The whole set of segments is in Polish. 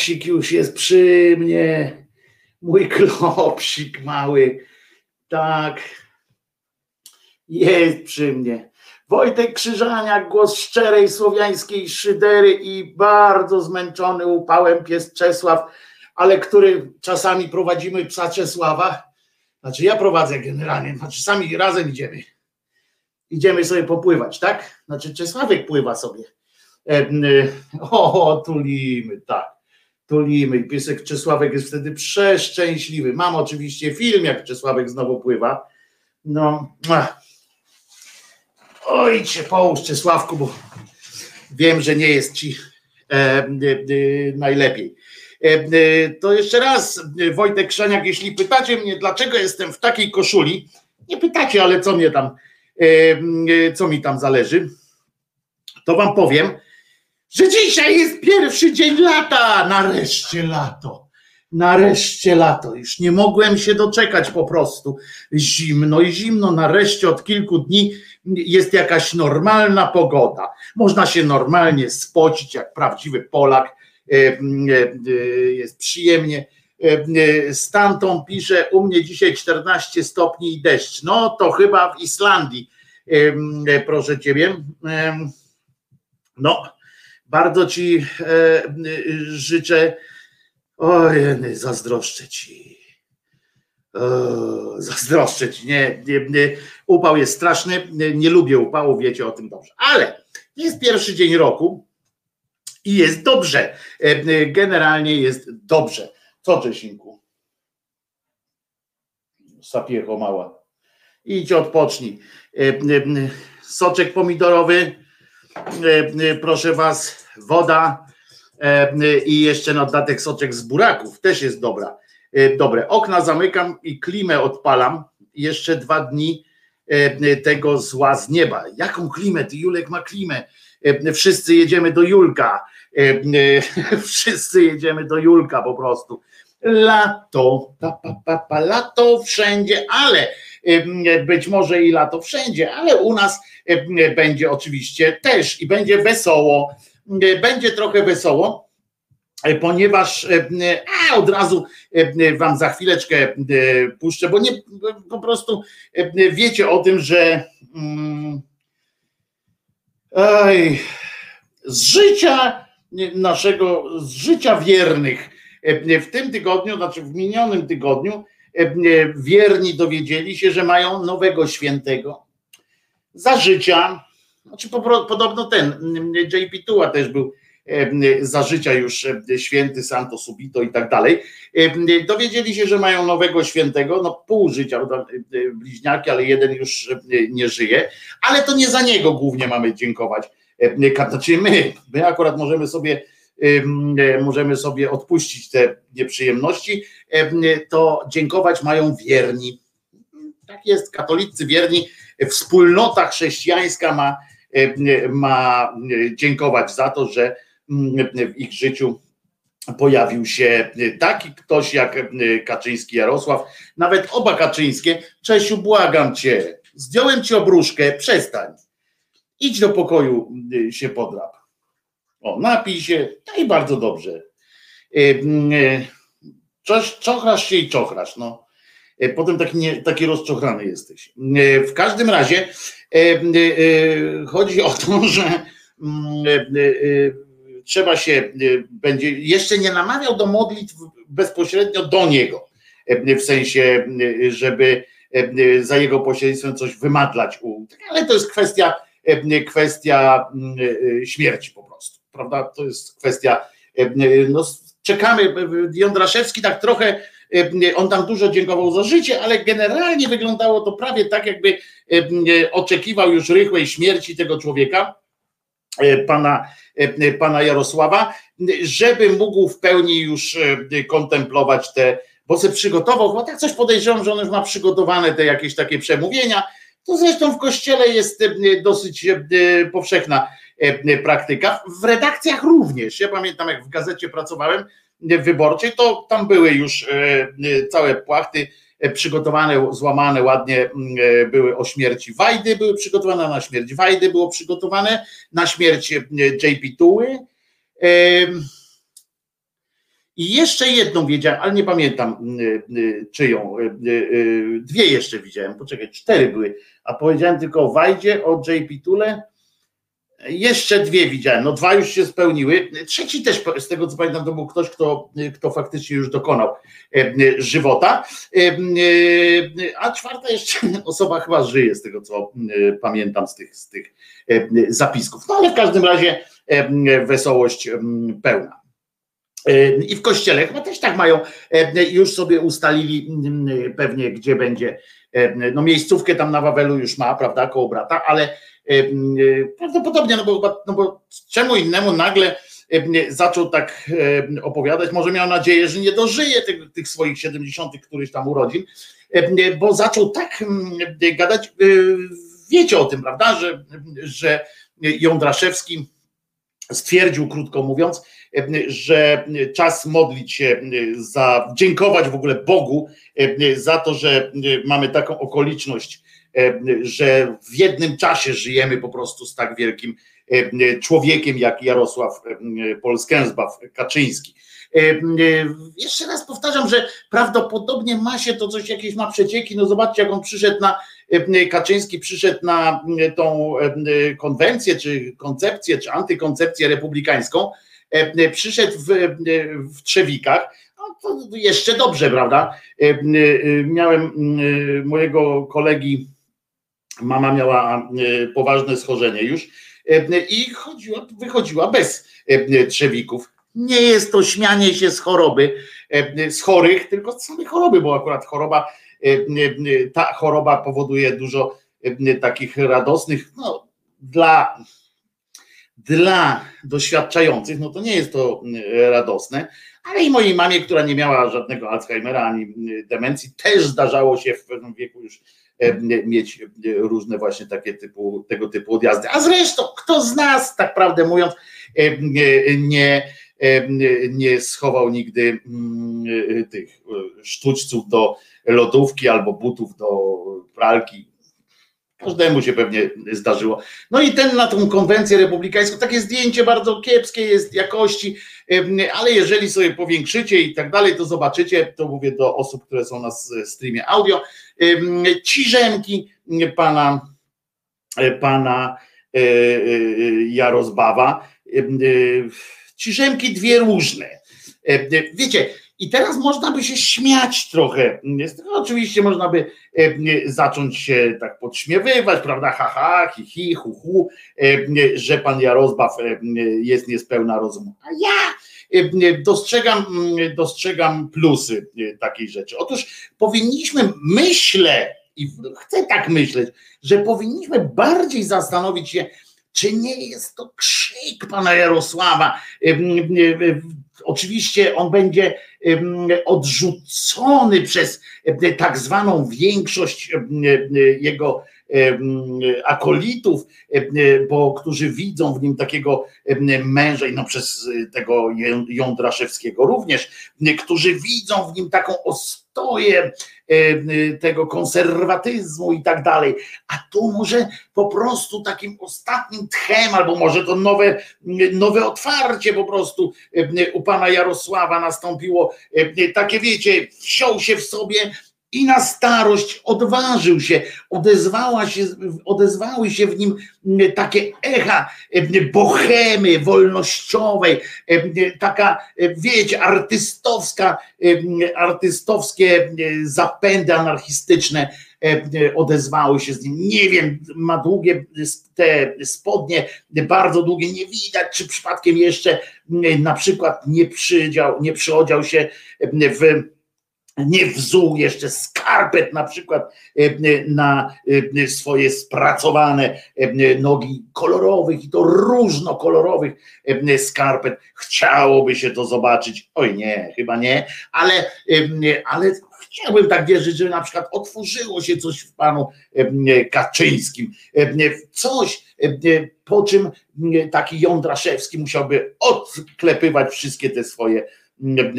klopsik już jest przy mnie. Mój klopsik mały. Tak. Jest przy mnie. Wojtek Krzyżaniak, głos szczerej słowiańskiej szydery i bardzo zmęczony upałem pies Czesław, ale który czasami prowadzimy psa Czesława. Znaczy ja prowadzę generalnie, znaczy sami razem idziemy. Idziemy sobie popływać, tak? Znaczy Czesławek pływa sobie. E, m, O, tulimy, tak. Tulimy. I Piesek Czesławek jest wtedy przeszczęśliwy. Mam oczywiście film, jak Czesławek znowu pływa. No. Oj, cię połóż, Czesławku, bo wiem, że nie jest ci e, e, najlepiej. E, e, to jeszcze raz, e, Wojtek Krzaniak, jeśli pytacie mnie, dlaczego jestem w takiej koszuli, nie pytacie, ale co mnie tam, e, co mi tam zależy, to wam powiem, że dzisiaj jest pierwszy dzień lata. Nareszcie lato. Nareszcie lato. Już nie mogłem się doczekać po prostu. Zimno i zimno. Nareszcie od kilku dni jest jakaś normalna pogoda. Można się normalnie spocić jak prawdziwy Polak. E, e, e, Jest przyjemnie. Stanton pisze, u mnie dzisiaj 14 stopni i deszcz. No to chyba w Islandii, proszę ciebie. No, bardzo ci e, e, życzę. Oj, zazdroszczę ci. O, zazdroszczę ci. Nie, nie. Upał jest straszny. Nie, nie lubię upału, wiecie o tym dobrze. Ale jest pierwszy dzień roku i jest dobrze. E, Generalnie jest dobrze. Co, Czesinku? Sapiecho mała. Idź odpocznij. Soczek pomidorowy proszę was, woda e, i jeszcze na dodatek soczek z buraków, też jest dobra. E, Dobre, okna zamykam i klimę odpalam. Jeszcze dwa dni e, tego zła z nieba. Jaką klimę? Ty Julek ma klimę. E, Wszyscy jedziemy do Julka. E, e, Wszyscy jedziemy do Julka po prostu. Lato, pa, pa, pa, pa, lato wszędzie, ale e, być może i lato wszędzie, ale u nas e, będzie oczywiście też i będzie wesoło. Będzie trochę wesoło, ponieważ a od razu wam za chwileczkę puszczę, bo nie po prostu wiecie o tym, że mm, ej, z życia naszego, z życia wiernych w tym tygodniu, znaczy w minionym tygodniu, wierni dowiedzieli się, że mają nowego świętego. Za życia, znaczy podobno ten JP Tua też był za życia już święty Santo Subito i tak dalej. Dowiedzieli się, że mają nowego świętego, no pół życia, bliźniaki, ale jeden już nie żyje, ale to nie za niego głównie mamy dziękować. Znaczy my, my akurat możemy sobie możemy sobie odpuścić te nieprzyjemności, to dziękować mają wierni. Tak jest, katolicy wierni, wspólnota chrześcijańska ma, ma dziękować za to, że w ich życiu pojawił się taki ktoś jak Kaczyński Jarosław, nawet oba Kaczyńskie. Czesiu, błagam cię, zdjąłem ci obruszkę, przestań. Idź do pokoju się podrap. O, napij się, i bardzo dobrze. Czochrasz się i czochrasz, no. Potem taki, nie, taki rozczochrany jesteś. W każdym razie chodzi o to, że trzeba się będzie, jeszcze nie namawiał do modlitw bezpośrednio do niego, w sensie, żeby za jego pośrednictwem coś wymadlać, ale to jest kwestia, kwestia śmierci po prostu, prawda? To jest kwestia, no, czekamy, Jądraszewski tak trochę, on tam dużo dziękował za życie, ale generalnie wyglądało to prawie tak, jakby oczekiwał już rychłej śmierci tego człowieka, pana E, pana Jarosława, żeby mógł w pełni już e, kontemplować te, bo se przygotował, bo tak coś podejrzewam, że on już ma przygotowane te jakieś takie przemówienia, to zresztą w kościele jest e, dosyć powszechna praktyka, w redakcjach również, ja pamiętam jak w gazecie pracowałem wyborczej, to tam były już całe płachty E, przygotowane, złamane ładnie mm, e, były o śmierci Wajdy, były przygotowane na śmierć Wajdy, było przygotowane na śmierć e, JP Tuły. I jeszcze jedną wiedziałem, ale nie pamiętam czyją. Dwie jeszcze widziałem, poczekaj, cztery były, a powiedziałem tylko o Wajdzie, o JP Tule jeszcze dwie widziałem, no dwa już się spełniły. Trzeci też, z tego co pamiętam, to był ktoś, kto, kto faktycznie już dokonał e, żywota. E, e, a czwarta jeszcze osoba chyba żyje, z tego co pamiętam z tych, z tych zapisków. No ale w każdym razie wesołość pełna. I w kościele chyba też tak mają, już sobie ustalili pewnie, gdzie będzie, no miejscówkę tam na Wawelu już ma, prawda, koło brata, ale Prawdopodobnie, no bo, no bo czemu innemu nagle zaczął tak opowiadać, może miał nadzieję, że nie dożyje tych, tych swoich 70 któryś tam urodzin, bo zaczął tak gadać, wiecie o tym, prawda, że, że Jądraszewski stwierdził, krótko mówiąc, że czas modlić się za, dziękować w ogóle Bogu za to, że mamy taką okoliczność E, że w jednym czasie żyjemy po prostu z tak wielkim e, człowiekiem jak Jarosław e, Polskęzbaw Kaczyński. Jeszcze raz powtarzam, że prawdopodobnie ma się to coś, jakieś ma przecieki. No zobaczcie, jak on przyszedł na, Kaczyński przyszedł na tą konwencję, czy koncepcję, czy antykoncepcję republikańską. Przyszedł w, w Trzewikach. No, to jeszcze dobrze, prawda? Miałem mojego kolegi Mama miała e, poważne schorzenie już e, i chodziła, wychodziła bez e, trzewików. Nie jest to śmianie się z choroby, z chorych, tylko z samej choroby, bo akurat choroba, ta choroba powoduje dużo takich radosnych, no, dla, dla doświadczających, no to nie jest to radosne, ale i mojej mamie, która nie miała żadnego Alzheimera ani demencji, też zdarzało się w pewnym wieku już mieć e, różne właśnie takie typu, tego typu odjazdy. A zresztą, kto z nas, tak prawdę mówiąc, e, nie, nie schował nigdy mm, tych sztućców do lodówki albo butów do pralki. Każdemu się pewnie zdarzyło. No i ten na tą konwencję republikańską, takie zdjęcie bardzo kiepskie jest jakości, ale jeżeli sobie powiększycie i tak dalej, to zobaczycie, to mówię do osób, które są na streamie audio, ciżemki pana, pana e, e, Jarozbawa, ciżemki dwie różne. Wiecie, i teraz można by się śmiać trochę. Oczywiście można by e, zacząć się tak podśmiewywać, prawda? Ha, ha, hi, hi, hu, hu, e, że pan Jarozbaw e, jest niespełna rozumu. A ja dostrzegam, dostrzegam plusy takiej rzeczy. Otóż powinniśmy, myślę, i chcę tak myśleć, że powinniśmy bardziej zastanowić się, czy nie jest to krzyk pana Jarosława. Oczywiście on będzie odrzucony przez tak zwaną większość jego akolitów, bo którzy widzą w nim takiego męża, i no przez tego Jądraszewskiego również, którzy widzą w nim taką ostoję tego konserwatyzmu i tak dalej. A tu może po prostu takim ostatnim tchem, albo może to nowe, nowe otwarcie po prostu u pana Jarosława nastąpiło. Takie wiecie, wsiął się w sobie i na starość odważył się, odezwała się, odezwały się w nim takie echa bohemy wolnościowej, taka, wiecie, artystowska, artystowskie zapędy anarchistyczne odezwały się z nim. Nie wiem, ma długie te spodnie, bardzo długie, nie widać, czy przypadkiem jeszcze na przykład nie przydział, nie przyodział się w nie wzuł jeszcze skarpet na przykład e, na e, swoje spracowane e, nogi kolorowych i to różnokolorowych skarpet. Chciałoby się to zobaczyć. Oj nie, chyba nie, ale, ale chciałbym tak wierzyć, że na przykład otworzyło się coś w panu Kaczyńskim. Coś, po czym taki Jądraszewski musiałby odklepywać wszystkie te swoje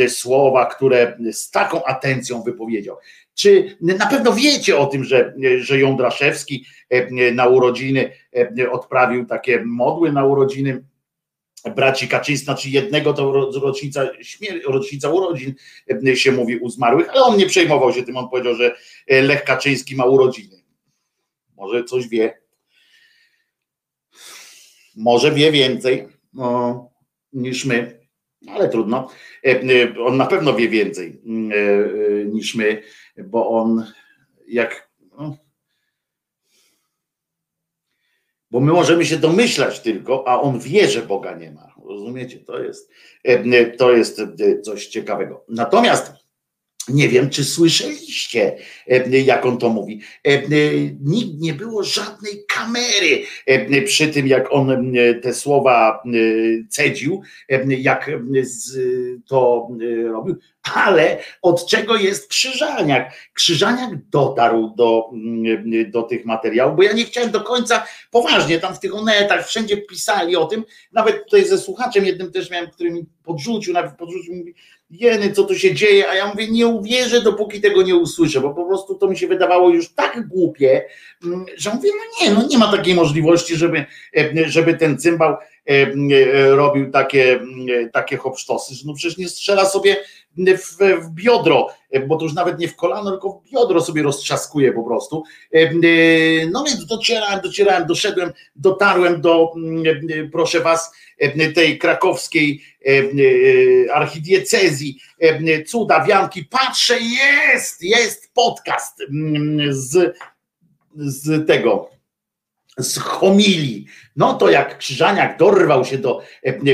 słowa, które z taką atencją wypowiedział. Czy na pewno wiecie o tym, że, że Jądraszewski e, na urodziny e, odprawił takie modły na urodziny braci Kaczyński, znaczy jednego to rocznica, rocznica urodzin e, się mówi u zmarłych, ale on nie przejmował się tym, on powiedział, że Lech Kaczyński ma urodziny. Może coś wie. Może wie więcej no, niż my ale trudno. E, e, on na pewno wie więcej mm, e, niż my, bo on jak. No, bo my możemy się domyślać tylko, a on wie, że Boga nie ma. Rozumiecie? To jest, to jest coś ciekawego. Natomiast nie wiem, czy słyszeliście, e, jak on to mówi. E, e, Nikt nie było żadnej kamery przy tym, jak on te słowa cedził, jak to robił, ale od czego jest Krzyżaniak? Krzyżaniak dotarł do, do tych materiałów, bo ja nie chciałem do końca poważnie, tam w tych onetach wszędzie pisali o tym, nawet tutaj ze słuchaczem jednym też miałem, który mi podrzucił, nawet podrzucił, mówi, jeny, co tu się dzieje, a ja mówię, nie uwierzę, dopóki tego nie usłyszę, bo po prostu to mi się wydawało już tak głupie, mm, że mówię, no nie, no nie ma takiej możliwości, żeby, e, żeby ten cymbał robił takie, takie hopsztosy, że no przecież nie strzela sobie w, w biodro, bo to już nawet nie w kolano, tylko w biodro sobie roztrzaskuje po prostu. No więc docierałem, docierałem, doszedłem, dotarłem do, proszę was, tej krakowskiej archidiecezji, cuda, wianki, patrzę, jest, jest podcast z, z tego, z homilii. No to jak Krzyżaniak dorwał się do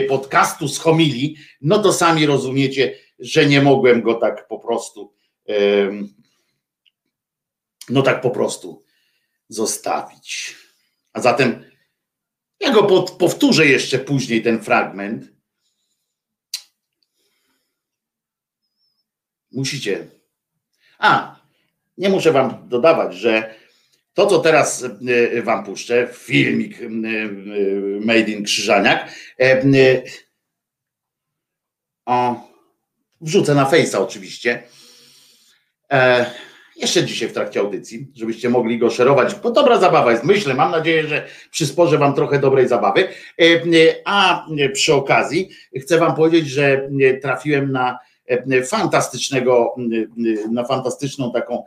podcastu z homilii, no to sami rozumiecie, że nie mogłem go tak po prostu, no tak po prostu zostawić. A zatem ja go powtórzę jeszcze później ten fragment. Musicie. A, nie muszę wam dodawać, że to, co teraz e, wam puszczę, filmik e, e, Made in Krzyżaniak, o, wrzucę na Face'a oczywiście. jeszcze dzisiaj w trakcie audycji, żebyście mogli go szerować, bo dobra zabawa jest, myślę, mam nadzieję, że przysporzę wam trochę dobrej zabawy, a przy okazji chcę wam powiedzieć, że trafiłem na fantastycznego, na fantastyczną taką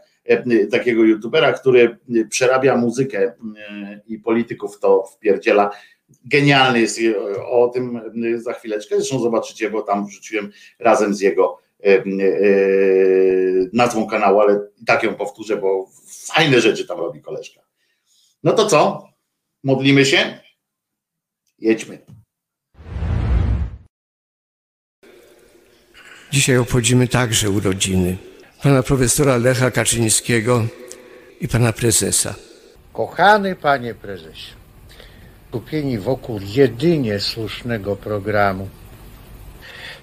takiego youtubera, który przerabia muzykę i polityków to wpierdziela genialny jest o tym za chwileczkę. Zresztą zobaczycie, bo tam wrzuciłem razem z jego e, e, nazwą kanału, ale tak ją powtórzę, bo fajne rzeczy tam robi koleżka. No to co? Modlimy się? Jedźmy. Dzisiaj obchodzimy także urodziny pana profesora Lecha Kaczyńskiego i pana prezesa. Kochany panie prezesie, skupieni wokół jedynie słusznego programu.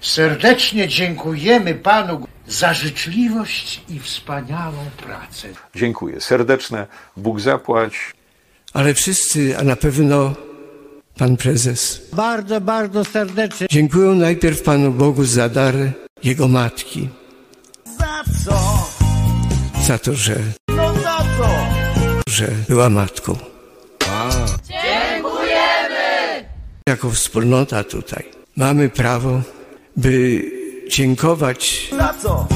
Serdecznie dziękujemy Panu za życzliwość i wspaniałą pracę. Dziękuję. Serdeczne. Bóg zapłać. Ale wszyscy, a na pewno Pan Prezes. Bardzo, bardzo serdecznie. Dziękuję najpierw Panu Bogu za dar Jego matki. Za co? Za to, że. No za co? Że była matką. jako wspólnota tutaj mamy prawo, by dziękować Za co?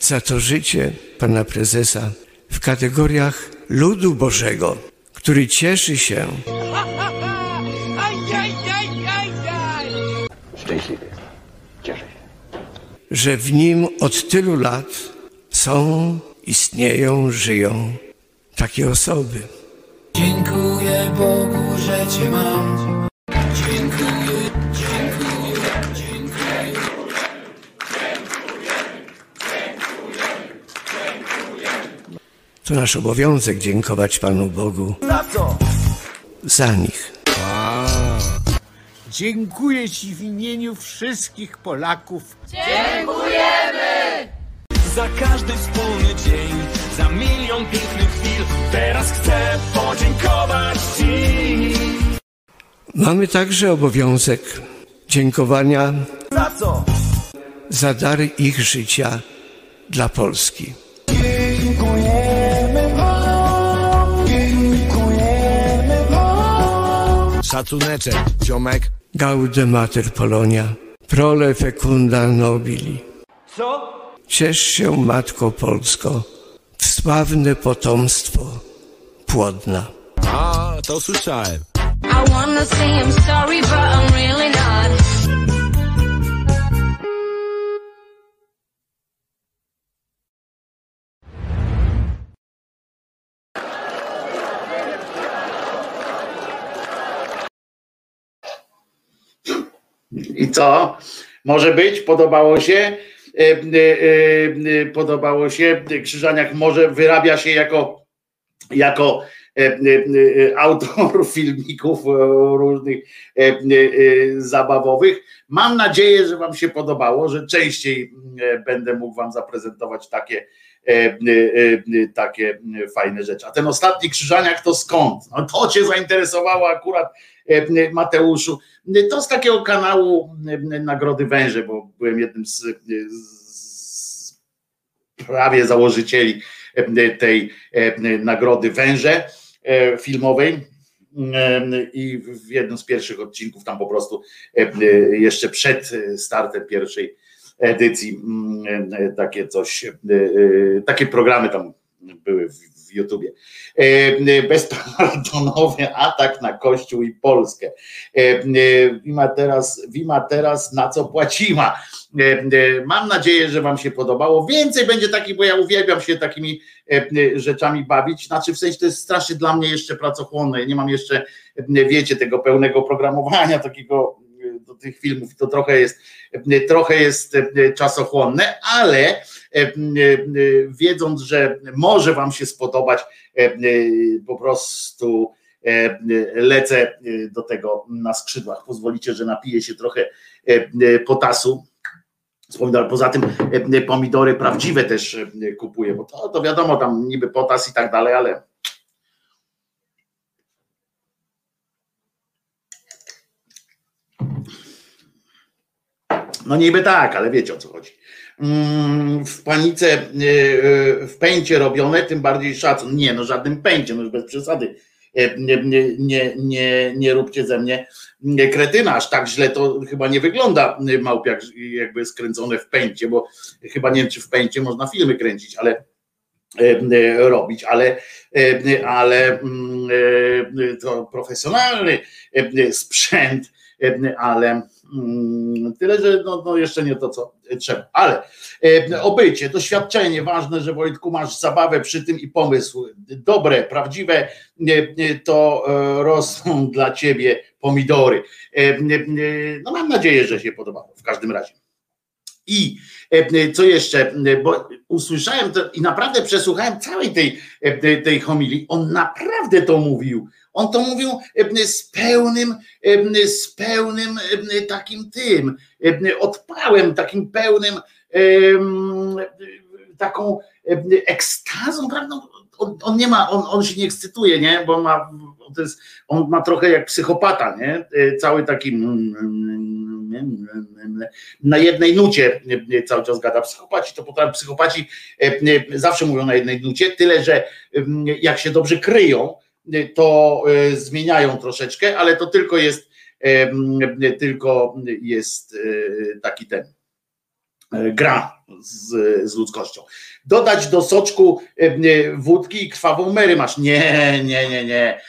za to życie pana prezesa w kategoriach ludu Bożego, który cieszy się, że w nim od tylu lat są, istnieją, żyją takie osoby. Dziękuję Bogu, że Cię mam. Dziękuję, dziękuję, dziękuję. To nasz obowiązek dziękować Panu Bogu Za co? za nich. Dziękuję Ci w imieniu wszystkich Polaków. Za każdy wspólny dzień, za milion pięknych chwil. Teraz chcę podziękować Ci. Mamy także obowiązek dziękowania Za co? za dary ich życia dla Polski. Szacuneczek, ziomek. Gaude mater Polonia, prole fecunda nobili. Co? Ciesz się, Matko Polsko, w sławne potomstwo płodna. A, to słyszałem. I wanna say I'm sorry, but I'm really not. I co? Może być? Podobało się? E, e, e, Podobało się? Krzyżaniak może wyrabia się jako, jako autor filmików różnych zabawowych. Mam nadzieję, że Wam się podobało, że częściej będę mógł Wam zaprezentować takie, takie fajne rzeczy. A ten ostatni krzyżaniak to skąd? No to Cię zainteresowało akurat Mateuszu. To z takiego kanału e, Nagrody Węże, bo byłem jednym z, z prawie założycieli e, tej e, Nagrody Węże e, filmowej. E, I w jednym z pierwszych odcinków tam po prostu e, e, jeszcze przed startem pierwszej edycji e, takie coś, e, e, takie programy tam były w, YouTubie. E, e, Bezpardonowy atak na Kościół i Polskę. E, Wima teraz, Wima teraz na co płaciła. Mam nadzieję, że Wam się podobało. Więcej będzie takich, bo ja uwielbiam się takimi rzeczami bawić. Znaczy, w sensie to jest strasznie dla mnie jeszcze pracochłonne. Ja nie mam jeszcze, wiecie, tego pełnego programowania, takiego do tych filmów. To trochę jest, trochę jest czasochłonne, ale wiedząc, że może Wam się spodobać, e, e, po prostu e, lecę e, do tego na skrzydłach. Pozwolicie, że napiję się trochę e, e, potasu pomidor. Poza tym e, pomidory prawdziwe też e, kupuję, bo to, to wiadomo, tam niby potas i tak dalej, ale no niby tak, ale wiecie o co chodzi. Mm, w panice, e, e, w pęcie robione, tym bardziej szacun. Nie, no żadnym pęcie, już bez przesady. E, Nie, nie, nie, nie, róbcie ze mnie nie, kretyna, aż tak źle to chyba nie wygląda e, małpiak jakby skręcone w pęcie, bo chyba nie wiem, czy w pęcie można filmy kręcić, ale e, e, robić, ale, ale mm, to profesjonalny sprzęt, ale tyle, że no, no jeszcze nie to, co trzeba. Ale e, obycie, doświadczenie, ważne, że Wojtku masz zabawę przy tym i pomysł dobre, prawdziwe, to e, rosną dla ciebie pomidory. E, No mam nadzieję, że się podobało w każdym razie. I co jeszcze, bo usłyszałem to i naprawdę przesłuchałem całej tej, tej homilii. On naprawdę to mówił. On to mówił e, z pełnym, e, z pełnym e, takim tym, odpałem, takim pełnym taką ekstazą, prawda? On, on nie ma, on, on się nie ekscytuje, nie? Bo on ma, to jest, on ma trochę jak psychopata, nie? Cały taki na jednej nucie cały czas gada. Psychopaci to potrafią, psychopaci zawsze mówią na jednej nucie, tyle że jak się dobrze kryją, to e, zmieniają troszeczkę, ale to tylko jest em, tylko jest taki ten gra z, z ludzkością. Dodać do soczku wódki i krwawą Mary masz. Nie, nie, nie, nie.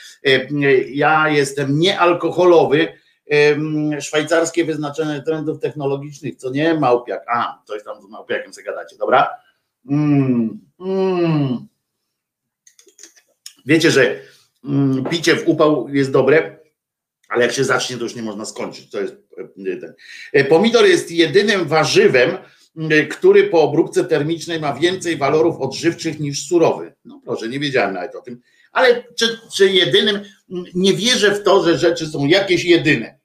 Ja jestem niealkoholowy. Szwajcarskie wyznaczenie trendów technologicznych, co nie małpiak. A, coś tam z małpiakiem sobie gadacie, dobra? Mm, mm. Wiecie, że picie w upał jest dobre, ale jak się zacznie, to już nie można skończyć. To jest e, ten. E, Pomidor jest jedynym warzywem, m, który po obróbce termicznej ma więcej walorów odżywczych niż surowy. No proszę, nie wiedziałem nawet o tym. Ale czy, czy jedynym, m, nie wierzę w to, że rzeczy są jakieś jedyne.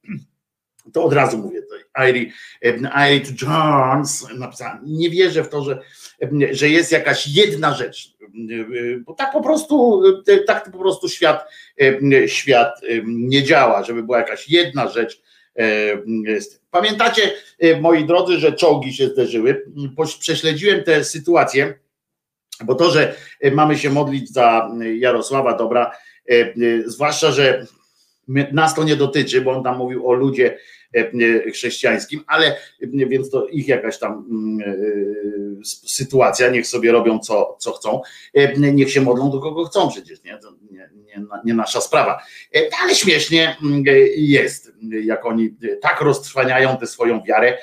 To od razu mówię. To Irie Jones napisałem. Nie wierzę w to, że, e, że jest jakaś jedna rzecz. Bo tak po prostu, e, tak po prostu świat, e, świat e, nie działa, żeby była jakaś jedna rzecz. Pamiętacie, moi drodzy, że czołgi się zderzyły. Prześledziłem tę sytuację, bo to, że mamy się modlić za Jarosława Dobra, zwłaszcza, że nas to nie dotyczy, bo on tam mówił o ludzie e, e, chrześcijańskim, ale e, więc to ich jakaś tam mm, sytuacja, niech sobie robią co, co chcą, niech się modlą do kogo chcą przecież, nie, nie, nie, nie nasza sprawa. Ale śmiesznie mm, jest, jak oni tak roztrwaniają tę swoją wiarę,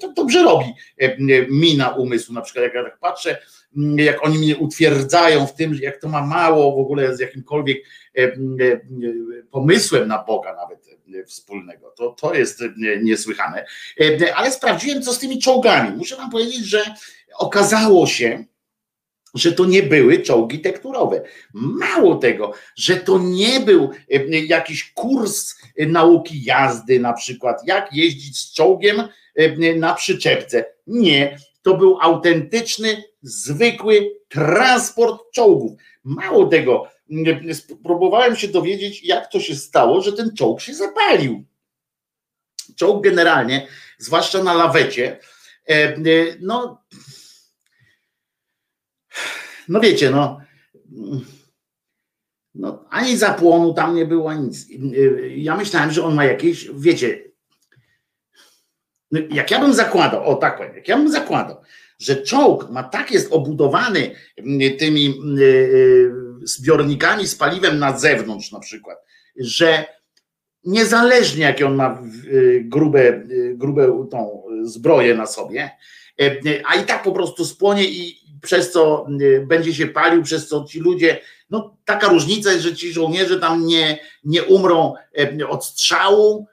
to dobrze robi e, mi na przykład jak ja tak patrzę, mm, jak oni mnie utwierdzają w tym, jak to ma mało w ogóle z jakimkolwiek pomysłem na Boga nawet e, wspólnego. To, to jest e, niesłychane. E, Ale sprawdziłem, co z tymi czołgami. Muszę wam powiedzieć, że okazało się, że to nie były czołgi tekturowe. Mało tego, że to nie był e, jakiś kurs e, nauki jazdy, na przykład, jak jeździć z czołgiem e, na przyczepce. Nie, to był autentyczny, zwykły transport czołgów. Mało tego, próbowałem się dowiedzieć, jak to się stało, że ten czołg się zapalił. Czołg generalnie, zwłaszcza na lawecie, e, e, no, no wiecie, no, no ani zapłonu tam nie było, nic. Ja myślałem, że on ma jakieś, wiecie, no, jak ja bym zakładał, o tak powiem, jak ja bym zakładał, że czołg ma tak jest obudowany mm, tymi mm, y, zbiornikami z paliwem na zewnątrz na przykład, że niezależnie jakie on ma y, grube, grube tą zbroję na sobie, a i tak po prostu spłonie i przez co y, będzie się palił, przez co ci ludzie, no taka różnica jest, że ci żołnierze tam nie, nie umrą od strzału,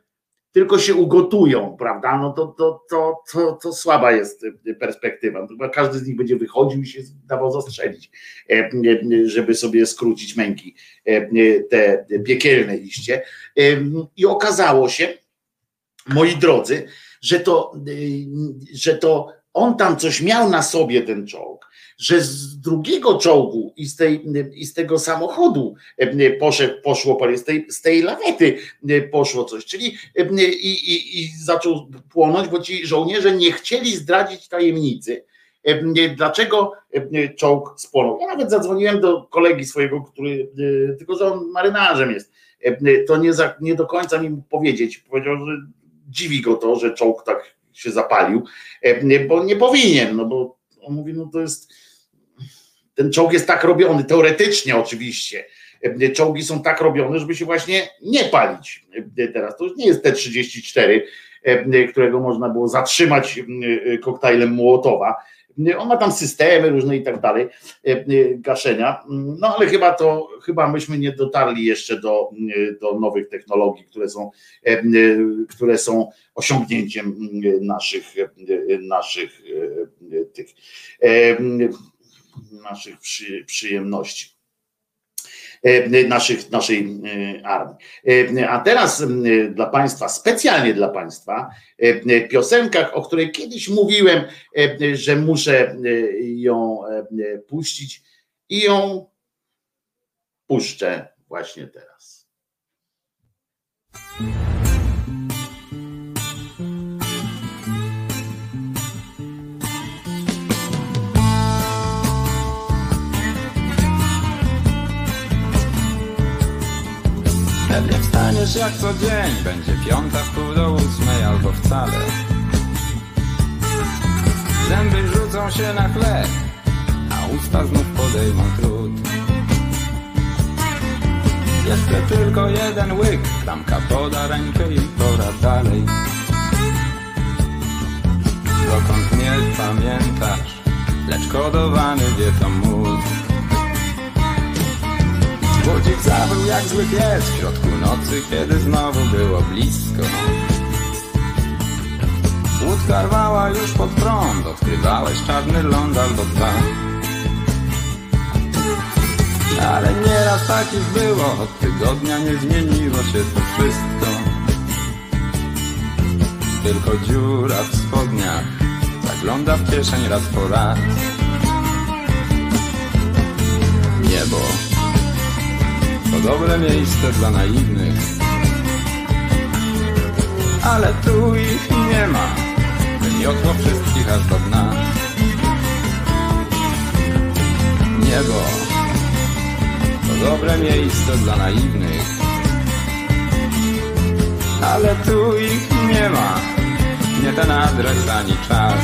tylko się ugotują, prawda? No to, to, to, to, to słaba jest y, perspektywa. No Chyba każdy z nich będzie wychodził i się dawał zastrzelić, e, y, żeby sobie skrócić męki e, te piekielne iście. Ym, I okazało się, moi drodzy, że to, y, że to on tam coś miał na sobie, ten czołg, że z drugiego czołgu i z, tej, i z tego samochodu e, poszedł, poszło, z tej, z tej lawety e, poszło coś, czyli i, i, i zaczął płonąć, bo ci żołnierze nie chcieli zdradzić tajemnicy, dlaczego czołg spłonął. Ja nawet zadzwoniłem do kolegi swojego, który, tylko że on marynarzem jest, to nie, za, nie do końca mi mógł powiedzieć, powiedział, że dziwi go to, że czołg tak się zapalił, bo nie powinien, no bo on mówi, no to jest, ten czołg jest tak robiony, teoretycznie oczywiście, czołgi są tak robione, żeby się właśnie nie palić teraz. To już nie jest T-34, którego można było zatrzymać koktajlem Mołotowa. On ma tam systemy różne i tak dalej, gaszenia. No ale chyba to, chyba myśmy nie dotarli jeszcze do, do nowych technologii, które są, które są osiągnięciem naszych, naszych tych naszych przy, przyjemności. Naszych, naszej armii. A teraz dla Państwa, specjalnie dla Państwa, piosenka, o której kiedyś mówiłem, że muszę ją puścić i ją puszczę właśnie teraz. Pewnie wstaniesz. Jak co dzień Będzie piąta w pół do ósmej albo wcale. Zęby rzucą się na chleb A usta znów podejmą trud. Jeszcze tylko jeden łyk Klamka poda rękę i pora dalej. Dokąd nie pamiętasz Lecz kodowany wie to mózg Budzik zawył jak zły pies w środku nocy, kiedy znowu było blisko. Łódka rwała już pod prąd, odkrywałeś czarny ląd albo dwa. Ale nieraz tak już było, od tygodnia nie zmieniło się to wszystko. Tylko dziura w spodniach zagląda w kieszeń raz po raz. Niebo to dobre miejsce dla naiwnych. Ale tu ich nie ma, wymiotło wszystkich aż do dna. Niebo to dobre miejsce dla naiwnych. Ale tu ich nie ma, nie ten adres ani czas.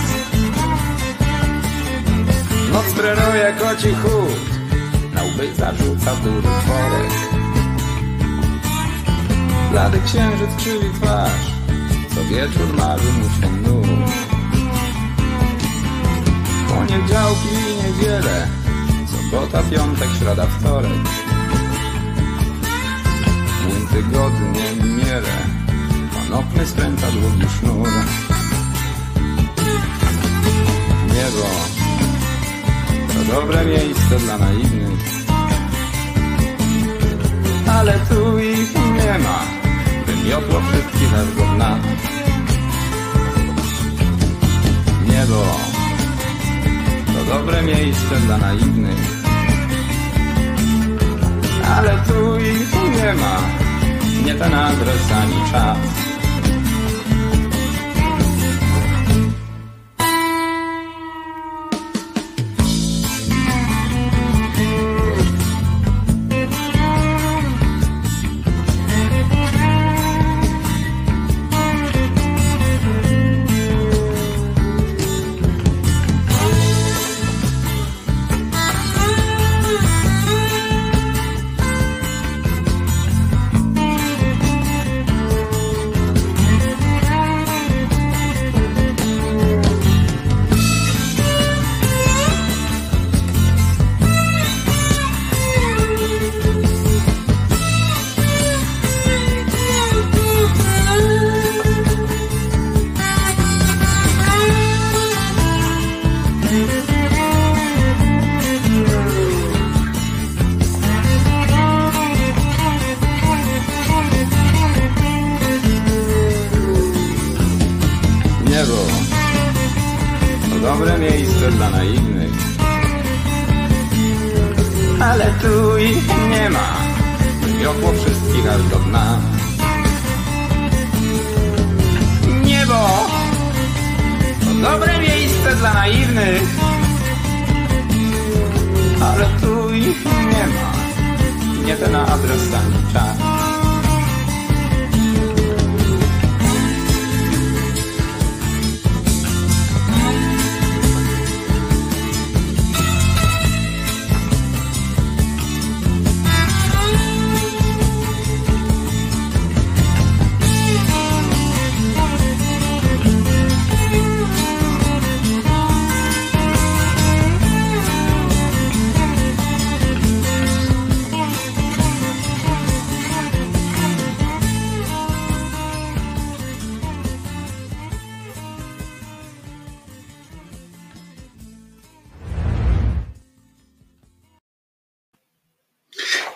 Noc trenuje koci chód, na łby zarzuca duży worek. Blady księżyc krzywi twarz, co wieczór marzy mu się nóż. Poniedziałki i niedzielę, sobota, piątek, środa, wtorek. Młyn tygodnie mierę, konopny skręca długi sznur. Niebo to dobre miejsce dla naiwnych ale tu ich nie ma. Wymiotło wszystkich aż do dna Niebo. To dobre miejsce dla naiwnych. Ale tu ich nie ma. Nie ten adres ani czas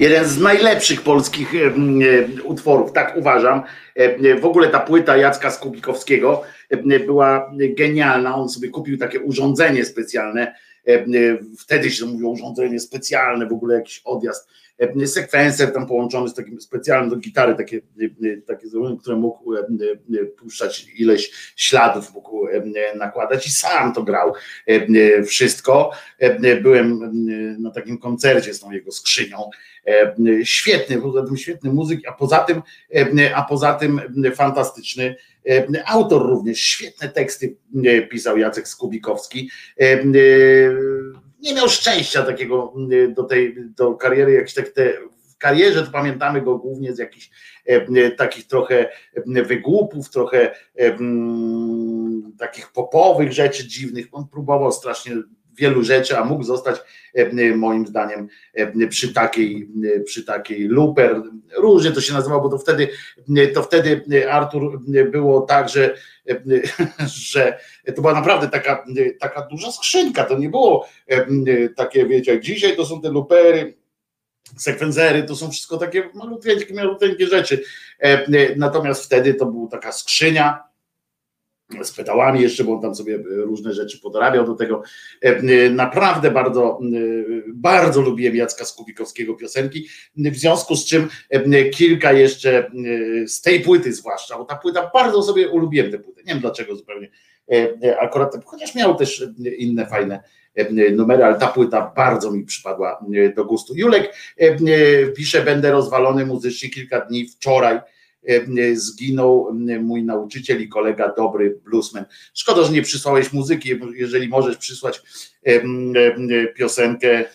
Jeden z najlepszych polskich utworów, tak uważam. W ogóle ta płyta Jacka Skubikowskiego była genialna. On sobie kupił takie urządzenie specjalne. Wtedy się mówiło urządzenie specjalne, w ogóle jakiś odjazd. E, Sekwencer tam połączony z takim specjalnym do gitary, takie, e, takie które mógł e, puszczać ileś śladów, mógł nakładać i sam to grał wszystko. Byłem na takim koncercie z tą jego skrzynią. Świetny, poza tym świetny muzyk, a poza tym, a poza tym fantastyczny autor również. Świetne teksty pisał Jacek Skubikowski. Nie miał szczęścia takiego e, do tej do kariery, jakieś tak te w karierze to pamiętamy go głównie z jakichś e, e, takich trochę wygłupów, trochę e, mm, takich popowych rzeczy dziwnych. On próbował strasznie wielu rzeczy, a mógł zostać e, moim zdaniem e, przy takiej, przy takiej luper, różnie to się nazywało, bo to wtedy, to wtedy Artur było tak, że, że to była naprawdę taka, taka duża skrzynka, to nie było takie, wiecie, jak dzisiaj to są te lupery, sekwencery, to są wszystko takie malutkie, malutkie rzeczy. Natomiast wtedy to była taka skrzynia, z pedałami jeszcze, bo on tam sobie różne rzeczy podorabiał do tego. E, Naprawdę bardzo, e, bardzo lubiłem Jacka Skubikowskiego piosenki, w związku z czym e, kilka jeszcze e, z tej płyty zwłaszcza, bo ta płyta, bardzo sobie ulubiłem tę płytę, nie wiem dlaczego zupełnie, e, e, akurat, chociaż miał też inne fajne e, numery, ale ta płyta bardzo mi przypadła e, do gustu. Julek e, e, pisze, będę rozwalony muzycznie kilka dni wczoraj, e, zginął mój nauczyciel i kolega, dobry bluesman. Szkoda, że nie przysłałeś muzyki, jeżeli możesz przysłać e, e, piosenkę,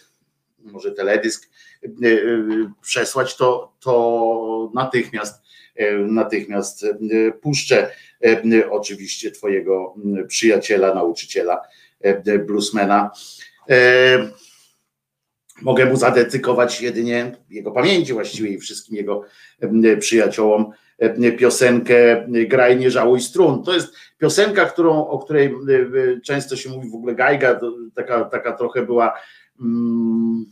może teledysk, e, e, przesłać, to, to natychmiast e, natychmiast e, puszczę e, oczywiście twojego przyjaciela, nauczyciela, e, bluesmana. Mogę mu zadedykować jedynie jego pamięci właściwie i wszystkim jego przyjaciołom piosenkę Graj nie żałuj strun. To jest piosenka, którą, o której e, często się mówi w ogóle Gajga, taka, taka trochę była mm,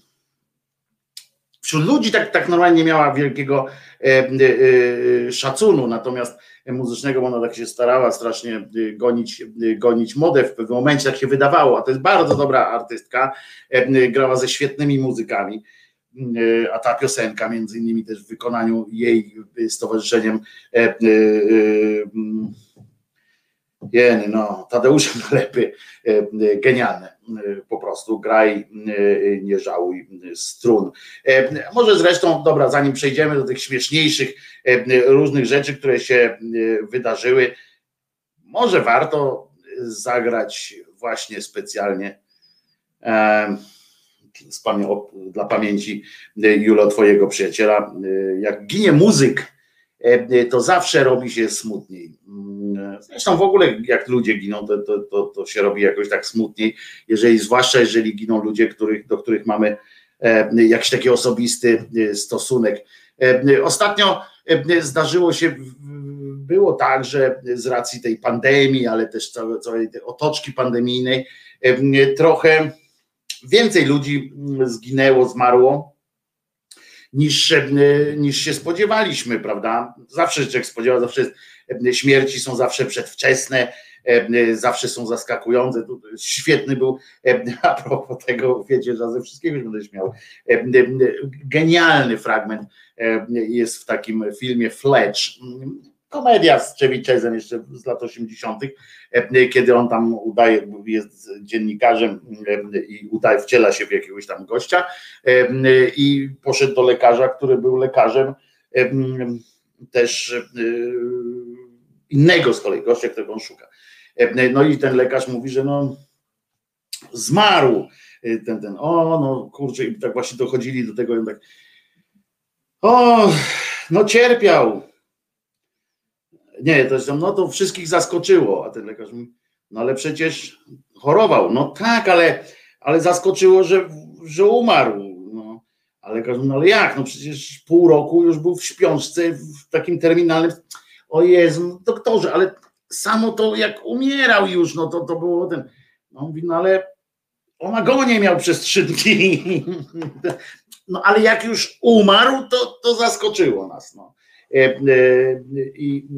wśród ludzi tak, tak normalnie nie miała wielkiego e, e, szacunu, natomiast muzycznego, bo ona tak się starała strasznie e, gonić, e, gonić modę w pewnym momencie, tak się wydawało, a to jest bardzo dobra artystka, e, grała ze świetnymi muzykami, e, a ta piosenka między innymi też w wykonaniu jej z towarzyszeniem e, e, mm, Jeny, no, Tadeusza Nalepy, e, e, genialne, po prostu, graj, e, nie żałuj strun. Może zresztą, dobra, zanim przejdziemy do tych śmieszniejszych różnych rzeczy, które się wydarzyły, może warto zagrać właśnie specjalnie dla pamięci Julo, twojego przyjaciela. Jak ginie muzyk, to zawsze robi się smutniej. Zresztą w ogóle jak ludzie giną, to, to, to, to się robi jakoś tak smutniej, jeżeli, zwłaszcza jeżeli giną ludzie, których, do których mamy e, jakiś taki osobisty e, stosunek. E, Ostatnio zdarzyło się, było tak, że z racji tej pandemii, ale też całej, całej tej otoczki pandemijnej, trochę więcej ludzi zginęło, zmarło niż, niż się spodziewaliśmy, prawda? Zawsze człowiek spodziewa, zawsze jest, śmierci są zawsze przedwczesne, zawsze są zaskakujące. Świetny był, a propos tego, wiecie, że ze wszystkiego będę śmiał. Genialny fragment jest w takim filmie Fletch komedia z Czewiczezem jeszcze z lat 80., kiedy on tam udaje, jest dziennikarzem i udaje, wciela się w jakiegoś tam gościa i poszedł do lekarza, który był lekarzem też innego z kolei gościa, którego on szuka. No i ten lekarz mówi, że no zmarł ten, ten, o no kurczę, i tak właśnie dochodzili do tego i tak o, no cierpiał, nie, to jest, no to wszystkich zaskoczyło, a ten lekarz mówi, no ale przecież chorował. No tak, ale, ale zaskoczyło, że, że umarł. No. A lekarz mówi, no ale jak? No przecież pół roku już był w śpiączce, w takim terminalnym. O Jezu, doktorze, ale samo to jak umierał już, no to, to było ten. No mówi, no ale on agonie miał przez trzy dni. No ale jak już umarł, to, to zaskoczyło nas. No. E, e, I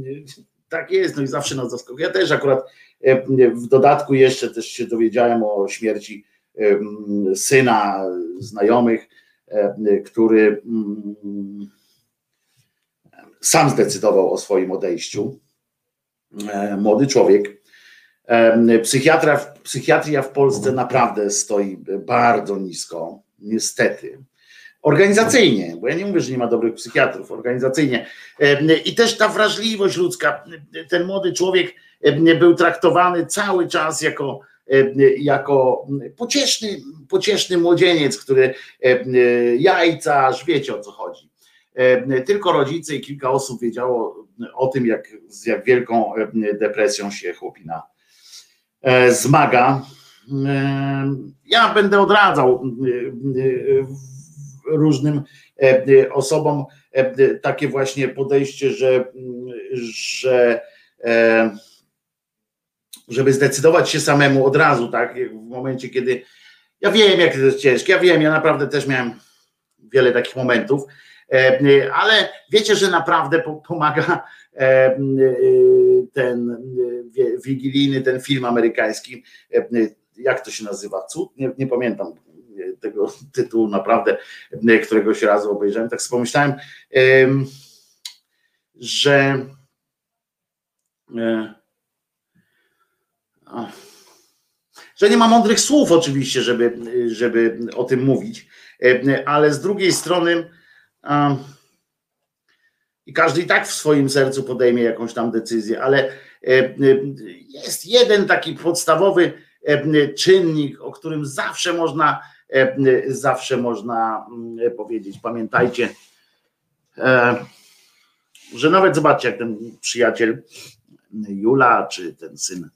tak jest, no i zawsze nas zaskakuje. Ja też akurat e, w dodatku jeszcze też się dowiedziałem o śmierci syna znajomych, który sam zdecydował o swoim odejściu. Młody człowiek. Psychiatra, psychiatria w Polsce naprawdę stoi bardzo nisko, niestety organizacyjnie, bo ja nie mówię, że nie ma dobrych psychiatrów, organizacyjnie. I też ta wrażliwość ludzka, ten młody człowiek był traktowany cały czas jako, jako pocieszny, pocieszny młodzieniec, który jajca, aż wiecie o co chodzi. Tylko rodzice i kilka osób wiedziało o tym, jak, z jak wielką depresją się chłopina zmaga. Ja będę odradzał różnym e, e, osobom e, takie właśnie podejście, że, że żeby zdecydować się samemu od razu, tak, w momencie, kiedy ja wiem, jak to jest ciężkie, ja wiem, ja naprawdę też miałem wiele takich momentów, ale wiecie, że naprawdę pomaga ten wigilijny, ten film amerykański, jak to się nazywa, cud? Nie, nie pamiętam tego tytułu naprawdę któregoś razu obejrzałem, tak sobie pomyślałem, że e, że nie ma mądrych słów oczywiście, żeby, żeby o tym mówić, ale z drugiej strony i każdy i tak w swoim sercu podejmie jakąś tam decyzję, ale jest jeden taki podstawowy czynnik, o którym zawsze można E, zawsze można mm, powiedzieć. Pamiętajcie, e, że nawet zobaczcie, jak ten przyjaciel Jula, czy ten syn,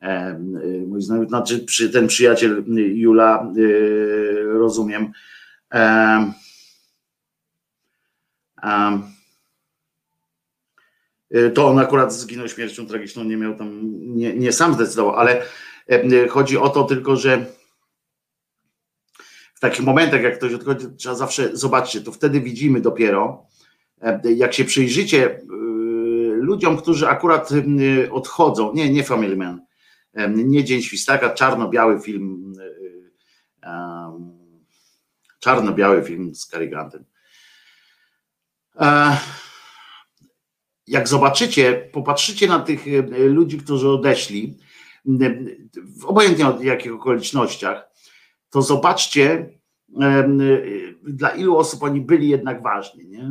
e, mój znajomy, znaczy ten przyjaciel Jula, rozumiem, to on akurat zginął śmiercią tragiczną, nie miał tam, nie, nie sam zdecydował, ale chodzi o to tylko, że w takich momentach, jak ktoś odchodzi, trzeba zawsze, zobaczcie, to wtedy widzimy dopiero, jak się przyjrzycie e, ludziom, którzy akurat odchodzą, nie, nie Family Man, nie Dzień Świstaka, czarno-biały film, czarno-biały film z Cary Grantem. Jak zobaczycie, popatrzycie na tych ludzi, którzy odeszli, obojętnie od jakich okolicznościach, to zobaczcie, dla ilu osób oni byli jednak ważni. Nie?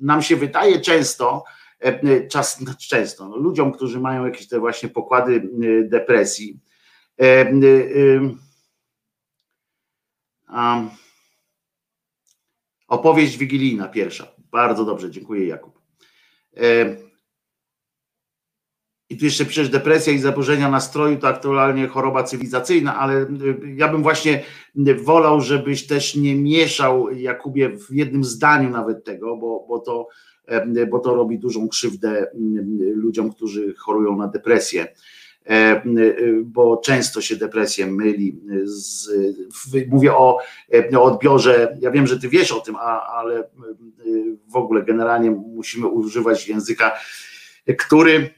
Nam się wydaje często, czas, znaczy często, no, ludziom, którzy mają jakieś te właśnie pokłady depresji, opowieść wigilijna pierwsza. Bardzo dobrze, dziękuję Jakub. I tu jeszcze przecież depresja i zaburzenia nastroju to aktualnie choroba cywilizacyjna, ale y, ja bym właśnie wolał, żebyś też nie mieszał, Jakubie, w jednym zdaniu nawet tego, bo, bo, to, bo to robi dużą krzywdę ludziom, którzy chorują na depresję. Y, bo często się depresję myli. Z, mówię o, o odbiorze. Ja wiem, że ty wiesz o tym, ale y, w ogóle generalnie musimy używać języka, który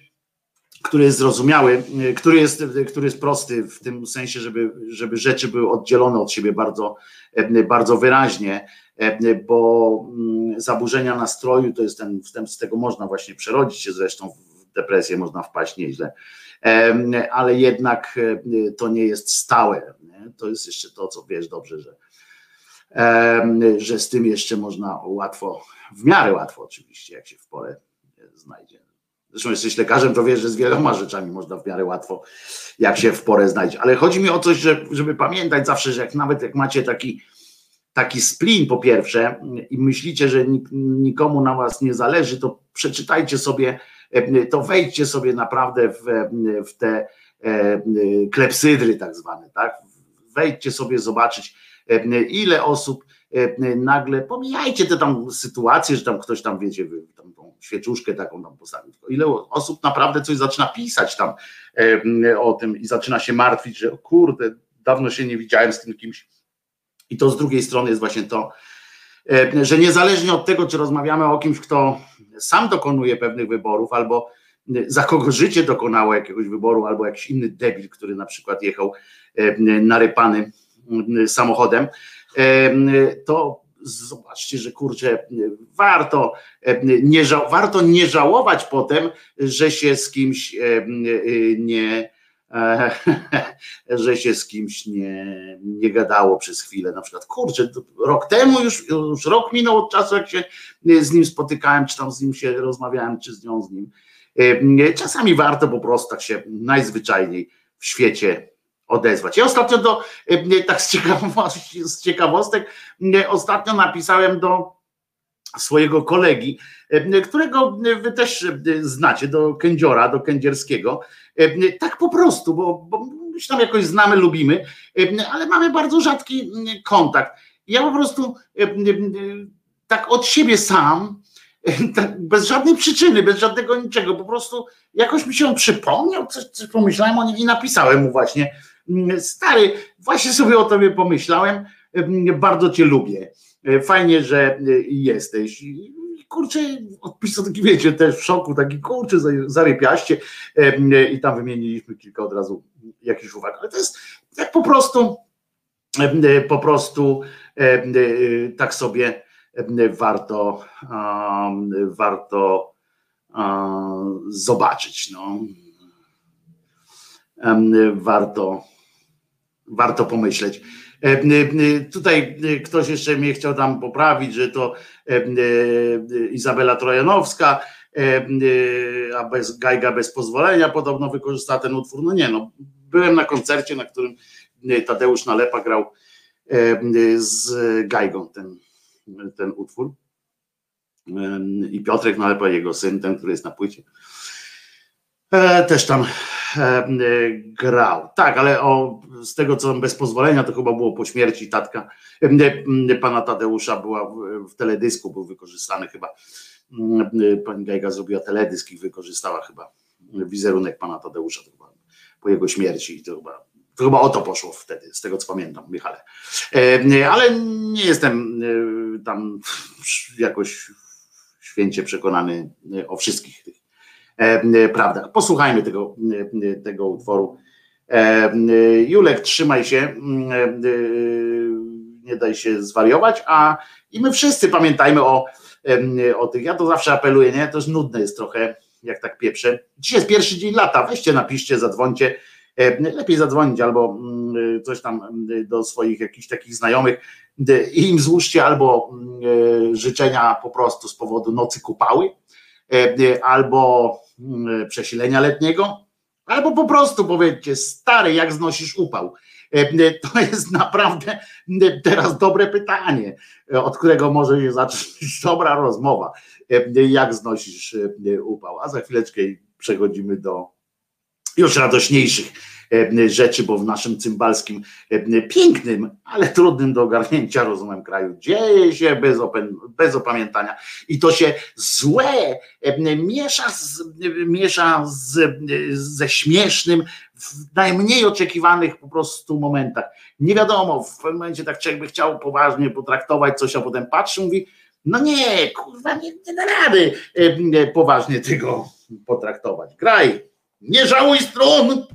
który jest zrozumiały, który jest, który jest prosty w tym sensie, żeby, żeby rzeczy były oddzielone od siebie bardzo, bardzo wyraźnie, bo mm, zaburzenia nastroju to jest ten, z tego można właśnie przerodzić się zresztą w depresję, można wpaść nieźle, ale jednak to nie jest stałe. To jest jeszcze to, co wiesz dobrze, że, że z tym jeszcze można łatwo, w miarę łatwo oczywiście, jak się w porę znajdzie Zresztą jesteś lekarzem, to wiesz, że z wieloma rzeczami można w miarę łatwo, jak się w porę znajdzie. Ale chodzi mi o coś, że, żeby pamiętać zawsze, że jak nawet jak macie taki, taki splin po pierwsze i myślicie, że nikomu na was nie zależy, to przeczytajcie sobie, e, to wejdźcie sobie naprawdę w, w te e, klepsydry tak zwane, tak? Wejdźcie sobie zobaczyć, e, ile osób nagle, pomijajcie te tam sytuacje, że tam ktoś tam, wiecie, tam świeczuszkę taką tam postawił. Ile osób naprawdę coś zaczyna pisać tam o tym i zaczyna się martwić, że kurde, dawno się nie widziałem z tym kimś. I to z drugiej strony jest właśnie to, że niezależnie od tego, czy rozmawiamy o kimś, kto sam dokonuje pewnych wyborów, albo za kogo życie dokonało jakiegoś wyboru, albo jakiś inny debil, który na przykład jechał narypany samochodem, to zobaczcie, że kurczę, warto nie, warto nie żałować potem, że się z kimś nie, że się z kimś nie, nie gadało przez chwilę. Na przykład, kurczę, rok temu już, już rok minął od czasu, jak się z nim spotykałem, czy tam z nim się rozmawiałem, czy z nią z nim. Czasami warto po prostu tak się najzwyczajniej w świecie odezwać. Ja ostatnio do, e, tak z, z ciekawostek, e, ostatnio napisałem do swojego kolegi, e, którego wy też znacie, do kędziora, do kędzierskiego, tak po prostu, bo, bo my się tam jakoś znamy, lubimy, ale mamy bardzo rzadki kontakt. Ja po prostu tak od siebie sam, tak bez żadnej przyczyny, bez żadnego niczego, po prostu jakoś mi się on przypomniał, coś, coś pomyślałem o nim i napisałem mu właśnie, stary, właśnie sobie o tobie pomyślałem, bardzo cię lubię. E, fajnie, że e, jesteś. Kurczę, odpisał taki, wiecie, też w szoku, taki kurczę, zarypiaście e, i tam wymieniliśmy kilka od razu jakichś uwag, ale to jest tak po prostu, po prostu tak sobie warto, warto zobaczyć. No. Warto warto pomyśleć. E, e, tutaj e, ktoś jeszcze mnie chciał tam poprawić, że to Izabela Trojanowska, a bez Gajga bez pozwolenia podobno wykorzystała ten utwór. No nie, no byłem na koncercie, na którym Tadeusz Nalepa grał z Gajgą ten, ten utwór. I Piotrek Nalepa, jego syn, ten, który jest na płycie, też tam E, grał. Tak, ale o, z tego co bez pozwolenia, to chyba było po śmierci tatka e, pana Tadeusza, była w teledysku, był wykorzystany chyba. Pani Gajga zrobiła teledysk i wykorzystała chyba wizerunek pana Tadeusza to chyba po jego śmierci to chyba, to chyba o to poszło wtedy, z tego co pamiętam, Michale. E, ale nie jestem tam jakoś święcie przekonany o wszystkich tych E, e, prawdach. Posłuchajmy tego, e, tego utworu. Julek, trzymaj się, nie daj się zwariować, a i my wszyscy pamiętajmy o, o tych, ja to zawsze apeluję, nie, to już nudne jest trochę, jak tak pieprzę. Dzisiaj jest pierwszy dzień lata, weźcie, napiszcie, zadzwońcie, lepiej zadzwonić albo coś tam do swoich jakichś takich znajomych i im złóżcie albo życzenia po prostu z powodu nocy kupały, albo Mm, przesilenia letniego, albo po prostu powiedzcie, stary, jak znosisz upał? E, e, to jest naprawdę e, teraz dobre pytanie, od którego może się zacząć dobra rozmowa. Jak znosisz upał? A za chwileczkę przechodzimy do już radośniejszych E, rzeczy, bo w naszym cymbalskim, e, pięknym, ale trudnym do ogarnięcia rozumem kraju dzieje się bez, bez opamiętania i to się złe e, miesza, z, miesza z, ze śmiesznym w najmniej oczekiwanych po prostu momentach. Nie wiadomo, w pewnym momencie tak człowiek by chciał poważnie potraktować coś, a potem patrzy, mówi, no nie, kurwa, nie, nie da rady poważnie tego potraktować. Graj, Nie żałuj strun!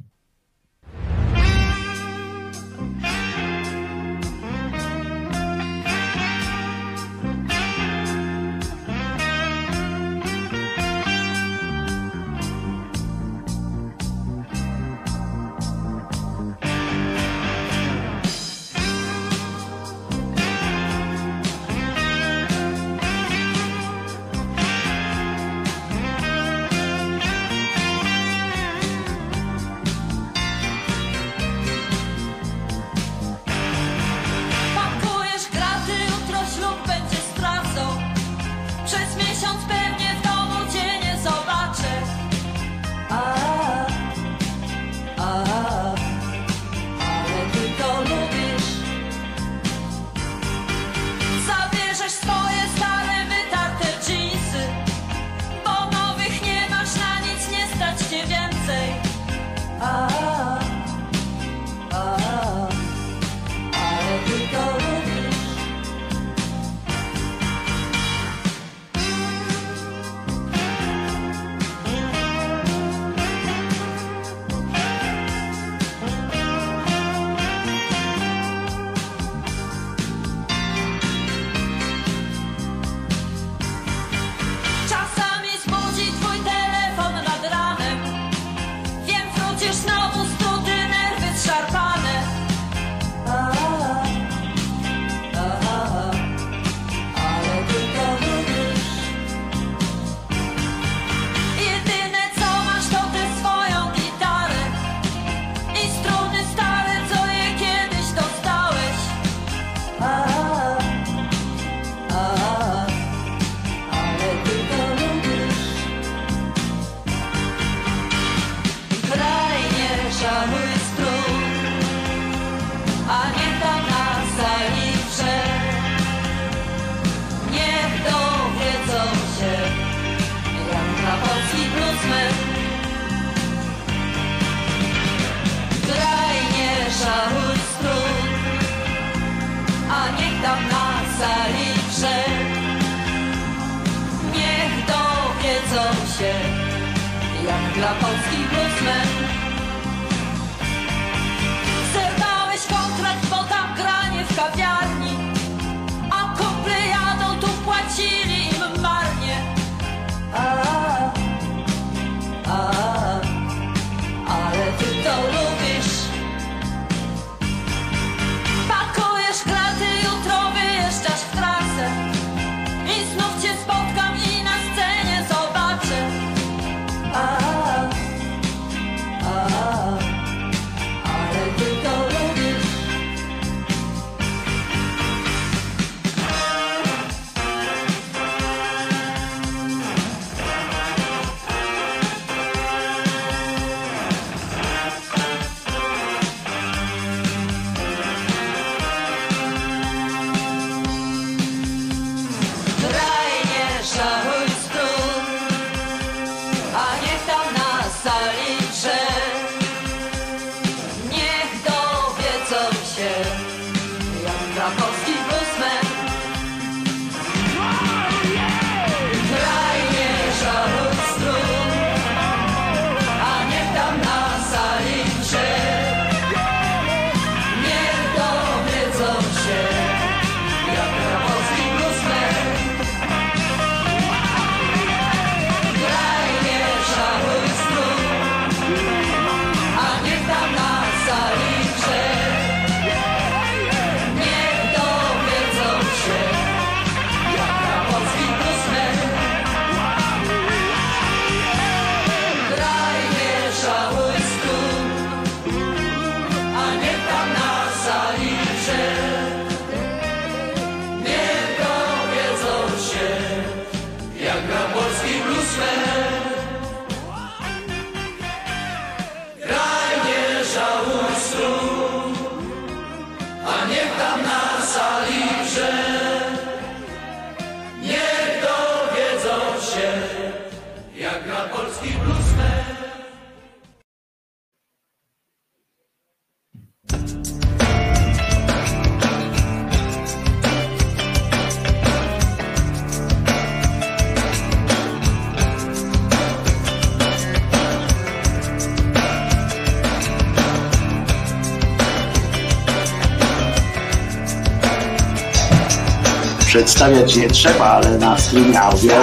Przedstawiać nie trzeba, ale na streamie audio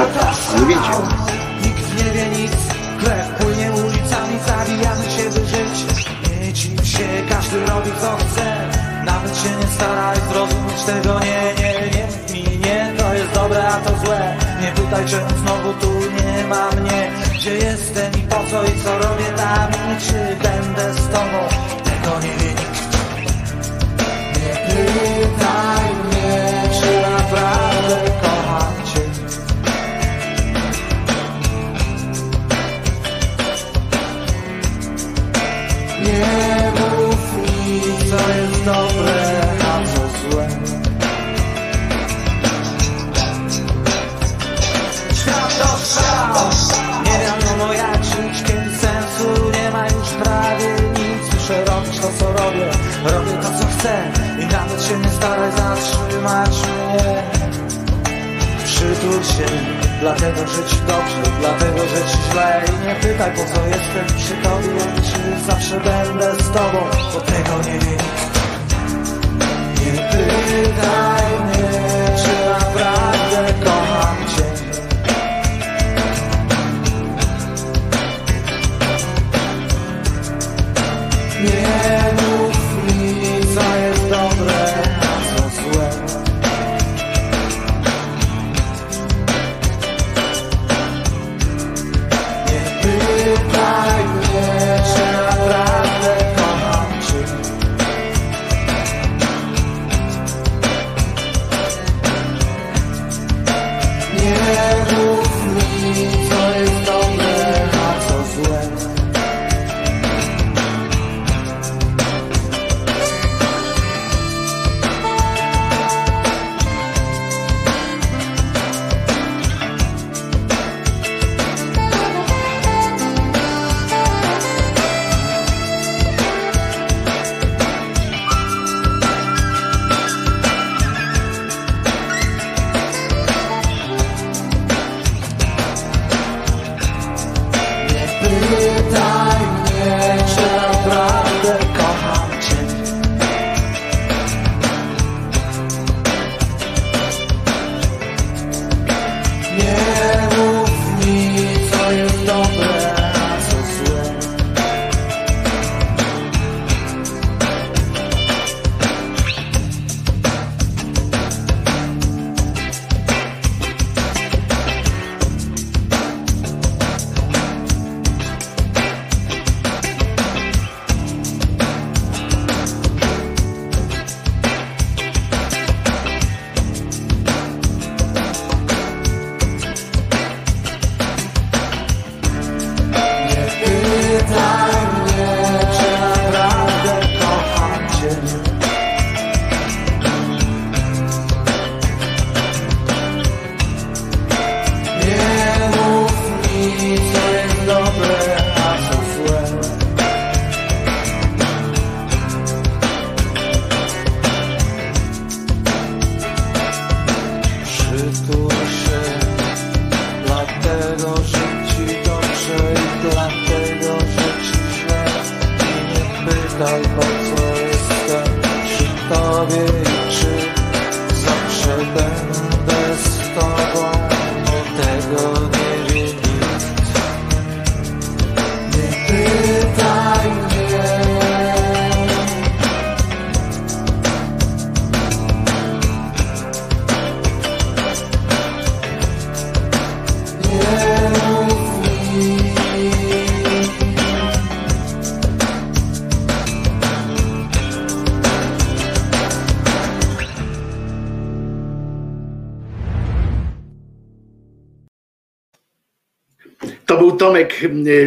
nie wiecie. Nikt nie wie nic, krew płynie ulicami, zabijamy się by żyć. Nie dziw się, każdy robi co chce. Nawet się nie staraj zrozumieć tego, nie, nie, nie. Mi nie, to jest dobre, a to złe. Nie pytaj czemu znowu tu nie ma mnie. Gdzie jestem i po co i co robię tam i czy będę z tobą. Tego nie wie nikt. Dobre, a co złe. Świat to szał, nie wiadomo jak żyć, kiedy sensu. Nie ma już prawie nic. Muszę robić to, co robię, robię to, co chcę. I nawet się nie staraj zatrzymać mnie. Przytul się, dlatego że ci dobrze, dlatego że ci źle. I nie pytaj po co jestem. Przy tobie, czy zawsze będę z tobą. Bo tego nie wie nikt Nie pytaj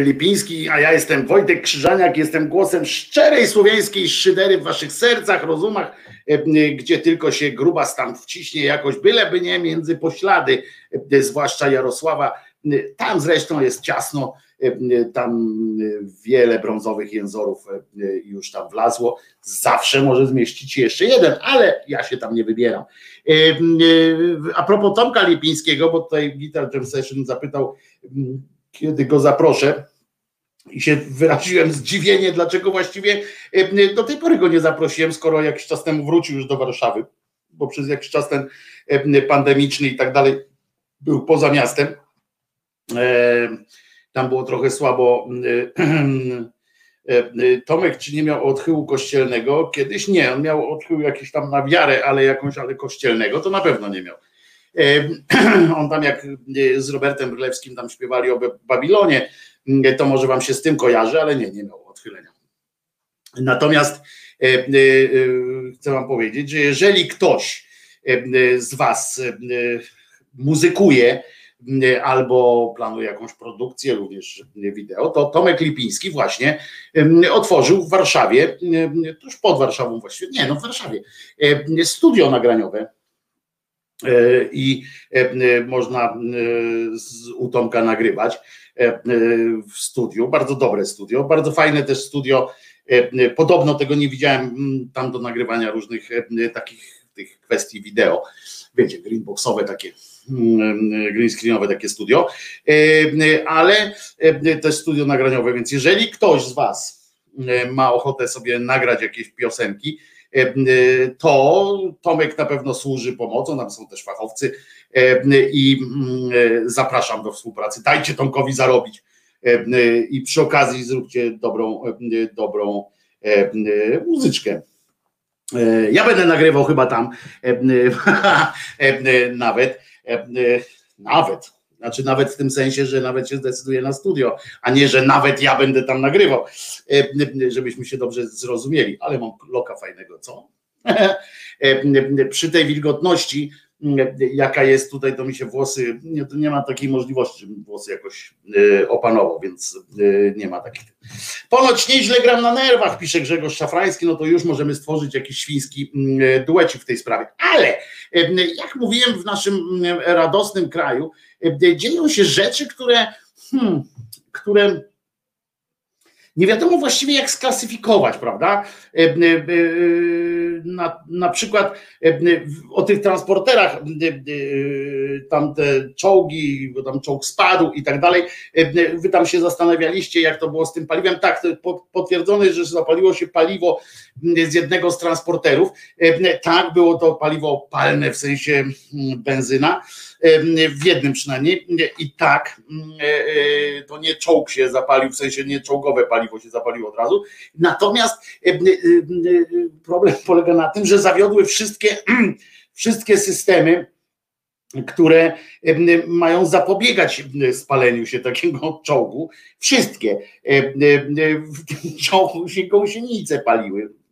Lipiński, a ja jestem Wojtek Krzyżaniak, jestem głosem szczerej słowiańskiej szydery w waszych sercach, rozumach, e, gdzie tylko się gruba stan wciśnie jakoś, byleby nie między poślady, e, zwłaszcza Jarosława. Tam zresztą jest ciasno, e, tam wiele brązowych jęzorów już tam wlazło. Zawsze może zmieścić jeszcze jeden, ale ja się tam nie wybieram. A propos Tomka Lipińskiego, bo tutaj Guitar Jam Session zapytał, kiedy go zaproszę. I się wyraziłem zdziwienie, dlaczego właściwie do tej pory go nie zaprosiłem, skoro jakiś czas temu wrócił już do Warszawy. bo przez jakiś czas ten e, pandemiczny i tak dalej był poza miastem. E, tam było trochę słabo. Tomek, czy nie miał odchyłu kościelnego? Kiedyś nie, on miał odchył jakiś tam na wiarę, ale jakąś, ale kościelnego, to na pewno nie miał. On tam jak z Robertem Brylewskim tam śpiewali o Babilonie, to może wam się z tym kojarzy, ale nie, nie miał odchylenia. Natomiast e, e, e, chcę wam powiedzieć, że jeżeli ktoś z was muzykuje albo planuje jakąś produkcję, również wideo, to Tomek Lipiński właśnie otworzył w Warszawie, tuż pod Warszawą właściwie, nie, no w Warszawie, studio nagraniowe i można u Tomka nagrywać w studiu, bardzo dobre studio, bardzo fajne też studio. E, e, podobno tego nie widziałem tam do nagrywania różnych e, takich tych kwestii wideo. Wiecie, greenboxowe takie, mm, green screenowe takie studio, ale jest studio nagraniowe, więc jeżeli ktoś z Was ma ochotę sobie nagrać jakieś piosenki, to Tomek na pewno służy pomocą, tam są też fachowcy i mm, zapraszam do współpracy. Dajcie Tomkowi zarobić E, e, i przy okazji zróbcie dobrą, e, dobrą muzyczkę. Ja będę nagrywał chyba tam nawet, nawet, znaczy nawet w tym sensie, że nawet się zdecyduje na studio, a nie, że nawet ja będę tam nagrywał, żebyśmy się dobrze zrozumieli, ale mam loka fajnego, co? Przy tej wilgotności jaka jest tutaj, to mi się włosy, nie, to nie ma takiej możliwości, żebym włosy jakoś e, opanował, więc e, nie ma takich. Ponoć nieźle gram na nerwach, pisze Grzegorz Szafrański, no to już możemy stworzyć jakiś świński e, duecik w tej sprawie. Ale jak mówiłem, w naszym radosnym kraju dzieją się rzeczy, które, hmm, które nie wiadomo właściwie jak sklasyfikować, prawda? E, e, e, na, na przykład o tych transporterach, tam te czołgi, bo tam czołg spadł i tak dalej. Wy tam się zastanawialiście, jak to było z tym paliwem. Tak, potwierdzone, że zapaliło się paliwo z jednego z transporterów. Tak, było to paliwo palne, w sensie benzyna w jednym przynajmniej. I tak, to nie czołg się zapalił, w sensie nie czołgowe paliwo się zapaliło od razu. Natomiast problem polega na tym, że zawiodły wszystkie, wszystkie systemy, które mają zapobiegać spaleniu się takiego czołgu. Wszystkie w czołgu się gąsienice paliły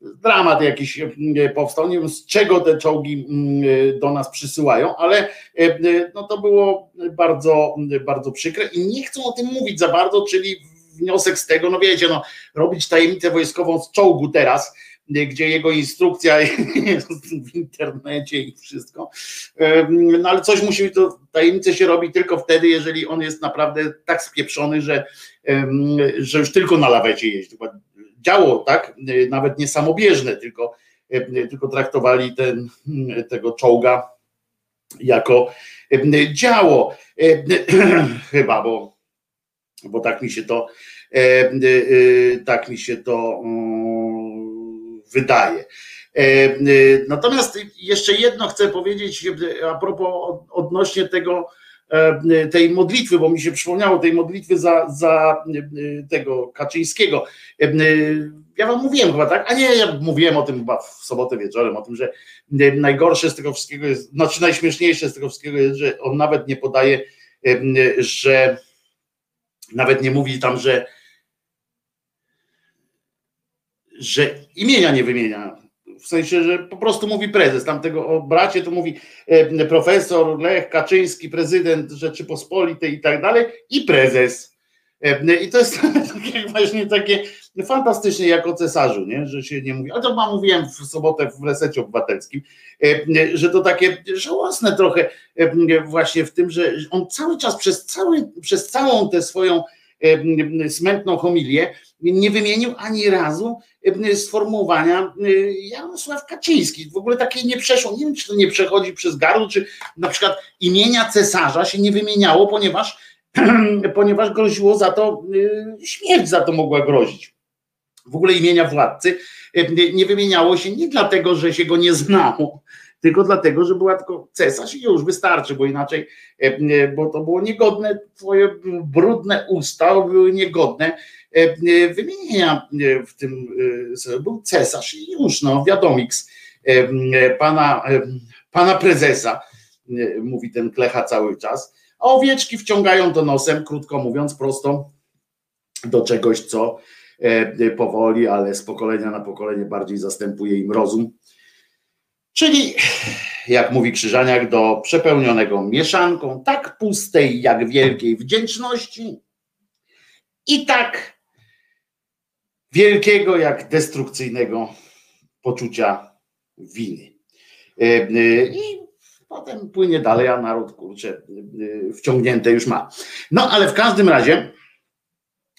dramat jakiś e, powstał. Nie wiem z czego te czołgi mm, e, do nas przysyłają, ale e, no to było bardzo, bardzo przykre i nie chcą o tym mówić za bardzo, czyli wniosek z tego, no wiecie, no, robić tajemnicę wojskową z czołgu teraz, gdzie jego instrukcja jest w internecie i wszystko. No ale coś musi być, to tajemnicę się robi tylko wtedy, jeżeli on jest naprawdę tak spieprzony, że, że już tylko na lawecie jeździ działo, tak? Nawet nie samobieżne, tylko, tylko traktowali ten, tego czołga jako działo. Chyba, bo, bo tak mi się to tak mi się to mm, wydaje. Natomiast jeszcze jedno chcę powiedzieć a propos odnośnie tego, E, tej modlitwy, bo mi się przypomniało tej modlitwy za, za e, tego Kaczyńskiego. E, ja wam mówiłem chyba, tak? A nie, ja mówiłem o tym chyba w sobotę wieczorem, o tym, że najgorsze z tego wszystkiego jest, znaczy najśmieszniejsze z tego wszystkiego jest, że on nawet nie podaje, że nawet nie mówi tam, że że imienia nie wymienia w sensie, że po prostu mówi prezes, tamtego o bracie to mówi e, profesor Lech Kaczyński, prezydent Rzeczypospolitej i tak dalej i prezes. E, I to jest takie właśnie takie fantastycznie jak o cesarzu, nie? że się nie mówi, ale to ma mówiłem w sobotę w resecie obywatelskim, e, że to takie żałosne trochę właśnie w tym, że on cały czas przez, cały, przez całą tę swoją smętną homilię nie wymienił ani razu sformułowania Jarosław Kaczyński. W ogóle takie nie przeszło. Nie wiem, czy to nie przechodzi przez gardło, czy na przykład imienia cesarza się nie wymieniało, ponieważ, ponieważ groziło za to, śmierć za to mogła grozić. w ogóle imienia władcy nie wymieniało się nie dlatego, że się go nie znało, tylko dlatego, że była tylko cesarz i już wystarczy, bo inaczej, bo to było niegodne, twoje brudne usta były niegodne wymienienia w tym, był cesarz i już, no wiadomiks pana, pana prezesa, mówi ten klecha cały czas, a owieczki wciągają to nosem, krótko mówiąc, prosto do czegoś, co powoli, ale z pokolenia na pokolenie bardziej zastępuje im rozum. Czyli, jak mówi Krzyżaniak, do przepełnionego mieszanką, tak pustej jak wielkiej wdzięczności i tak wielkiego jak destrukcyjnego poczucia winy. I potem płynie dalej, a naród kurczę wciągnięte już ma. No ale w każdym razie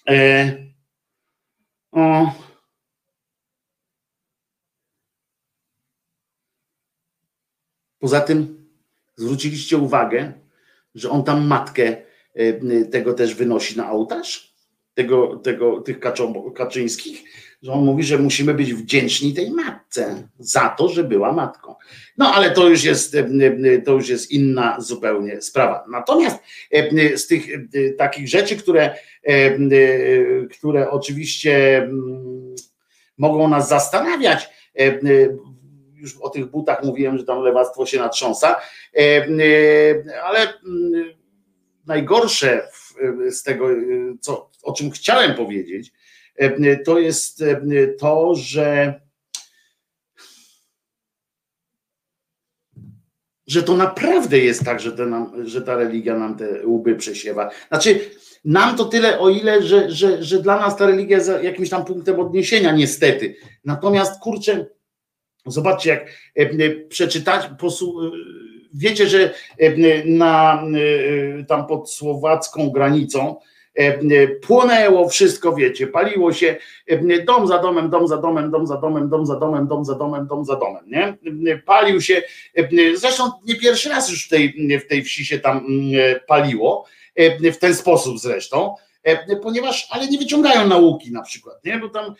e, o, poza tym zwróciliście uwagę, że on tam matkę e, tego też wynosi na ołtarz? Tego, tego, tych Kaczyńskich, że on mówi, że musimy być wdzięczni tej matce za to, że była matką. No ale to już jest, to już jest inna zupełnie sprawa. Natomiast z tych takich rzeczy, które, które oczywiście mogą nas zastanawiać, już o tych butach mówiłem, że tam lewactwo się natrząsa, ale najgorsze z tego, co, o czym chciałem powiedzieć, to jest to, że że to naprawdę jest tak, że, nam, że ta religia nam te łby przesiewa. Znaczy, nam to tyle, o ile, że, że, że dla nas ta religia jest jakimś tam punktem odniesienia, niestety. Natomiast kurczę, zobaczcie, jak przeczytać, wiecie, że na, tam pod słowacką granicą E, e, płonęło wszystko, wiecie, paliło się e, dom za domem, dom za domem, dom za domem, dom za domem, dom za domem, dom za domem, nie? Palił się, zresztą nie pierwszy raz już w tej, w tej wsi się tam mm, paliło, w ten sposób zresztą, ponieważ, ale nie wyciągają nauki na przykład, nie? Bo tam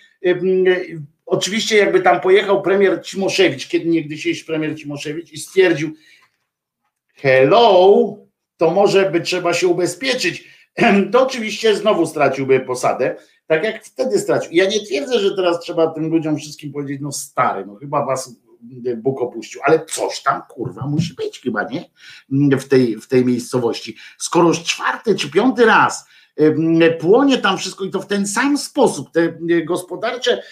oczywiście jakby tam pojechał premier Cimoszewicz, kiedy niegdyś premier Cimoszewicz i stwierdził hello, to może by trzeba się ubezpieczyć, to oczywiście znowu straciłby posadę, tak jak wtedy stracił. Ja nie twierdzę, że teraz trzeba tym ludziom wszystkim powiedzieć, no stary, no chyba was Bóg opuścił, ale coś tam kurwa musi być chyba, nie? W tej, w tej miejscowości. Skoro już czwarty czy piąty raz płonie tam wszystko i to w ten sam sposób, te gospodarcze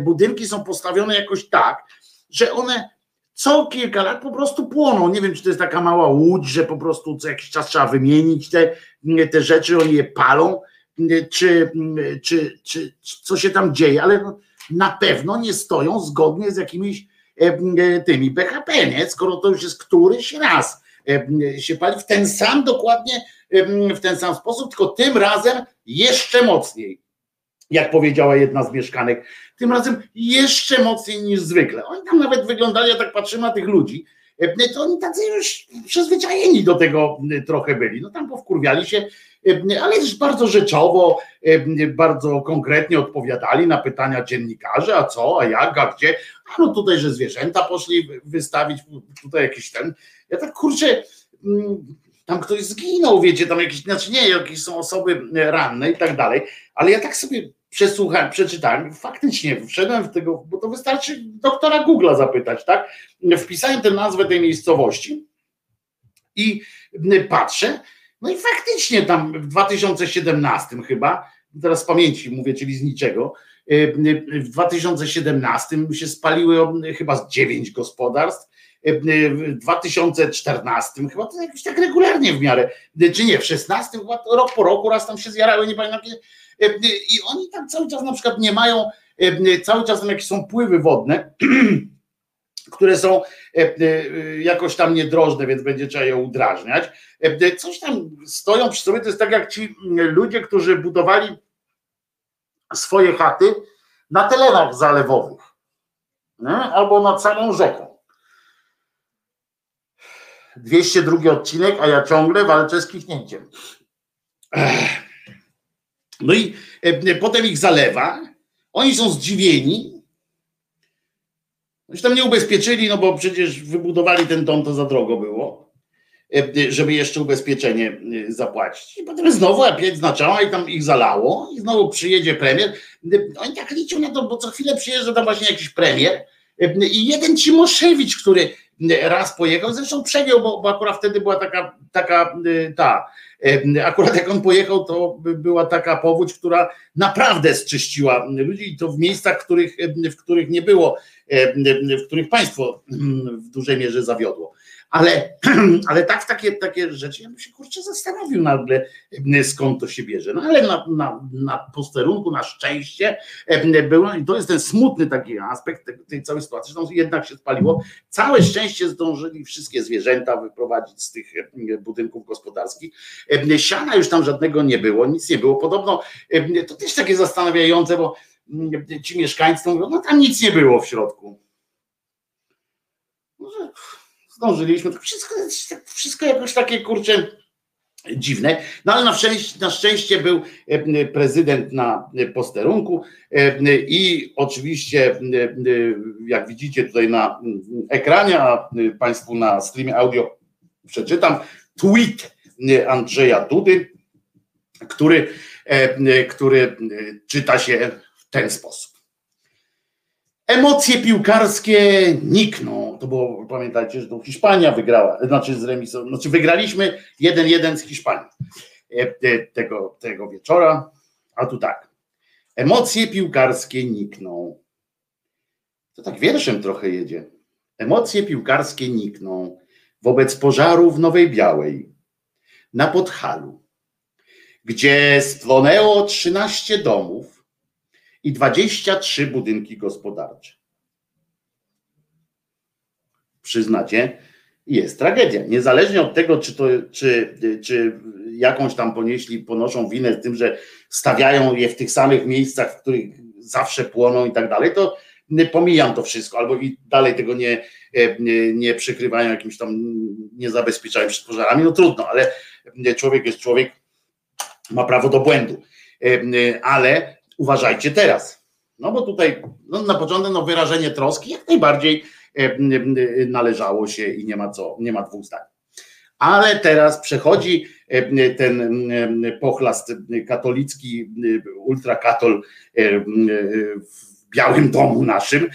budynki są postawione jakoś tak, że one co kilka lat po prostu płoną. Nie wiem, czy to jest taka mała łódź, że po prostu co jakiś czas trzeba wymienić te, te rzeczy, oni je palą, czy, czy, czy, czy co się tam dzieje, ale na pewno nie stoją zgodnie z jakimiś tymi BHP, nie? skoro to już jest któryś raz się pali w ten sam dokładnie, w ten sam sposób, tylko tym razem jeszcze mocniej jak powiedziała jedna z mieszkanek, tym razem jeszcze mocniej niż zwykle. Oni tam nawet wyglądali, ja tak patrzę na tych ludzi, e, to oni tacy już przyzwyczajeni do tego e, trochę byli. No tam powkurwiali się, e, ale też bardzo rzeczowo, bardzo konkretnie odpowiadali na pytania dziennikarzy, a co, a jak, a gdzie, a no tutaj, że zwierzęta poszli wystawić, tutaj jakiś ten, ja tak kurczę, mm, tam ktoś zginął, wiecie, tam jakieś, znaczy nie, jakieś są osoby ranne i tak dalej, ale ja tak sobie przesłuchałem, przeczytałem, faktycznie wszedłem w tego, bo to wystarczy doktora Google'a zapytać, tak? Wpisałem tę nazwę tej miejscowości i patrzę, no i faktycznie tam w 2017 chyba, teraz z pamięci mówię, czyli z niczego, w 2017 się spaliły chyba z dziewięć gospodarstw, w 2014 chyba to jakoś tak regularnie w miarę, czy nie, w 16 chyba rok po roku raz tam się zjarały, nie pamiętam i oni tam cały czas na przykład nie mają, cały czas tam jakieś są pływy wodne, które są jakoś tam niedrożne, więc będzie trzeba je udrażniać. Coś tam stoją przy sobie, to jest tak jak ci ludzie, którzy budowali swoje chaty na telenach zalewowych albo nad samą rzeką. 202 odcinek, a ja ciągle walczę z kichnięciem. No i e, potem ich zalewa. Oni są zdziwieni. Już tam nie ubezpieczyli, no bo przecież wybudowali ten dom, to za drogo było, e, żeby jeszcze ubezpieczenie e, zapłacić. I potem znowu pięć znaczała i tam ich zalało. I znowu przyjedzie premier. Oni tak liczą na to, bo co chwilę przyjeżdża tam właśnie jakiś premier i jeden Cimoszewicz, który raz pojechał, zresztą przegiął, bo, bo akurat wtedy była taka, taka ta, akurat jak on pojechał, to była taka powódź, która naprawdę zczyściła ludzi i to w miejscach, których, w których nie było, w których państwo w dużej mierze zawiodło ale, ale tak takie, takie rzeczy, ja bym się kurczę zastanowił nagle, skąd to się bierze. No ale na, na, na posterunku, na szczęście było, i to jest ten smutny taki aspekt tej, całej sytuacji, że jednak się spaliło. Całe szczęście zdążyli wszystkie zwierzęta wyprowadzić z tych budynków gospodarskich. Siana już tam żadnego nie było, nic nie było. Podobno to też takie zastanawiające, bo ci mieszkańcy mówią, no tam nic nie było w środku. Może zdążyliśmy. Wszystko, wszystko jakoś takie kurcze dziwne. No ale na szczęście, na szczęście był e, prezydent na posterunku e, i oczywiście, e, jak widzicie tutaj na ekranie, a Państwu na streamie audio przeczytam, tweet Andrzeja Dudy, który, który czyta się w ten sposób. Emocje piłkarskie nikną. To było, pamiętajcie, że to Hiszpania wygrała, znaczy z remisą, znaczy wygraliśmy 1-1 z Hiszpanią e, e, tego, tego wieczora. A tu tak. Emocje piłkarskie nikną. To tak wierszem trochę jedzie. Emocje piłkarskie nikną wobec pożaru w Nowej Białej na Podhalu, gdzie spłonęło 13 domów i 23 budynki gospodarcze. Przyznacie, jest tragedia. Niezależnie od tego, czy, to, czy, czy jakąś tam ponieśli, ponoszą winę z tym, że stawiają je w tych samych miejscach, w których zawsze płoną i tak dalej, to pomijam to wszystko, albo i dalej tego nie, nie, nie przykrywają jakimś tam, nie zabezpieczają przed pożarami, no trudno, ale człowiek jest człowiek, ma prawo do błędu. Ale uważajcie teraz. No bo tutaj no na początek no wyrażenie troski jak najbardziej e, e, należało się i nie ma co, nie ma dwóch zdań. Ale teraz przechodzi e, ten pochlast katolicki, ultrakatol w Białym Domu naszym,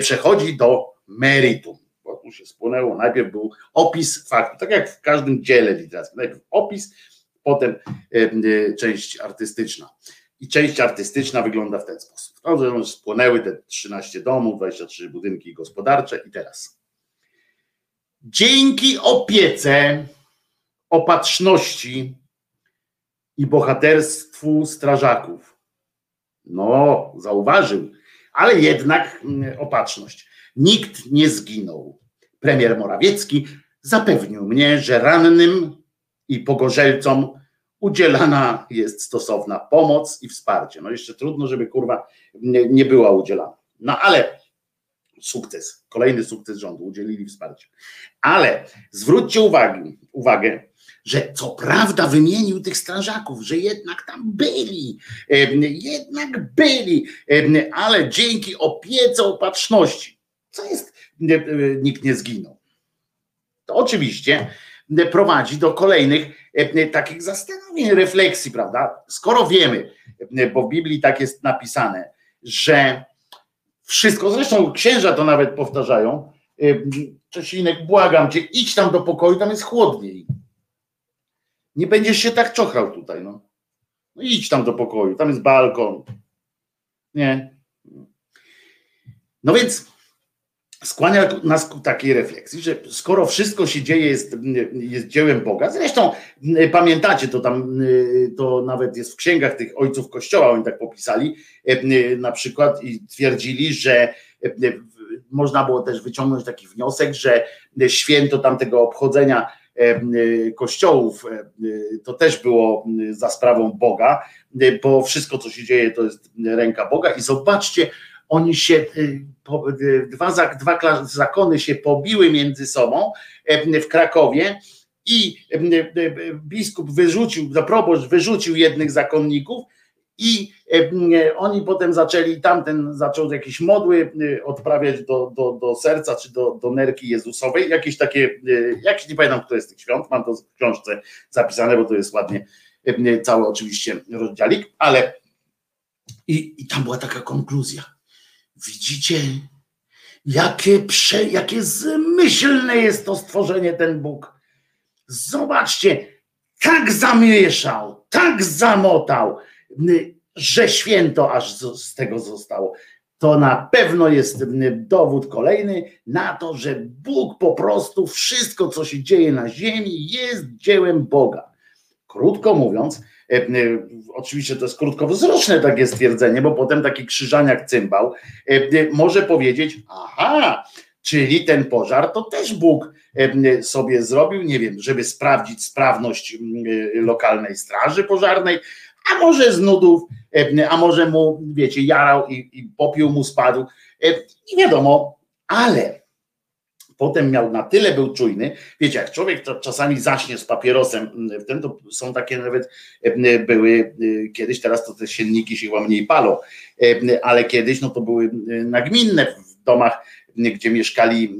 przechodzi do meritum. Bo tu się spłonęło. Najpierw był opis faktu, tak jak w każdym dziele literackim. Najpierw opis, potem część artystyczna. I część artystyczna wygląda w ten sposób. No, spłonęły te 13 domów, 23 budynki gospodarcze i teraz. Dzięki opiece, opatrzności i bohaterstwu strażaków. No, zauważył, ale jednak mm, opatrzność. Nikt nie zginął. Premier Morawiecki zapewnił mnie, że rannym i pogorzelcom udzielana jest stosowna pomoc i wsparcie. No jeszcze trudno, żeby kurwa nie, nie była udzielana. No ale sukces, kolejny sukces rządu, udzielili wsparcia. Ale zwróćcie uwagę, uwagę, że co prawda wymienił tych strażaków, że jednak tam byli, jednak byli, ale dzięki opiece, opatrzności, co jest, nikt nie zginął. To oczywiście prowadzi do kolejnych takich zastanowień, refleksji, prawda? Skoro wiemy, e, bo w Biblii tak jest napisane, że wszystko, zresztą księża to nawet powtarzają, e, Czesinek, błagam cię, idź tam do pokoju, tam jest chłodniej. Nie będziesz się tak czochrał tutaj, no. no idź tam do pokoju, tam jest balkon. Nie. No więc skłania nas ku takiej refleksji, że skoro wszystko się dzieje, jest, jest dziełem Boga, zresztą pamiętacie, to tam to nawet jest w księgach tych ojców kościoła, oni tak popisali na przykład i twierdzili, że można było też wyciągnąć taki wniosek, że święto tamtego obchodzenia kościołów to też było za sprawą Boga, bo wszystko co się dzieje to jest ręka Boga. I zobaczcie, oni się, y, y, dwa, dwa zakony się pobiły między sobą e, w Krakowie i e, biskup wyrzucił, proboszcz wyrzucił jednych zakonników I oni potem zaczęli, tamten zaczął jakieś modły odprawiać do, do, do serca czy do, do nerki Jezusowej, jakieś takie, jakieś nie pamiętam, kto jest tych świąt, mam to w książce zapisane, bo to jest ładnie cały oczywiście rozdziałik, ale i, i tam była taka konkluzja. Widzicie, jakie, prze, jakie zmyślne jest to stworzenie, ten Bóg. Zobaczcie, tak zamieszał, tak zamotał, że święto aż z tego zostało. To na pewno jest dowód kolejny na to, że Bóg po prostu wszystko, co się dzieje na ziemi, jest dziełem Boga. Krótko mówiąc, oczywiście to jest krótkowzroczne takie stwierdzenie, bo potem taki krzyżaniak cymbał e, może powiedzieć, aha, czyli ten pożar to też Bóg sobie zrobił, nie wiem, żeby sprawdzić sprawność lokalnej straży pożarnej, a może z nudów, a może mu, wiecie, jarał i, i popiół mu spadł, nie wiadomo, ale potem miał na tyle był czujny, wiecie, jak człowiek czasami zaśnie z papierosem, mm, w tym to są takie nawet e, były e, kiedyś, teraz to te sienniki się mniej palą, e, ale kiedyś no to były nagminne w domach, gdzie mieszkali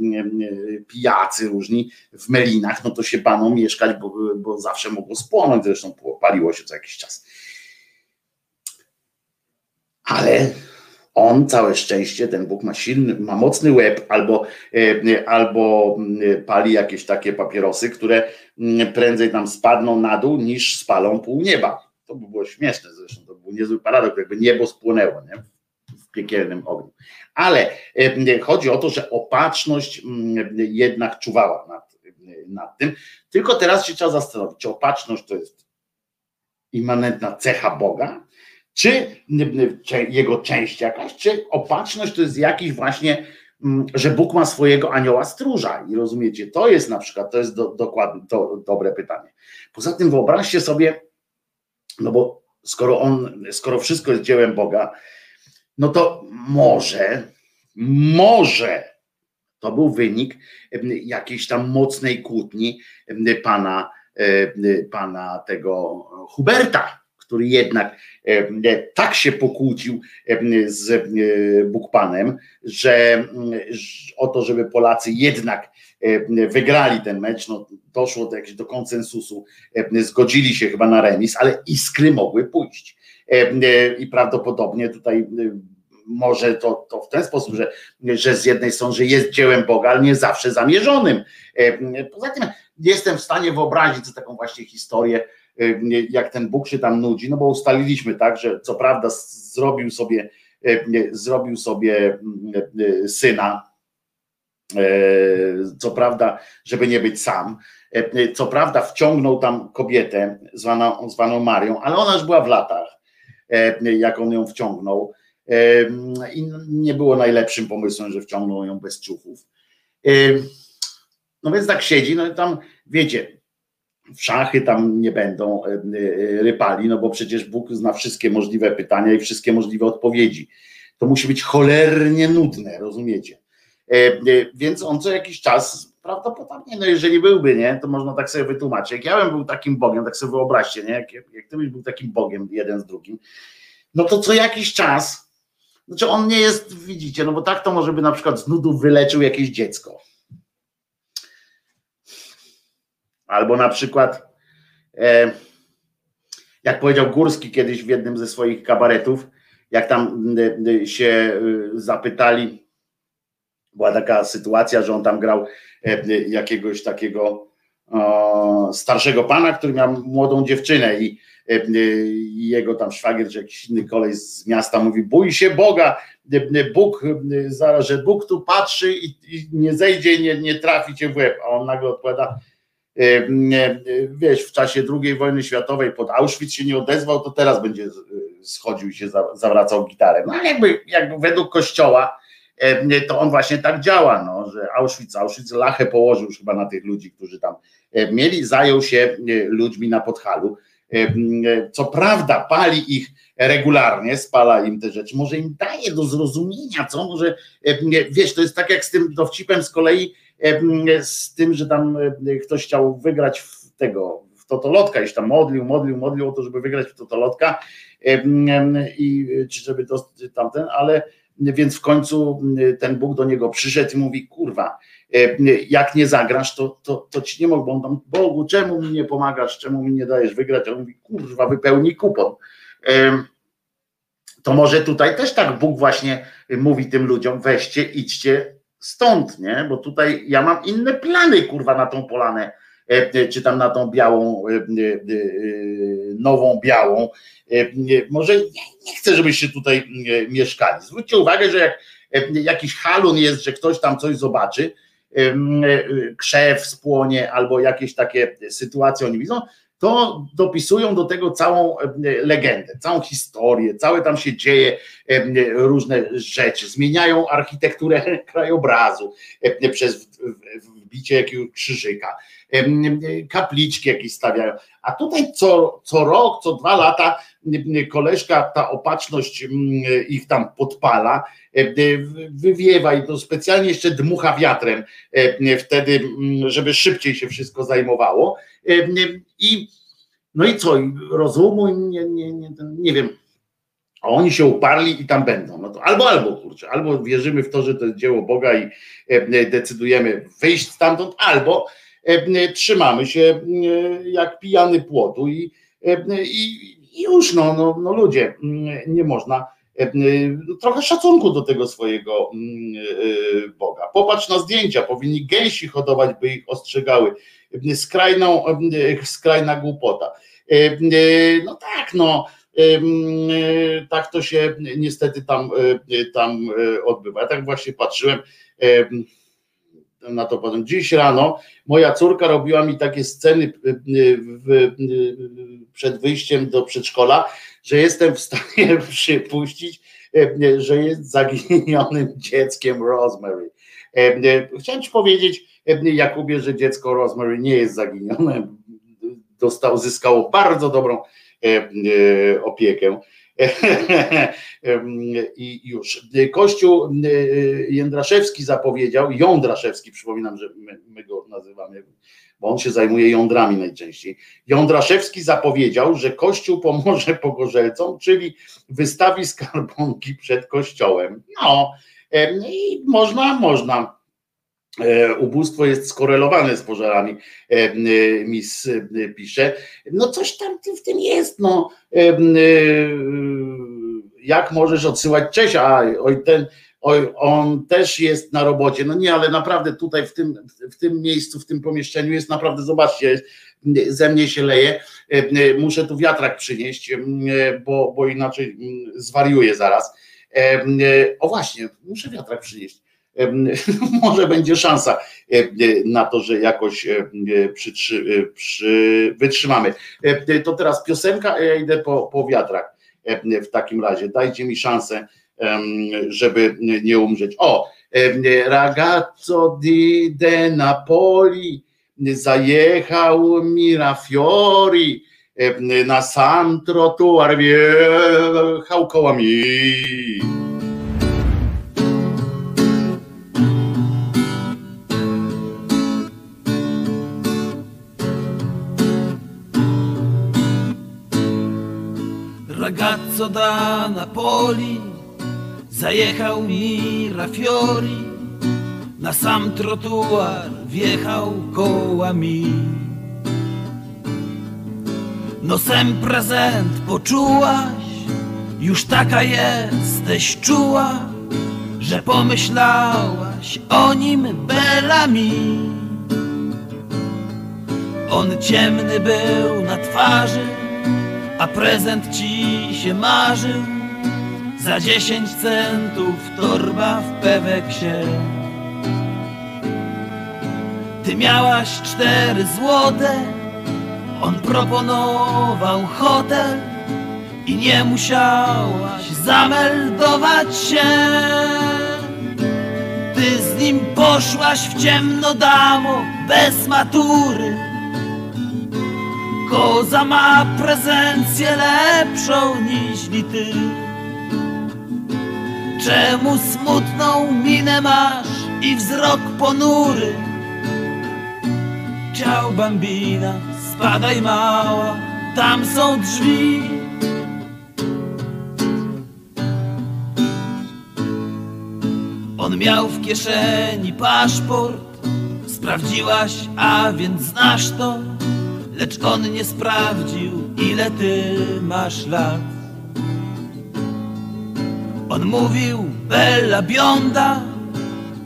pijacy różni. W melinach, no to się bano mieszkać, bo, bo zawsze mogło spłonąć, zresztą paliło się co jakiś czas. Ale on, całe szczęście, ten Bóg ma silny, ma mocny łeb, albo, e, albo mm, pali jakieś takie papierosy, które mm, prędzej tam spadną na dół, niż spalą pół nieba. To by było śmieszne zresztą, to był niezły paradoks, jakby niebo spłonęło nie? w piekielnym ogniu. Ale e, chodzi o to, że opatrzność jednak czuwała nad, nad tym. Tylko teraz się trzeba zastanowić, czy opatrzność to jest immanentna cecha Boga, czy jego część jakaś, czy opatrzność to jest jakiś właśnie, mm, że Bóg ma swojego anioła stróża i rozumiecie, to jest na przykład, to jest do, dokładnie to, dobre pytanie. Poza tym wyobraźcie sobie, no bo skoro on, skoro wszystko jest dziełem Boga, no to może, może to był wynik jakiejś tam mocnej kłótni pana, pana tego Huberta, który jednak e, tak się pokłócił z e, Bukpanem, że o to, żeby Polacy jednak wygrali ten mecz, no doszło do do konsensusu, zgodzili się chyba na remis, ale iskry mogły pójść. E, I prawdopodobnie tutaj może to, to w ten sposób, że, że z jednej strony, że jest dziełem Boga, ale nie zawsze zamierzonym. Poza tym jestem w stanie wyobrazić taką właśnie historię, jak ten Bóg się tam nudzi, no bo ustaliliśmy tak, że co prawda zrobił sobie, y, zrobił sobie y, syna, co prawda, żeby nie być sam, co prawda wciągnął tam kobietę zwaną, zwaną Marią, ale ona już była w latach, jak on ją wciągnął i nie było najlepszym pomysłem, że wciągnął ją bez ciuchów. No więc tak siedzi, no i tam wiecie, w szachy tam nie będą e, e, rypali, no bo przecież Bóg zna wszystkie możliwe pytania i wszystkie możliwe odpowiedzi. To musi być cholernie nudne, rozumiecie? E, więc on co jakiś czas, prawdopodobnie, no jeżeli byłby, nie, to można tak sobie wytłumaczyć. Jak ja bym był takim Bogiem, tak sobie wyobraźcie, nie, jak, jak ty byś był takim Bogiem jeden z drugim, no to co jakiś czas, znaczy on nie jest, widzicie, no bo tak to może by na przykład z nudów wyleczył jakieś dziecko Albo na przykład, e, jak powiedział Górski kiedyś w jednym ze swoich kabaretów, jak tam się zapytali, była taka sytuacja, że on tam grał e, jakiegoś takiego starszego pana, który miał młodą dziewczynę i e, jego tam szwagier czy jakiś inny kolej z miasta mówi, bój się Boga, Bóg, zaraz, że Bóg tu patrzy i, nie zejdzie, nie, nie trafi cię w łeb, a on nagle odpowiada, E, wiesz, w czasie II wojny światowej pod Auschwitz się nie odezwał, to teraz będzie schodził i się zawracał gitarę. No ale jakby, jakby według kościoła to on właśnie tak działa, no, że Auschwitz, Auschwitz lachę położył chyba na tych ludzi, którzy tam mieli, zajął się ludźmi na podchalu. Co prawda pali ich regularnie, spala im te rzeczy, może im daje do zrozumienia, co może, wiesz, to jest tak jak z tym dowcipem z kolei, z tym, że tam ktoś chciał wygrać w tego w Totolotka i się tam modlił, modlił, modlił o to, żeby wygrać w Totolotka em, i czy żeby to tamten, ale więc w końcu ten Bóg do niego przyszedł i mówi, kurwa, e, jak nie zagrasz, to, to, to ci nie mogę, bo on tam, Bogu, czemu mi nie pomagasz, czemu mi nie dajesz wygrać? A on mówi, kurwa, wypełnij kupon. To może tutaj też tak Bóg właśnie mówi tym ludziom, weźcie, idźcie stąd, nie? Bo tutaj ja mam inne plany, kurwa, na tą polanę, e, e, czy tam na tą białą, e, nową białą. Może nie, chcę, żebyście tutaj mieszkali. Zwróćcie uwagę, że jak jakiś halun jest, że ktoś tam coś zobaczy, krzew spłonie albo jakieś takie sytuacje oni widzą, to dopisują do tego całą e, legendę, całą historię, całe tam się dzieje e, różne rzeczy, zmieniają architekturę krajobrazu e, przez wbicie jakiegoś krzyżyka, kapliczki jakieś stawiają, a tutaj co, co rok, co dwa lata koleżka, ta opatrzność mm, ich tam podpala, e, wywiewa i to specjalnie jeszcze dmucha wiatrem e, wtedy, mm, żeby szybciej się wszystko zajmowało E, i no i co, rozumu, nie, nie, nie, nie wiem, a oni się uparli i tam będą. No to albo, albo, kurczę, albo wierzymy w to, że to jest dzieło Boga i decydujemy wyjść stamtąd, albo trzymamy się jak pijany płotu i, i, i już, no, no, no ludzie, mm, nie można e, no, trochę szacunku do tego swojego mm, e, Boga. Popatrz na zdjęcia, powinni gęsi hodować, by ich ostrzegały. Skrajną, e, skrajna głupota. E, e, No tak, no e, tak to się niestety tam, e, tam e, odbywa. Ja tak właśnie patrzyłem em, na to potem. Dziś rano moja córka robiła mi takie sceny e, w, w, przed wyjściem do przedszkola, że jestem w stanie przypuścić, e, że jest zaginionym dzieckiem Rosemary. E, e, Chciałem ci powiedzieć, e, Jakubie, że dziecko Rosemary nie jest zaginione. Dostał, zyskało bardzo dobrą e, e, opiekę. I już. Kościół e, Jędraszewski zapowiedział, Jądraszewski, przypominam, że my, my go nazywamy, bo on się zajmuje jądrami najczęściej. Jądraszewski zapowiedział, że Kościół pomoże pogorzelcom, czyli wystawi skarbonki przed kościołem. No, i można, można. E, Ubóstwo jest skorelowane z pożarami, e, e, mis pisze. No coś tam w tym jest, no. Jak możesz odsyłać Cześć, a oj ten, oj, on też jest na robocie. No nie, ale naprawdę tutaj w tym, w tym miejscu, w tym pomieszczeniu jest naprawdę, zobaczcie, ze mnie się leje. Muszę tu wiatrak przynieść, bo, bo inaczej zwariuję zaraz. O właśnie, muszę wiatrak przynieść. Może będzie szansa e, e, na to, że jakoś e, przy, wytrzymamy. To teraz piosenka, a ja idę po, po wiatrak e, w takim razie. Dajcie mi szansę, żeby nie umrzeć. O, ragazzo di de Napoli zajechał Mirafiori na sam trotuar wjechał kołami. Ragazzo da Napoli zajechał Mirafiori na sam trotuar wjechał kołami. Nosem prezent poczułaś, już taka jesteś czuła, że pomyślałaś o nim belami. On ciemny był na twarzy, a prezent ci się marzył. Za dziesięć centów torba w peweksie. Ty miałaś cztery złote, on proponował hotel i nie musiałaś zameldować się. Ty z nim poszłaś w ciemno damo, bez matury. Koza ma prezencję lepszą niż ty. Czemu smutną minę masz i wzrok ponury? Ciao bambina, spadaj mała, tam są drzwi. On miał w kieszeni paszport, sprawdziłaś, a więc znasz to, lecz on nie sprawdził, ile ty masz lat. On mówił, bella bionda,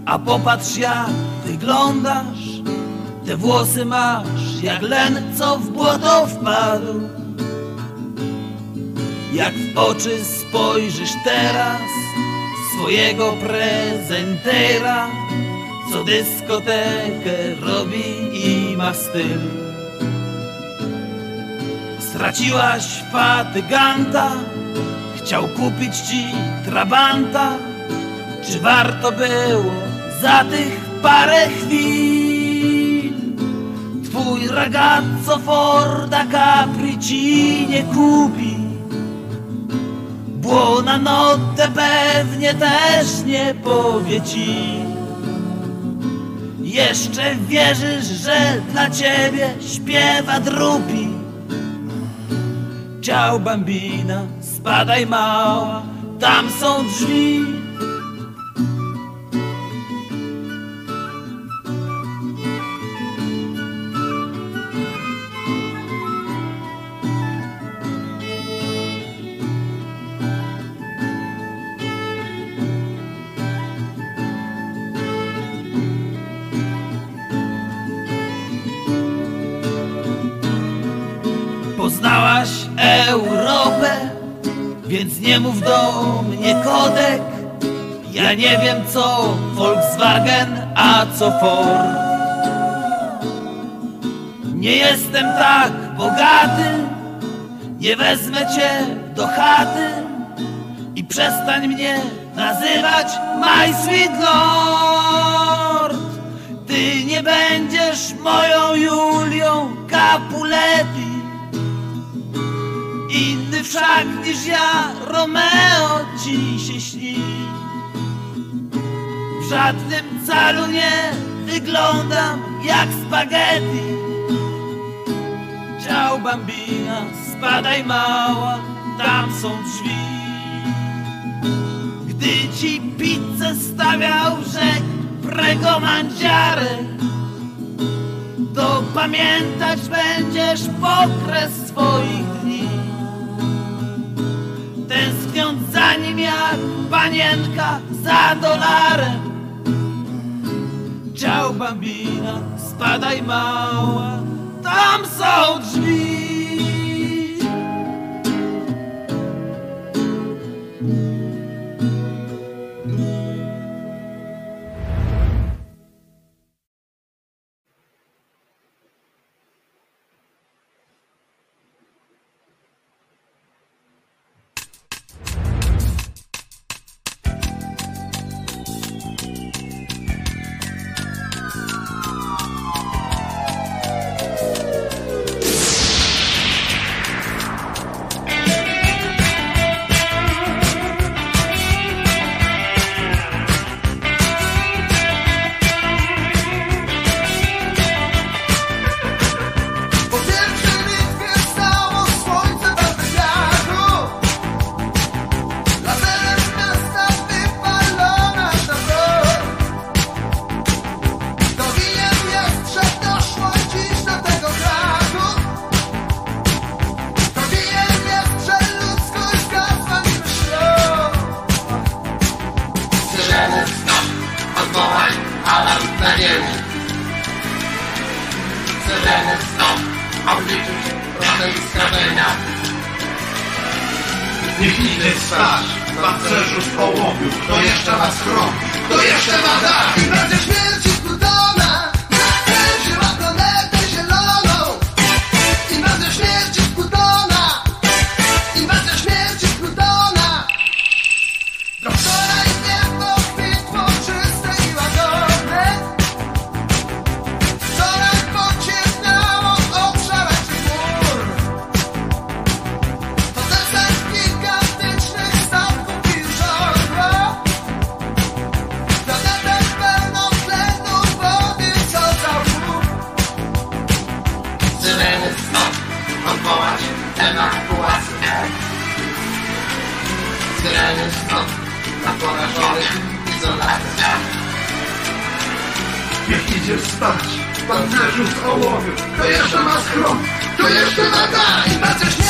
a popatrz jak wyglądasz. Te włosy masz jak len, co w błoto wpadł. Jak w oczy spojrzysz teraz swojego prezentera, co dyskotekę robi i ma styl. Straciłaś fatyganta, chciał kupić ci trabanta. Czy warto było za tych parę chwil? Twój ragazzo Forda Capri ci nie kupi. Buona notte pewnie też nie powie ci. Jeszcze wierzysz, że dla ciebie śpiewa drupi. Ciao bambina, spadaj mała, tam są drzwi. Mów do mnie kodek. Ja nie wiem co Volkswagen, a co Ford. Nie jestem tak bogaty, nie wezmę cię do chaty i przestań mnie nazywać my sweet lord. Ty nie będziesz moją Julią Capuletti. Inny wszak niż ja, Romeo ci się śni. W żadnym calu nie wyglądam jak spaghetti. Ciao bambina, spadaj mała, tam są drzwi. Gdy ci pizzę stawiał rzek prego mandziare, to pamiętać będziesz okres swoich. Tęskniąc za nim jak panienka za dolarem. Ciao bambina, spadaj mała, tam są drzwi. Pancerzu z ołowiu, kto jeszcze ma schron, kto jeszcze ma dach. Inwacja śmierci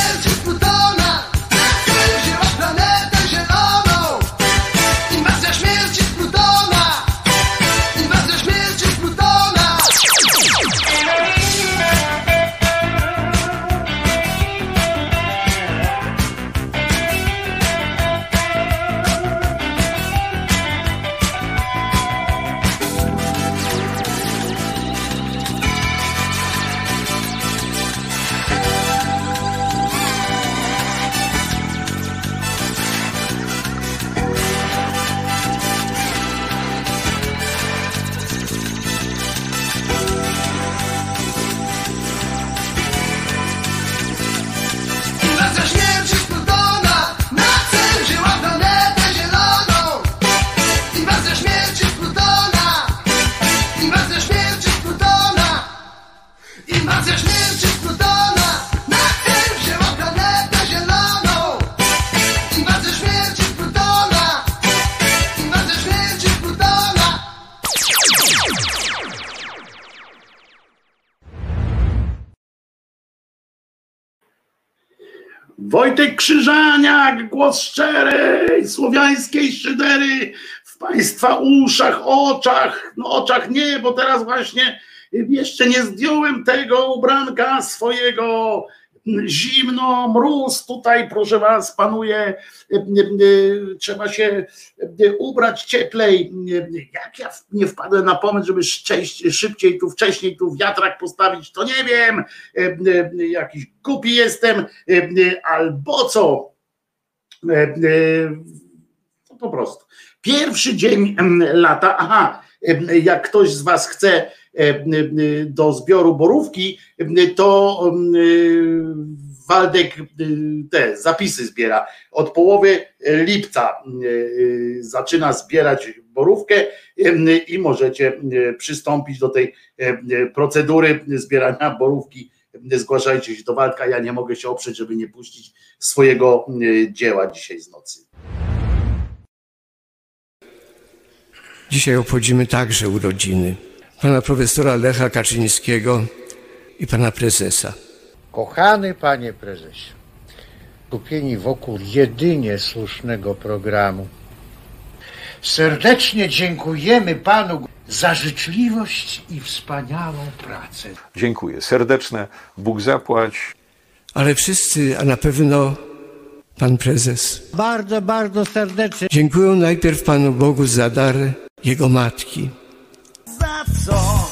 Głos szczerej, słowiańskiej szydery w Państwa uszach, oczach, no oczach nie, bo teraz właśnie jeszcze nie zdjąłem tego ubranka swojego, zimno, mróz tutaj, proszę Was, panuje, trzeba się ubrać cieplej. Jak ja nie wpadłem na pomysł, żeby szybciej tu, wcześniej tu wiatrak postawić, to nie wiem, jakiś głupi jestem, albo co. No po prostu. Pierwszy dzień lata, aha, jak ktoś z Was chce do zbioru borówki, to Waldek te zapisy zbiera. Od połowy lipca em, zaczyna zbierać borówkę i możecie przystąpić do tej procedury zbierania borówki. Zgłaszajcie się do Waldka, ja nie mogę się oprzeć, żeby nie puścić swojego em, dzieła dzisiaj z nocy. Dzisiaj obchodzimy także urodziny pana profesora Lecha Kaczyńskiego i pana prezesa. Kochany panie prezesie, skupieni wokół jedynie słusznego programu, serdecznie dziękujemy panu za życzliwość i wspaniałą pracę. Dziękuję. Serdeczne. Bóg zapłać. Ale wszyscy, a na pewno pan prezes, Bardzo, bardzo serdecznie. dziękują najpierw panu Bogu za dar jego matki, Za co?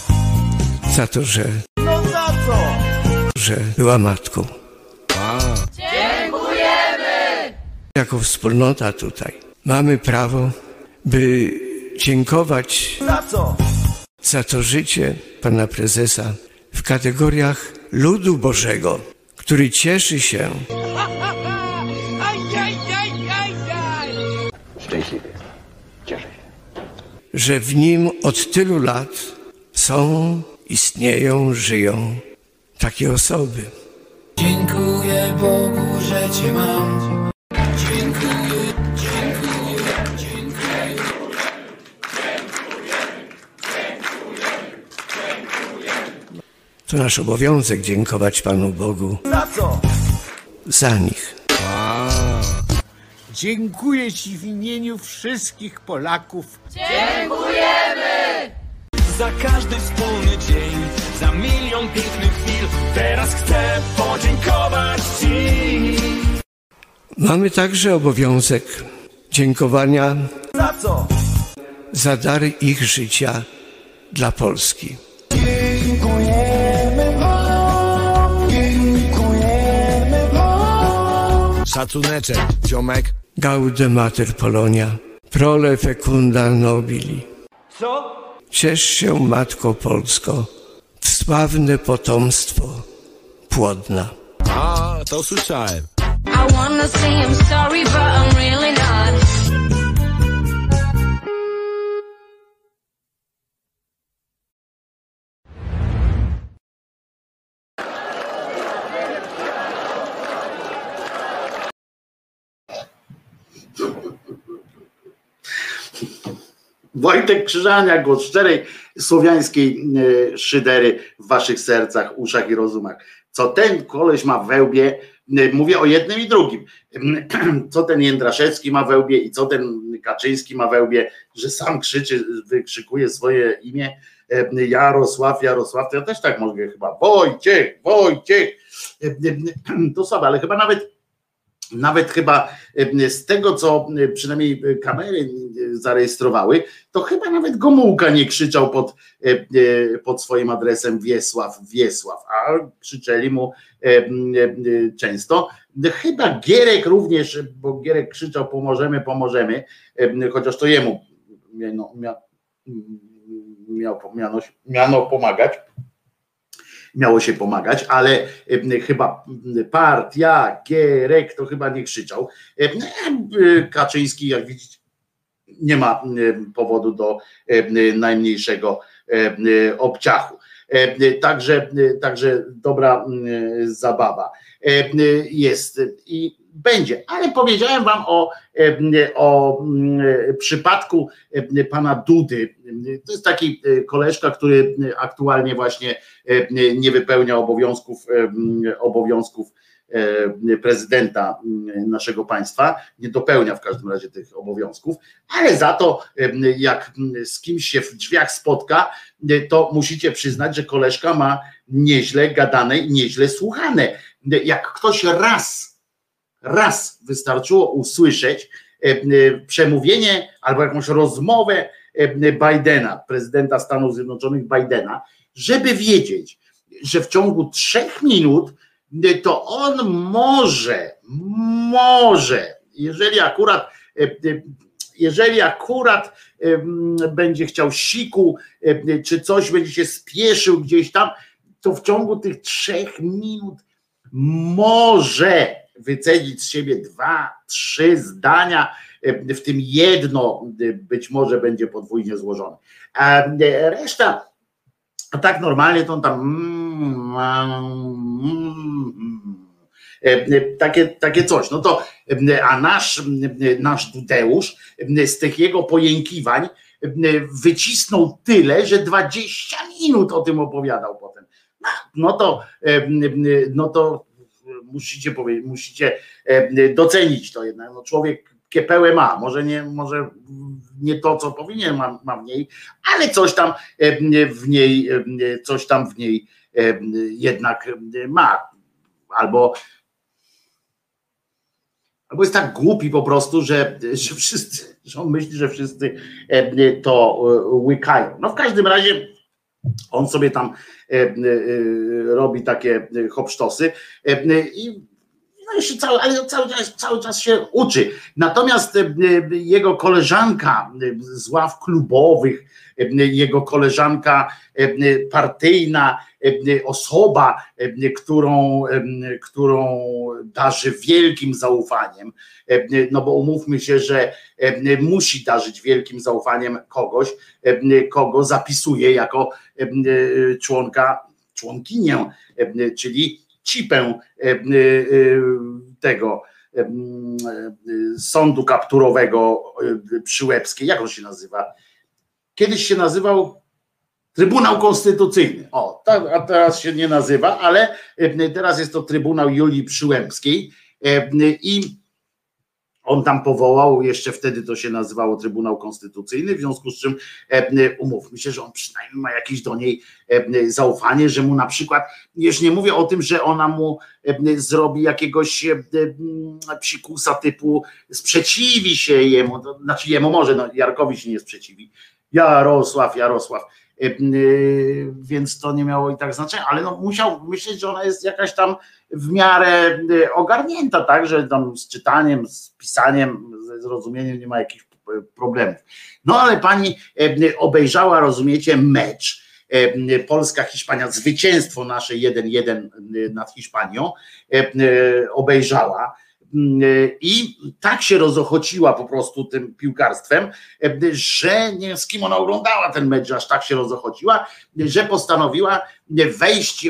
za to, że, No za co? że była matką. Dziękujemy! Jako wspólnota tutaj mamy prawo, by dziękować Za co? za to życie pana prezesa w kategoriach ludu Bożego, który cieszy się, Szczęśliwy. Cieszę się. że w nim od tylu lat są, istnieją, żyją takie osoby. Dziękuję Bogu, że Cię mam. Dziękuję, dziękuję, To nasz obowiązek dziękować Panu Bogu Za co? za nich. Dziękuję Ci w imieniu wszystkich Polaków. Dziękujemy! Za każdy wspólny dzień, za milion pięknych chwil Teraz chcę podziękować Ci Mamy także obowiązek dziękowania Za co? za dary ich życia dla Polski. Szacuneczek, ziomek. Gaude Mater Polonia, prole fecunda nobili. Co? Ciesz się, Matko Polsko, w sławne potomstwo płodna. A, to słyszałem. I wanna say I'm sorry, but I'm really not. Wojtek Krzyżania, głos szczerej słowiańskiej e, szydery w waszych sercach, uszach i rozumach. Co ten koleś ma w wełbie, e, mówię o jednym i drugim, co ten Jędraszewski ma wełbie i co ten Kaczyński ma wełbie, że sam krzyczy, wykrzykuje swoje imię, Jarosław, Jarosław, to ja też tak mogę chyba, Wojciech, Wojciech, to słabe, ale chyba nawet nawet chyba z tego, co przynajmniej kamery zarejestrowały, to chyba nawet Gomułka nie krzyczał pod, pod swoim adresem Wiesław, Wiesław, a krzyczeli mu często. Chyba Gierek również, bo Gierek krzyczał pomożemy, pomożemy, chociaż to jemu miano, miał, miano, miano pomagać miało się pomagać, ale chyba partia, Gierek to chyba nie krzyczał. Kaczyński, jak widzicie, nie ma powodu do najmniejszego obciachu. Także, także dobra zabawa jest i będzie. Ale powiedziałem wam o, o przypadku pana Dudy. To jest taki koleżka, który aktualnie właśnie nie wypełnia obowiązków, obowiązków prezydenta naszego państwa, nie dopełnia w każdym razie tych obowiązków, ale za to jak z kimś się w drzwiach spotka, to musicie przyznać, że koleżka ma nieźle gadane i nieźle słuchane. Jak ktoś raz, raz wystarczyło usłyszeć przemówienie albo jakąś rozmowę Bidena, prezydenta Stanów Zjednoczonych Bidena, żeby wiedzieć, że w ciągu trzech minut to on może, może, jeżeli akurat, jeżeli akurat będzie chciał siku, czy coś będzie się spieszył gdzieś tam, to w ciągu tych trzech minut może wycedzić z siebie dwa, trzy zdania, w tym jedno być może będzie podwójnie złożone. A reszta, a tak normalnie to on tam takie, takie coś. No to, a nasz, nasz Dudeusz z tych jego pojękiwań wycisnął tyle, że 20 minut o tym opowiadał potem. No to, no to musicie powiedzieć, musicie docenić to jednak. No człowiek kiepełę ma, może nie, może nie to, co powinien ma, ma w niej, ale coś tam w niej, coś tam w niej jednak ma. Albo albo jest tak głupi po prostu, że, że wszyscy, że on myśli, że wszyscy to łykają. No w każdym razie on sobie tam robi takie hopsztosy. I jeszcze cały, ale cały czas, cały czas się uczy. Natomiast jego koleżanka z ław klubowych, jego koleżanka partyjna, osoba, którą, którą darzy wielkim zaufaniem, no bo umówmy się, że musi darzyć wielkim zaufaniem kogoś, kogo zapisuje jako członka, członkinię, czyli cipę tego sądu kapturowego przy Łebskiej. Jak on się nazywa? Kiedyś się nazywał Trybunał Konstytucyjny. O, a teraz się nie nazywa, ale teraz jest to Trybunał Julii Przyłębskiej i on tam powołał, jeszcze wtedy to się nazywało Trybunał Konstytucyjny, w związku z czym umówmy się, że on przynajmniej ma jakieś do niej zaufanie, że mu na przykład, już nie mówię o tym, że ona mu zrobi jakiegoś psikusa typu sprzeciwi się jemu, znaczy jemu może, no Jarkowi się nie sprzeciwi, Jarosław, Jarosław, więc to nie miało i tak znaczenia, ale no musiał myśleć, że ona jest jakaś tam w miarę ogarnięta, tak, że tam z czytaniem, z pisaniem, ze zrozumieniem nie ma jakichś problemów. No ale pani obejrzała, rozumiecie, mecz Polska-Hiszpania, zwycięstwo nasze 1-1 nad Hiszpanią obejrzała I tak się rozochociła po prostu tym piłkarstwem, że nie z kim ona oglądała ten mecz, aż tak się rozochociła, że postanowiła wejść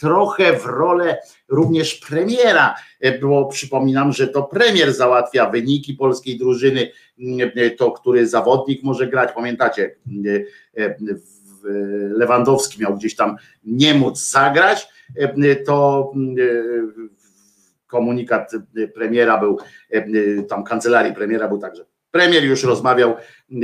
trochę w rolę również premiera, bo przypominam, że to premier załatwia wyniki polskiej drużyny, to który zawodnik może grać, pamiętacie, Lewandowski miał gdzieś tam nie móc zagrać, to komunikat premiera był, tam kancelarii premiera był także. Premier już rozmawiał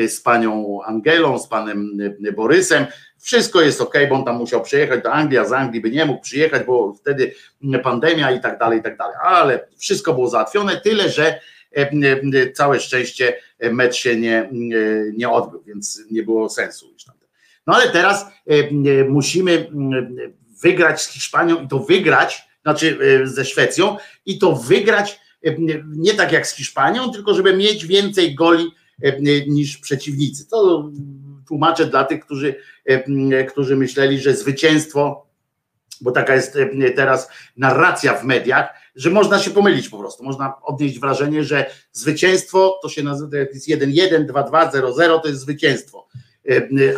z panią Angelą, z panem Borysem. Wszystko jest ok, bo on tam musiał przyjechać do Anglii, a z Anglii by nie mógł przyjechać, bo wtedy pandemia i tak dalej, i tak dalej. Ale wszystko było załatwione, tyle że całe szczęście mecz się nie, nie odbył, więc nie było sensu już tam. No ale teraz musimy wygrać z Hiszpanią i to wygrać, znaczy ze Szwecją i to wygrać nie tak jak z Hiszpanią, tylko żeby mieć więcej goli niż przeciwnicy. To tłumaczę dla tych, którzy, którzy myśleli, że zwycięstwo, bo taka jest teraz narracja w mediach, że można się pomylić po prostu. Można odnieść wrażenie, że zwycięstwo to się nazywa, jak jest 1-1, 2-2, 0-0, to jest zwycięstwo.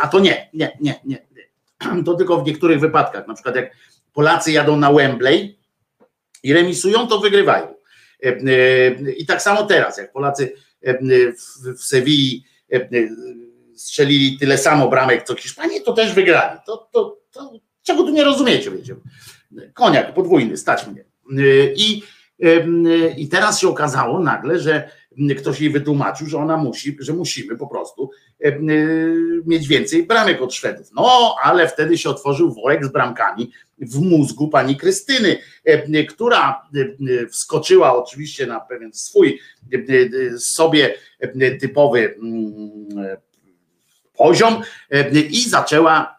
A to nie, nie, nie, nie. To tylko w niektórych wypadkach. Na przykład jak Polacy jadą na Wembley i remisują, to wygrywają. I tak samo teraz, jak Polacy w Sewilli strzelili tyle samo bramek co Hiszpanii, to też wygrali. To, to, to czego tu nie rozumiecie, wiecie? Koniak podwójny, stać mnie. I, I teraz się okazało nagle, że ktoś jej wytłumaczył, że ona musi, że musimy po prostu mieć więcej bramek od Szwedów. No, ale wtedy się otworzył worek z bramkami w mózgu pani Krystyny, która wskoczyła oczywiście na pewien swój sobie typowy poziom i zaczęła,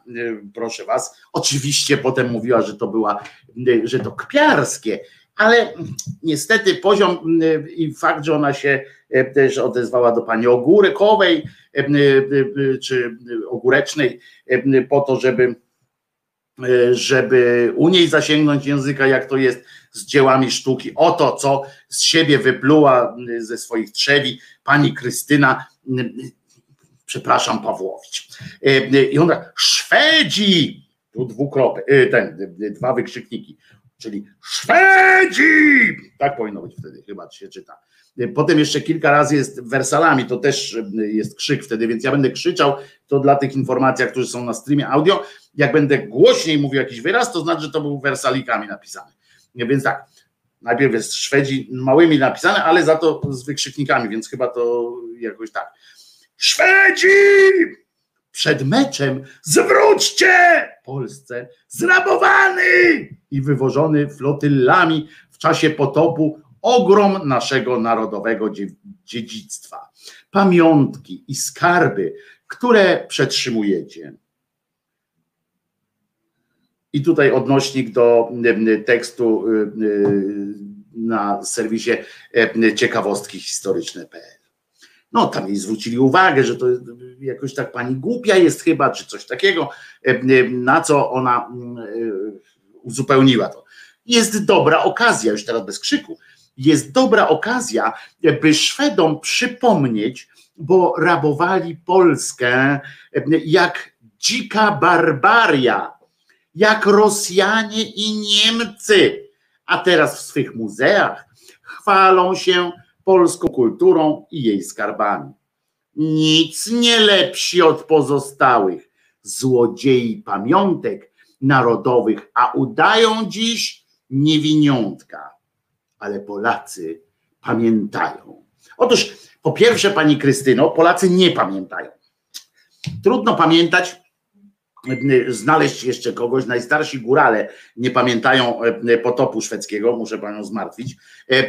proszę was, oczywiście potem mówiła, że to była, że to kpiarskie, ale niestety poziom i fakt, że ona się też odezwała do pani Ogórekowej czy Ogórecznej po to, żeby żeby u niej zasięgnąć języka, jak to jest z dziełami sztuki. Oto, co z siebie wypluła ze swoich trzewi pani Krystyna, przepraszam, Pawłowicz. I ona, Szwedzi, tu dwukropy, ten, dwa wykrzykniki, czyli Szwedzi! Tak powinno być wtedy, chyba się czyta. Potem jeszcze kilka razy jest wersalami, to też jest krzyk wtedy, więc ja będę krzyczał, to dla tych informacji, którzy są na streamie audio, jak będę głośniej mówił jakiś wyraz, to znaczy, że to był wersalikami napisany. Więc tak, najpierw jest Szwedzi małymi napisane, ale za to z wykrzyknikami, więc chyba to jakoś tak. Szwedzi! Przed meczem zwróćcie Polsce zrabowany i wywożony flotyllami w czasie potopu ogrom naszego narodowego dziedzictwa, pamiątki i skarby, które przetrzymujecie. I tutaj odnośnik do tekstu na serwisie ciekawostki historyczne.pl. No, tam jej zwrócili uwagę, że to jakoś tak pani głupia jest chyba, czy coś takiego, na co ona uzupełniła to. Jest dobra okazja, już teraz bez krzyku, jest dobra okazja, by Szwedom przypomnieć, bo rabowali Polskę jak dzika barbaria, jak Rosjanie i Niemcy, a teraz w swych muzeach chwalą się polską kulturą i jej skarbami. Nic nie lepsi od pozostałych złodziei pamiątek narodowych, a udają dziś niewiniątka. Ale Polacy pamiętają. Otóż, po pierwsze, pani Krystyno, Polacy nie pamiętają. Trudno pamiętać, znaleźć jeszcze kogoś. Najstarsi górale nie pamiętają e, potopu szwedzkiego, muszę panią zmartwić. E,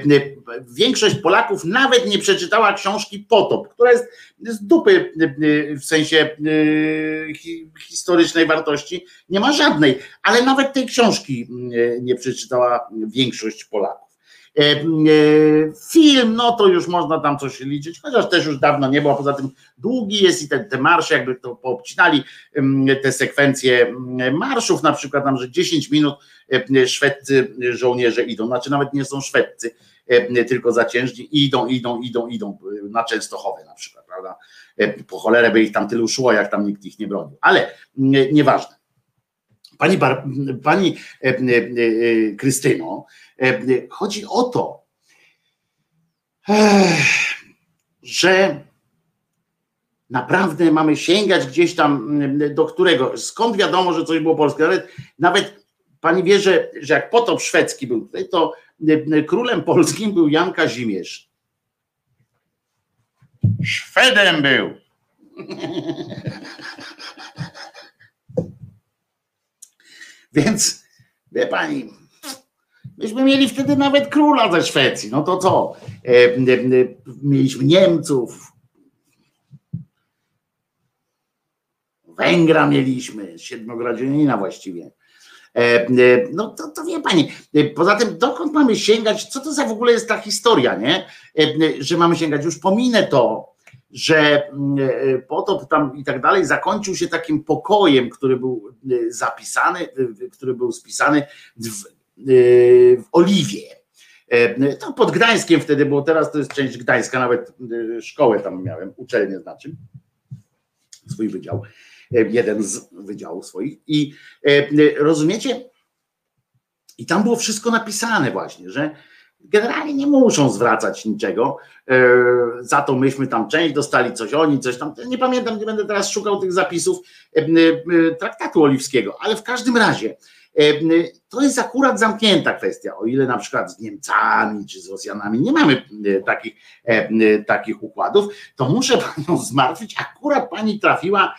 większość Polaków nawet nie przeczytała książki Potop, która jest z dupy e, w sensie historycznej wartości, nie ma żadnej, ale nawet tej książki nie przeczytała większość Polaków. E, e, film, no to już można tam coś liczyć, chociaż też już dawno nie było, poza tym długi jest i te, te marsze, jakby to poobcinali te sekwencje marszów, na przykład tam, że 10 minut e, szwedzcy żołnierze idą, znaczy nawet nie są szwedzcy, tylko zaciężni idą, idą, idą, idą na Częstochowe na przykład, prawda? Po cholerę by ich tam tylu szło, jak tam nikt ich nie bronił. Ale nieważne. Pani, pani Krystyno, chodzi o to, że naprawdę mamy sięgać gdzieś tam do którego, skąd wiadomo, że coś było polskie, nawet, nawet pani wie, że, że jak potop szwedzki był tutaj, to królem polskim był Jan Kazimierz. Szwedem był. Więc wie pani, myśmy mieli wtedy nawet króla ze Szwecji. No to co? E, e, mieliśmy Niemców, Węgra mieliśmy, Siedmiogradzianina właściwie. E, no to, to wie pani. Poza tym, dokąd mamy sięgać? Co to za w ogóle jest ta historia, nie? Że mamy sięgać. Już pominę to, że potop tam i tak dalej zakończył się takim pokojem, który był zapisany, który był spisany w, w Oliwie. To pod Gdańskiem wtedy było, teraz to jest część Gdańska, nawet szkołę tam miałem, uczelnię znaczy, swój wydział, jeden z wydziałów swoich. I rozumiecie? I tam było wszystko napisane właśnie, że generalnie nie muszą zwracać niczego. Za to myśmy tam część dostali, coś oni, coś tam. Nie pamiętam, nie będę teraz szukał tych zapisów traktatu oliwskiego, ale w każdym razie to jest akurat zamknięta kwestia. O ile na przykład z Niemcami czy z Rosjanami nie mamy takich, takich układów, to muszę panią zmartwić. Akurat pani trafiła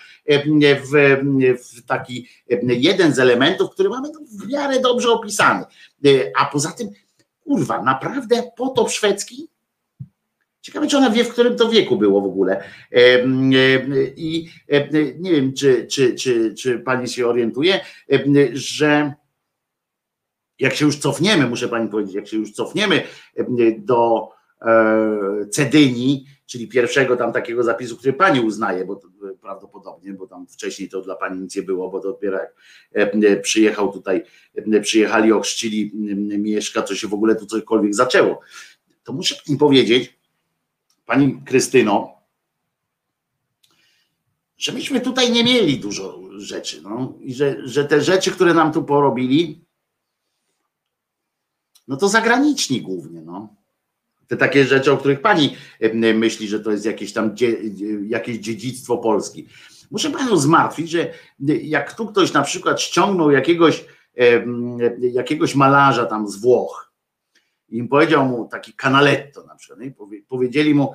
w, w taki jeden z elementów, który mamy w miarę dobrze opisany. A poza tym, kurwa, naprawdę potop szwedzki? Ciekawe, czy ona wie, w którym to wieku było w ogóle. I nie wiem, czy, czy, czy, czy pani się orientuje, że jak się już cofniemy, muszę pani powiedzieć, jak się już cofniemy do Cedyni, czyli pierwszego tam takiego zapisu, który pani uznaje, bo to prawdopodobnie, bo tam wcześniej to dla pani nic nie było, bo dopiero jak przyjechał tutaj, przyjechali, ochrzcili Mieszka, to się w ogóle tu cokolwiek zaczęło. To muszę pani powiedzieć, pani Krystyno, że myśmy tutaj nie mieli dużo rzeczy, no i że, że te rzeczy, które nam tu porobili, no to zagraniczni głównie, no. Te takie rzeczy, o których pani myśli, że to jest jakieś tam dzie, jakieś dziedzictwo Polski. Muszę panią zmartwić, że jak tu ktoś na przykład ściągnął jakiegoś, jakiegoś malarza tam z Włoch i powiedział mu taki Canaletto na przykład, i powiedzieli mu,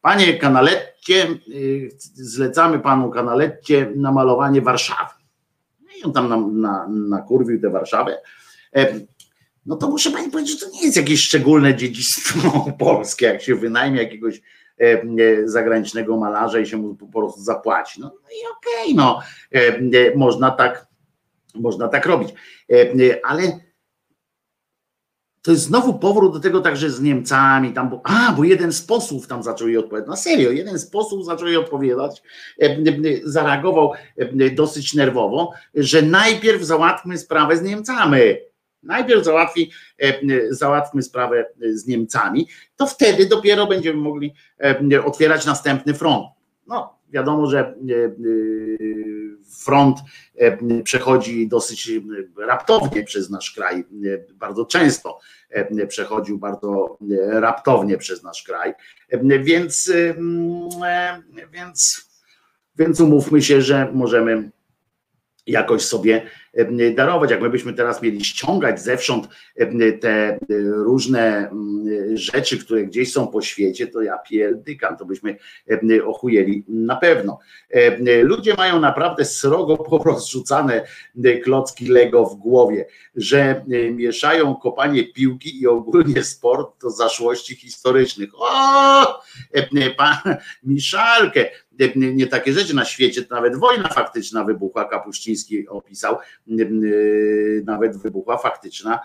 panie Canaletcie, y, zlecamy panu Canaletcie namalowanie Warszawy. No I on tam na, na, tę Warszawę no to muszę pani powiedzieć, że to nie jest jakieś szczególne dziedzictwo polskie, jak się wynajmie jakiegoś e, e, zagranicznego malarza i się mu po prostu zapłaci. No, no i okej, okay, no e, można tak, można tak robić. Ale to jest znowu powrót do tego także z Niemcami, tam, bo, a, bo jeden z posłów tam zaczął jej odpowiadać, no serio, jeden z posłów zaczął jej odpowiadać, zareagował dosyć nerwowo, że najpierw załatwmy sprawę z Niemcami, Najpierw załatwi, e, załatwmy sprawę z Niemcami, to wtedy dopiero będziemy mogli e, otwierać następny front. No, wiadomo, że e, front przechodzi dosyć raptownie przez nasz kraj, bardzo często przechodził bardzo raptownie przez nasz kraj, więc, więc, więc umówmy się, że możemy jakoś sobie darować. Jak my byśmy teraz mieli ściągać zewsząd te różne rzeczy, które gdzieś są po świecie, to ja pierdykam, to byśmy ochujeli na pewno. Ludzie mają naprawdę srogo porozrzucane klocki Lego w głowie, że mieszają kopanie piłki i ogólnie sport do zaszłości historycznych. O, pan Miszalkę, nie takie rzeczy na świecie, to nawet wojna faktyczna wybuchła, Kapuściński opisał, nawet wybuchła faktyczna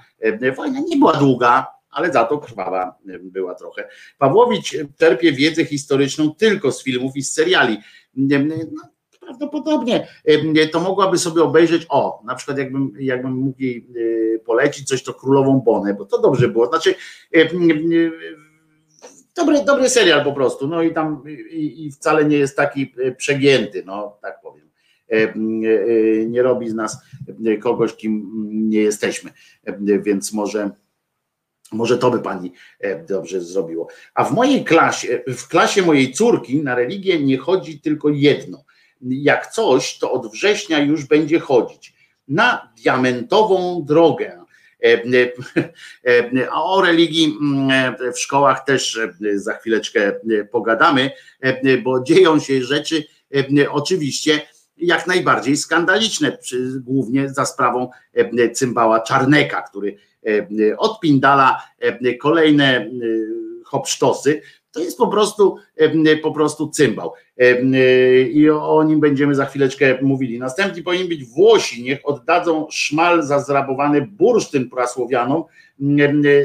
wojna. Nie była długa, ale za to krwawa była trochę. Pawłowicz czerpie wiedzę historyczną tylko z filmów i z seriali. No, prawdopodobnie to mogłaby sobie obejrzeć, o, na przykład jakbym, jakbym mógł jej y, polecić coś, to Królową Bonę, bo to dobrze było, znaczy dobry, dobry serial po prostu, no i tam i, i wcale nie jest taki y, przegięty, no tak powiem. Em, y, y, Nie robi z nas kogoś, kim nie jesteśmy, więc może może to by pani e, dobrze zrobiło. A w mojej klasie, w klasie mojej córki na religię nie chodzi tylko jedno. Jak coś, to od września już będzie chodzić na diamentową drogę. E, e, e, A o religii mm, w szkołach też za chwileczkę pogadamy, bo dzieją się rzeczy oczywiście jak najbardziej skandaliczne, głównie za sprawą cymbała Czarneka, który odpindala kolejne hopsztosy. To jest po prostu po prostu cymbał. E, I o nim będziemy za chwileczkę mówili. Następni powinni być Włosi, niech oddadzą szmal za zrabowany bursztyn prasłowianom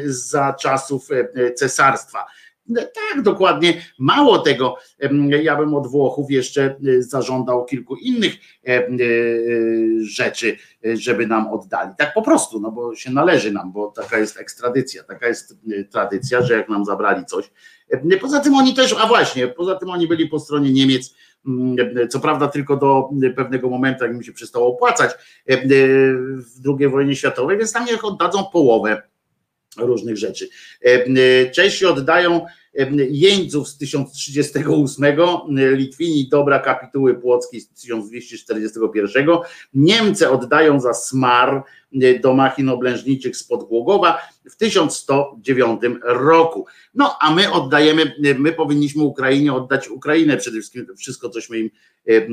za czasów e, cesarstwa. Tak, dokładnie. Mało tego, ja bym od Włochów jeszcze e, zażądał kilku innych em, e, rzeczy, żeby nam oddali. Tak po prostu, no bo się należy nam, bo taka jest ekstradycja, taka jest tradycja, że jak nam zabrali coś. Poza tym oni też, a właśnie, poza tym oni byli po stronie Niemiec, mm, co prawda tylko do pewnego momentu, jak im się przestało opłacać w II wojnie światowej, więc tam niech oddadzą połowę różnych rzeczy. E, e, Czesi oddają jeńców z 1038, e, Litwini dobra kapituły płockiej z 1241, Niemcy oddają za smar do machin oblężniczych spod Głogowa w 1109 roku. No a my oddajemy, my powinniśmy Ukrainie oddać Ukrainę przede wszystkim, wszystko cośmy im e, e,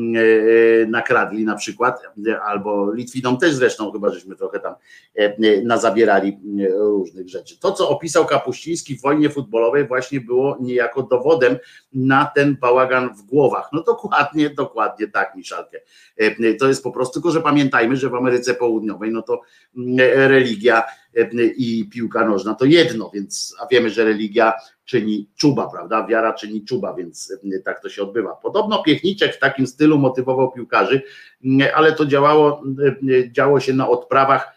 nakradli na przykład, albo Litwinom też zresztą, chyba żeśmy trochę tam e, nazabierali różnych rzeczy. To, co opisał Kapuściński w wojnie futbolowej właśnie było niejako dowodem na ten bałagan w głowach. No dokładnie, dokładnie tak, Miszalkę. E, To jest po prostu, tylko że pamiętajmy, że w Ameryce Południowej no to mm, religia e, i piłka nożna to jedno, więc a wiemy, że religia czyni czuba, prawda? Wiara czyni czuba, więc e, tak to się odbywa. Podobno Piechniczek w takim stylu motywował piłkarzy, mm, ale to działało, e, działo się na odprawach e,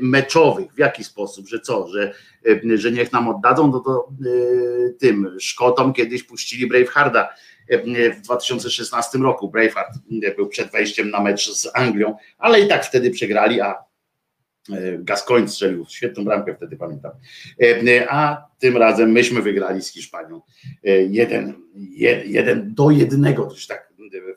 meczowych. W jaki sposób? Że co? Że, e, że niech nam oddadzą, to, to e, tym Szkotom kiedyś puścili Braveharda e, w 2016 roku. Braveheart był przed wejściem na mecz z Anglią, ale i tak wtedy przegrali, a Gascoigne strzelił świetną bramkę wtedy pamiętam. A tym razem myśmy wygrali z Hiszpanią. Jeden, je- jeden do jednego, to tak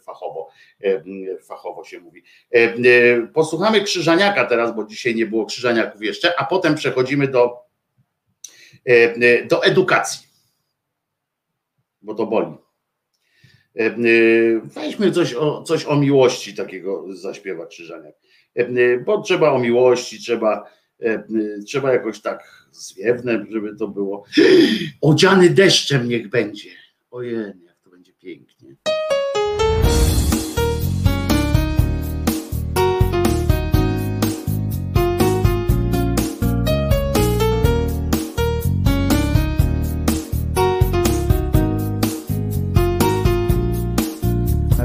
fachowo, e, fachowo się mówi. E, e, Posłuchamy Krzyżaniaka teraz, bo dzisiaj nie było Krzyżaniaków jeszcze, a potem przechodzimy do, do edukacji, bo to boli. Weźmy coś o, coś o miłości takiego zaśpiewa Krzyżaniak. Bo trzeba o miłości, trzeba, trzeba jakoś tak zwiewne, żeby to było. Odziany deszczem niech będzie. Ojej, jak to będzie pięknie.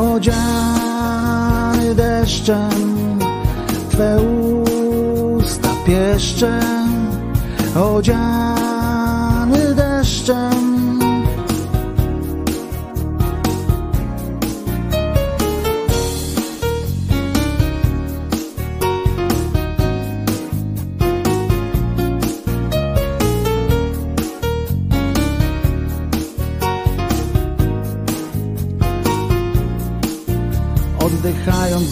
Odziany deszczem, Twe usta pieszczem. Odziany deszczem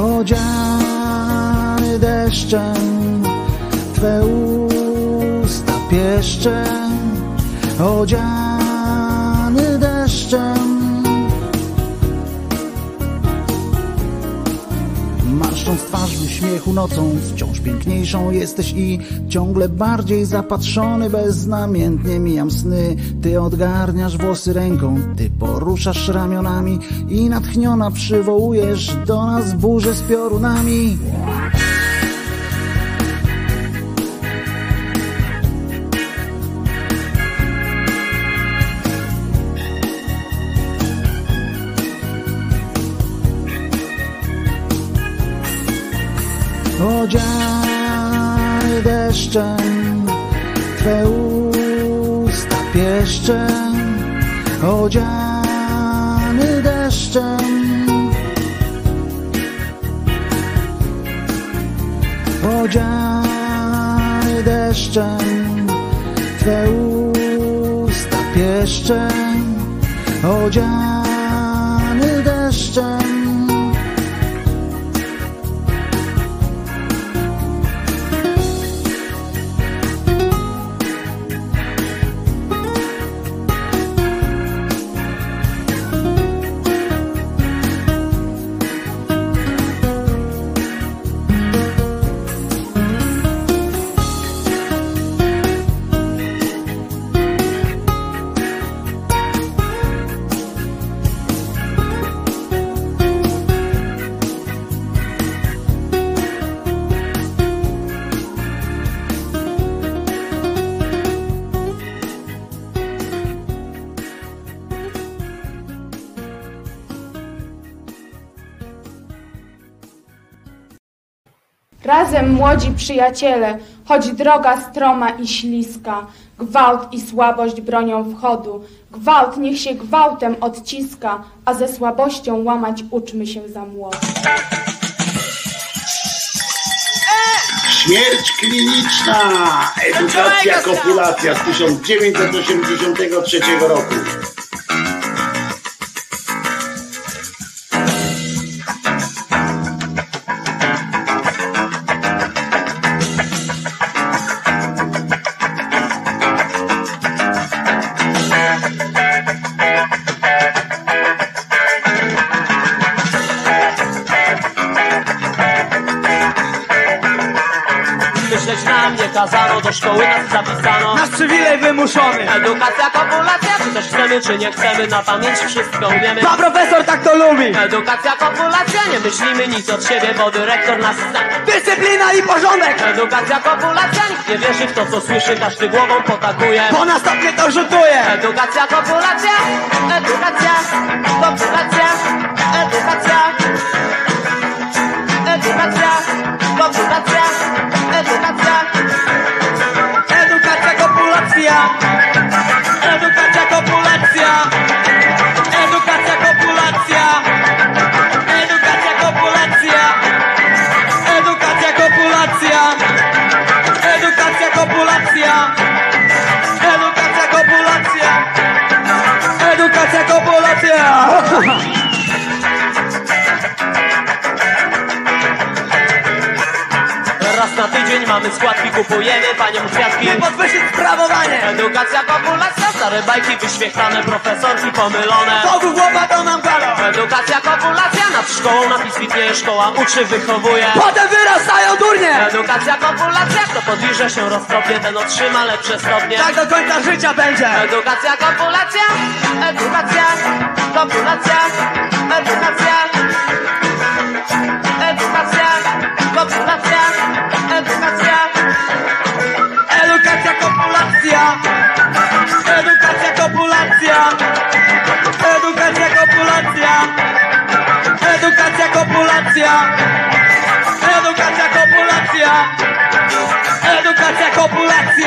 Odziany deszczem, twe usta pieszczem, odziany deszczem. Marszcząc twarz w uśmiechu nocą, wciąż piękniejszą jesteś i ciągle bardziej zapatrzony, beznamiętnie mijam sny. Ty odgarniasz włosy ręką, ty poruszasz ramionami i natchniona przywołujesz do nas burzę z piorunami. Odziany deszczem, twe pieszczem, odziany deszczem. Odziany deszczem, twe usta pieszczem, odziany przyjaciele, choć droga stroma i śliska, gwałt i słabość bronią wchodu. Gwałt niech się gwałtem odciska, a ze słabością łamać uczmy się za młodu. Śmierć kliniczna, edukacja, kopulacja z 1983 roku. Edukacja, kopulacja, czy też chcemy, czy nie chcemy Na pamięć wszystko umiemy. Pan profesor tak to lubi. Edukacja, kopulacja, nie myślimy nic od siebie Bo dyrektor nas zna. Dyscyplina i porządek. Edukacja, kopulacja, nikt nie wierzy w to co słyszy Każdy głową potakuje. Bo na stopnie to rzutuje. Edukacja, kopulacja, edukacja, kopulacja, edukacja. Edukacja, kopulacja, edukacja. Edukacja, kopulacja Tydzień mamy składki, kupujemy paniom kwiatki. Podwyższyć sprawowanie. Edukacja, kopulacja, stare bajki wyświetlane Profesorki pomylone. Bogu głowa to nam galo Edukacja, kopulacja, nad szkołą napis widnieje Szkoła uczy, wychowuje. Potem wyrastają durnie. Edukacja, kopulacja, kto podliże się roztropnie Ten otrzyma lepsze stopnie. Tak do końca życia będzie. Edukacja, kopulacja, edukacja, edukacja, edukacja,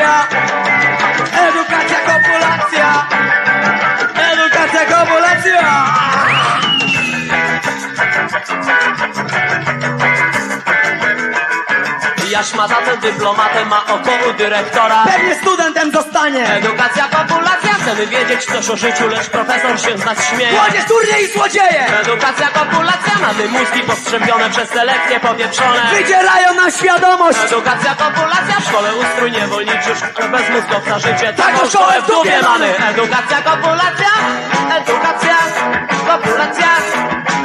yeah. Szmatatem, dyplomatem, ma około dyrektora. Pewnie studentem zostanie. Edukacja, populacja, chcemy wiedzieć coś o życiu, lecz profesor się z nas śmieje Młodzież, turnie i złodzieje! Edukacja, populacja, mamy mózgi postrzępione przez selekcję powieprzone. Wydzielają nam świadomość! Edukacja, populacja, w szkole ustrój niewolniczy, bez mózgowca życie. Taką Taką szkołę w dupie mamy. Edukacja, populacja, edukacja, populacja,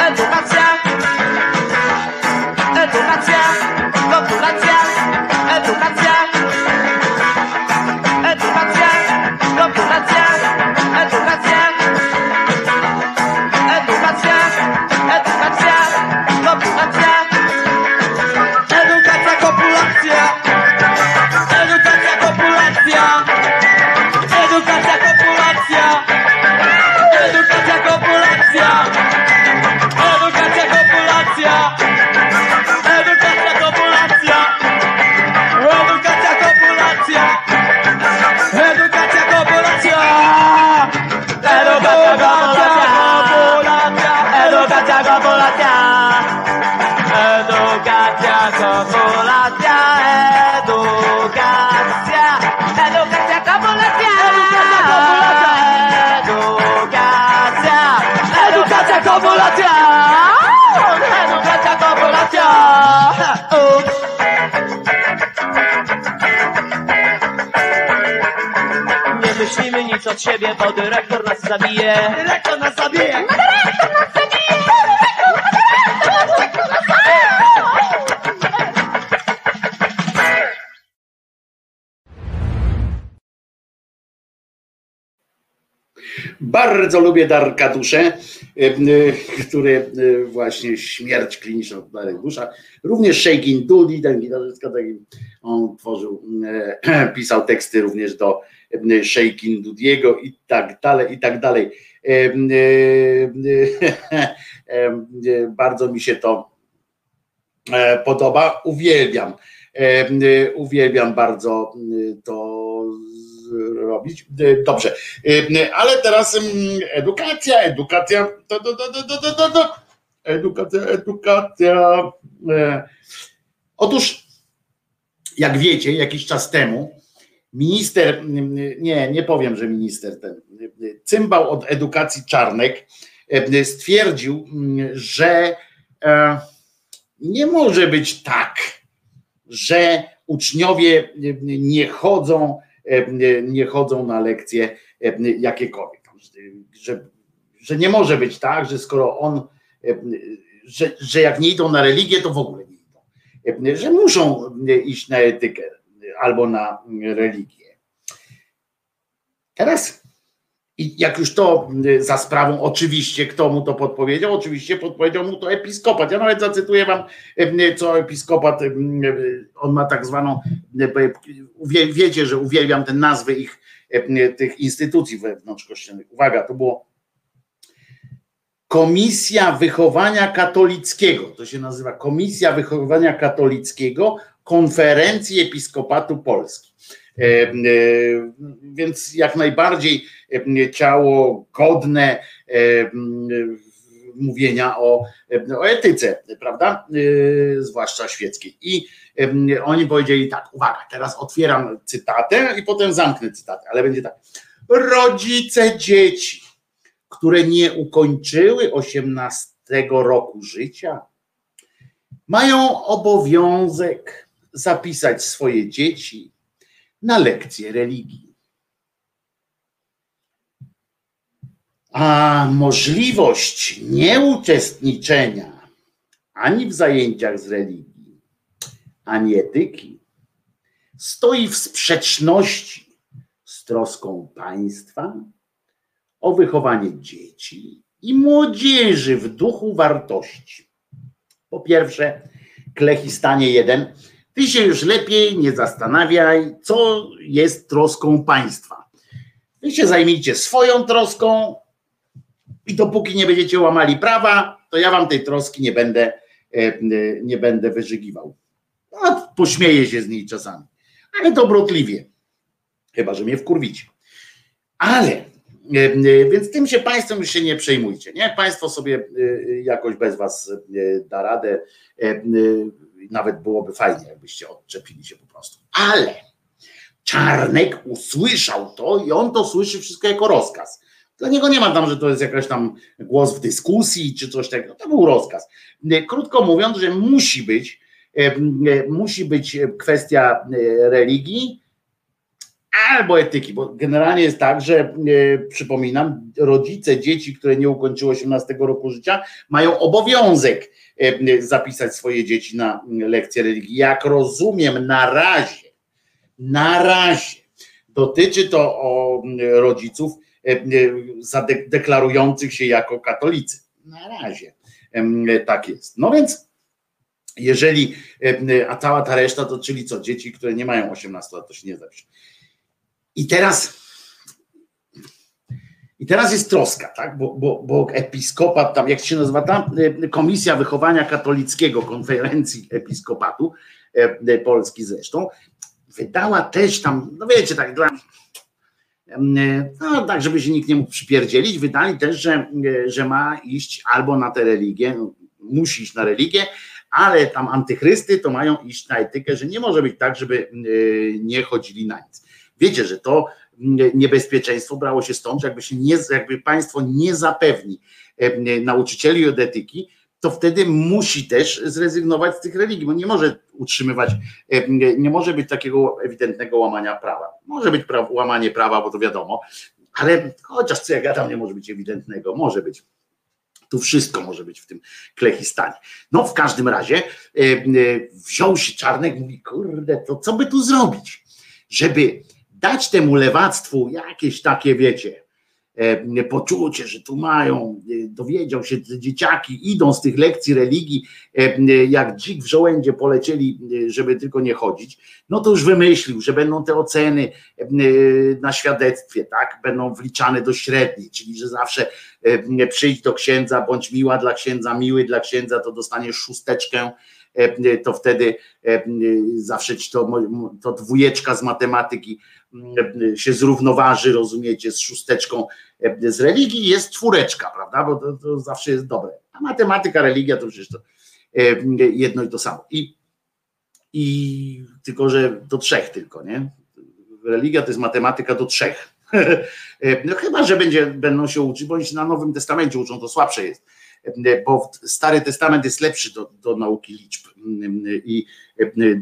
edukacja Edukacja, od siebie, bo dyrektor nas zabije. Dyrektor nas zabije. Bardzo lubię Darka Duszę, e, e, który e, właśnie śmierć kliniczna od Darek Dusza. Również Shaking Dudi, ten gitarzystka, taki, on tworzył, pisał teksty również do Szejkin Dudiego i tak dalej, i tak dalej. Bardzo mi się to e, podoba, uwielbiam. Uwielbiam bardzo to robić. E, dobrze, ale teraz edukacja, edukacja, edukacja, edukacja. E, otóż, jak wiecie, jakiś czas temu minister, nie, nie powiem, że minister ten, cymbał od edukacji Czarnek e, stwierdził, że e, nie może być tak, że uczniowie nie chodzą, nie chodzą na lekcje jakiekolwiek. Że, że nie może być tak, że skoro on, że, że jak nie idą na religię, to w ogóle nie idą. Że muszą iść na etykę albo na religię. Teraz jak już to y, za sprawą, oczywiście, kto mu to podpowiedział? Oczywiście podpowiedział mu to episkopat. Ja nawet zacytuję wam, y, co episkopat, y, on ma tak zwaną, wiecie, że uwielbiam te nazwy ich, tych instytucji wewnątrzkościelnych. Uwaga, to było Komisja Wychowania Katolickiego, to się nazywa Komisja Wychowania Katolickiego Konferencji Episkopatu Polski. E, e, Więc jak najbardziej e, ciało godne mówienia o, o etyce, prawda? Zwłaszcza świeckiej. I oni powiedzieli tak, uwaga, teraz otwieram cytatę i potem zamknę cytatę, ale będzie tak. Rodzice dzieci, które nie ukończyły 18 roku życia, mają obowiązek zapisać swoje dzieci na lekcje religii. A możliwość nieuczestniczenia ani w zajęciach z religii, ani etyki stoi w sprzeczności z troską państwa o wychowanie dzieci i młodzieży w duchu wartości. Po pierwsze, Klechistanie 1. Ty się już lepiej nie zastanawiaj, co jest troską państwa. Wy się zajmijcie swoją troską i dopóki nie będziecie łamali prawa, to ja wam tej troski nie będę, e, nie będę wyżygiwał. No, pośmieję się z niej czasami, ale dobrotliwie. Chyba, że mnie wkurwicie. Ale Więc tym się Państwo już się nie przejmujcie. Nie? Państwo sobie jakoś bez Was da radę. Nawet byłoby fajnie, jakbyście odczepili się po prostu. Ale Czarnek usłyszał to i on to słyszy wszystko jako rozkaz. Dla niego nie ma tam, że to jest jakaś tam głos w dyskusji czy coś takiego. To był rozkaz. Krótko mówiąc, że musi być, musi być kwestia religii albo etyki, bo generalnie jest tak, że przypominam, rodzice dzieci, które nie ukończyły 18 roku życia, mają obowiązek zapisać swoje dzieci na lekcje religii. Jak rozumiem, na razie, na razie dotyczy to o rodziców zadeklarujących się jako katolicy. Na razie tak jest. No więc jeżeli, a cała ta reszta to czyli co, dzieci, które nie mają 18 lat, to się nie zapisze. I teraz i teraz jest troska, tak? Bo, bo, bo episkopat, tam jak się nazywa tam, Komisja Wychowania Katolickiego Konferencji Episkopatu Polski zresztą, wydała też tam, no wiecie, tak dla no tak, żeby się nikt nie mógł przypierdzielić, wydali też, że, że ma iść albo na tę religię, musi iść na religię, ale tam antychrysty to mają iść na etykę, że nie może być tak, żeby nie chodzili na nic. Wiecie, że to niebezpieczeństwo brało się stąd, że jakby, się nie, jakby państwo nie zapewni nauczycieli od etyki, to wtedy musi też zrezygnować z tych religii, bo nie może utrzymywać, nie może być takiego ewidentnego łamania prawa. Może być łamanie prawa, bo to wiadomo, ale chociaż co ja gadam, nie może być ewidentnego, może być. Tu wszystko może być w tym klechistanie. No w każdym razie wziął się Czarnek, mówi, kurde, to co by tu zrobić, żeby dać temu lewactwu jakieś takie, wiecie, E, poczucie, że tu mają, e, dowiedział się, że dzieciaki idą z tych lekcji religii, e, jak dzik w żołędzie polecieli, żeby tylko nie chodzić, no to już wymyślił, że będą te oceny na świadectwie, tak, będą wliczane do średniej, czyli że zawsze przyjdź do księdza, bądź miła dla księdza, miły dla księdza, to dostaniesz szósteczkę, to wtedy zawsze ci to, to dwójeczka z matematyki się zrównoważy, rozumiecie, z szósteczką z religii jest czwóreczka, prawda, bo to, to zawsze jest dobre. A matematyka, religia to przecież to jedno i to samo. I, i tylko, że do trzech tylko, nie? Religia to jest matematyka do trzech. No chyba, że będzie, będą się uczyć, się na Nowym Testamencie uczą, to słabsze jest bo Stary Testament jest lepszy do, do nauki liczb i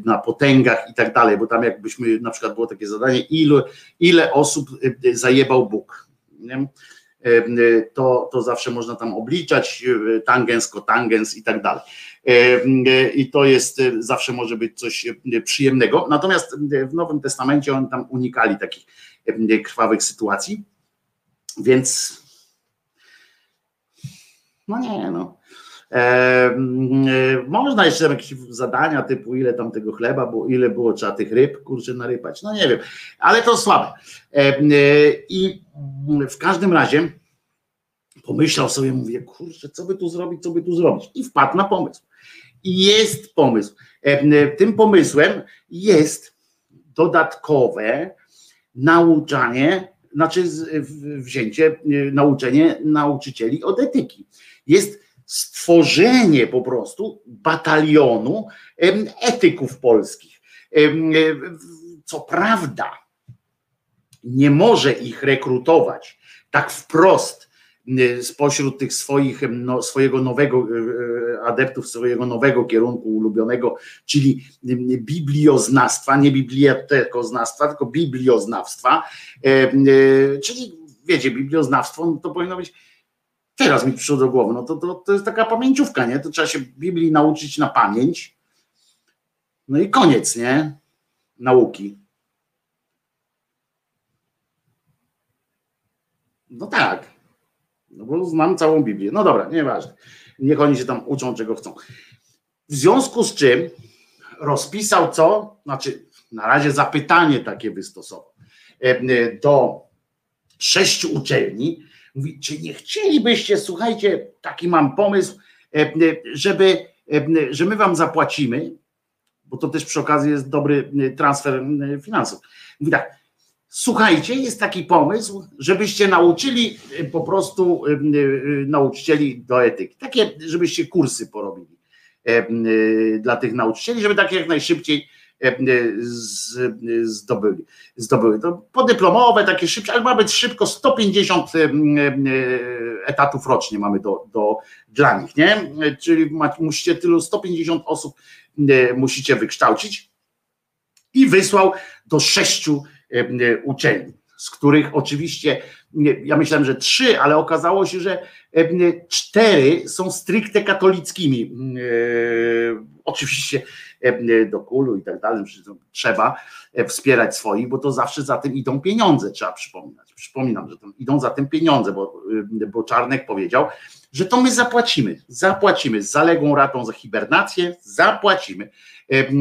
na potęgach i tak dalej, bo tam jakbyśmy na przykład było takie zadanie, ile, ile osób zajebał Bóg. Nie? To, to zawsze można tam obliczać, tangens, kotangens i tak dalej. I to jest, zawsze może być coś przyjemnego. Natomiast w Nowym Testamencie oni tam unikali takich krwawych sytuacji, więc no nie, no. E, można jeszcze jakieś zadania typu ile tam tego chleba było, ile było trzeba tych ryb, kurczę, narypać, no nie wiem, ale to słabe. E, I w każdym razie pomyślał sobie, mówię, kurczę, co by tu zrobić, co by tu zrobić i wpadł na pomysł. I jest pomysł. E, tym pomysłem jest dodatkowe nauczanie, znaczy wzięcie, nauczenie nauczycieli od etyki jest stworzenie po prostu batalionu etyków polskich. Co prawda, nie może ich rekrutować tak wprost spośród tych swoich, no, swojego nowego e, adeptów, swojego nowego kierunku ulubionego, czyli biblioznawstwa, nie bibliotekoznawstwa, tylko biblioznawstwa, czyli wiecie, biblioznawstwo to powinno być teraz mi przyszło do głowy, no to, to, to jest taka pamięciówka, nie? To trzeba się Biblii nauczyć na pamięć. No i koniec, nie? Nauki. No tak. No bo znam całą Biblię. No dobra, nieważne. Niech oni się tam uczą, czego chcą. W związku z czym rozpisał co? Znaczy, na razie zapytanie takie wystosował e, do sześciu uczelni, Mówi, czy nie chcielibyście, słuchajcie, taki mam pomysł, e, żeby, e, że my wam zapłacimy, bo to też przy okazji jest dobry transfer finansów. Mówi tak, Słuchajcie, jest taki pomysł, żebyście nauczyli y, po prostu y, y, nauczycieli do etyki. Takie, żebyście kursy porobili e, dla tych nauczycieli, żeby tak jak najszybciej e, zdobyli. zdobyły. To podyplomowe, takie szybsze, ale ma być szybko 150 y, y, etatów rocznie mamy do, do, dla nich, nie? Czyli musicie tylu 150 osób musicie wykształcić i wysłał do sześciu e, e, uczelni, z których oczywiście, ja myślałem, że trzy, ale okazało się, że e, e, cztery są stricte katolickimi. E, Oczywiście e, do kulu i tak dalej, trzeba e, wspierać swoich, bo to zawsze za tym idą pieniądze, trzeba przypominać. Przypominam, że tam idą za tym pieniądze, bo, e, bo Czarnek powiedział, że to my zapłacimy, zapłacimy z zaległą ratą za hibernację, zapłacimy.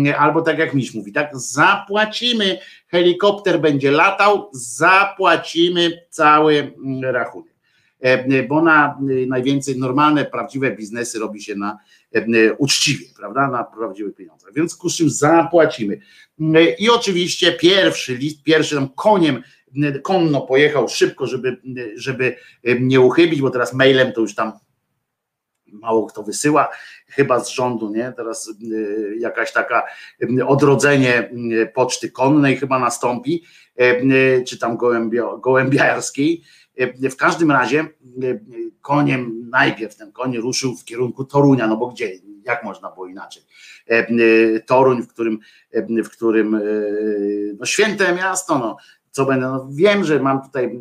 E, Albo tak jak Miś mówi, tak, zapłacimy, helikopter będzie latał, zapłacimy cały mm, rachunek. E, Bo na e, najwięcej normalne, prawdziwe biznesy robi się na e, uczciwie, prawda, na prawdziwych pieniądzach. W związku z czym zapłacimy. E, I oczywiście pierwszy list, pierwszy tam koniem, e, konno pojechał szybko, żeby, e, żeby e, nie uchybić, bo teraz mailem to już tam mało kto wysyła, chyba z rządu, nie? Teraz jakaś taka odrodzenie poczty konnej chyba nastąpi, czy tam gołębio, gołębiarskiej. Y, W każdym razie y, koniem najpierw ten koń ruszył w kierunku Torunia, no bo gdzie, jak można było inaczej? Y, Toruń, w którym, w którym no święte miasto, no, co będę, no wiem, że mam tutaj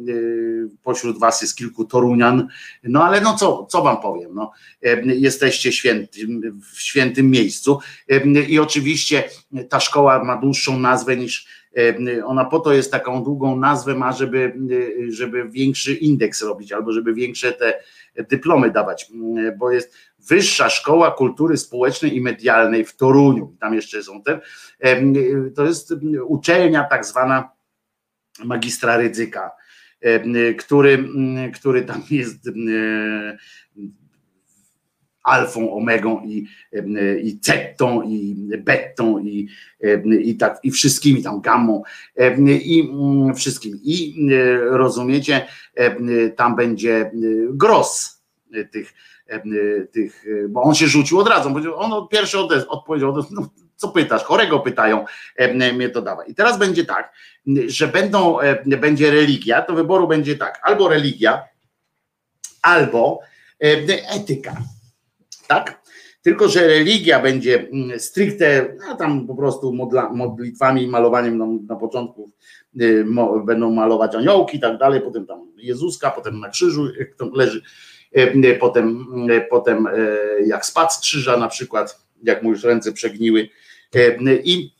pośród was jest kilku Torunian, no ale no co, co wam powiem, no, e, jesteście świętym, w świętym miejscu e, i oczywiście ta szkoła ma dłuższą nazwę niż e, ona po to jest taką długą nazwę ma, żeby, e, żeby większy indeks robić albo żeby większe te dyplomy dawać, bo jest Wyższa Szkoła Kultury Społecznej i Medialnej w Toruniu, tam jeszcze są te, e, to jest uczelnia tak zwana magistra Rydzyka, e, który, który tam jest e, alfą, omegą i, i cettą i bettą i, i tak i wszystkimi tam gammą i mm, wszystkim. I e, rozumiecie tam będzie e, gros e, tych tych, bo on się rzucił od razu, on pierwszy ode- odpowiedział, no, co pytasz, chorego pytają, mnie to dawaj. I teraz będzie tak, że będą, będzie religia, to wyboru będzie tak, albo religia, albo etyka, tak? Tylko, że religia będzie mm, stricte, no tam po prostu modla, modlitwami i malowaniem na, na początku y, mo, będą malować aniołki i tak dalej, potem tam Jezuska, potem na krzyżu, jak tam leży, y, y, potem, y, potem y, jak spadł z krzyża na przykład, jak mu już ręce przegniły y, i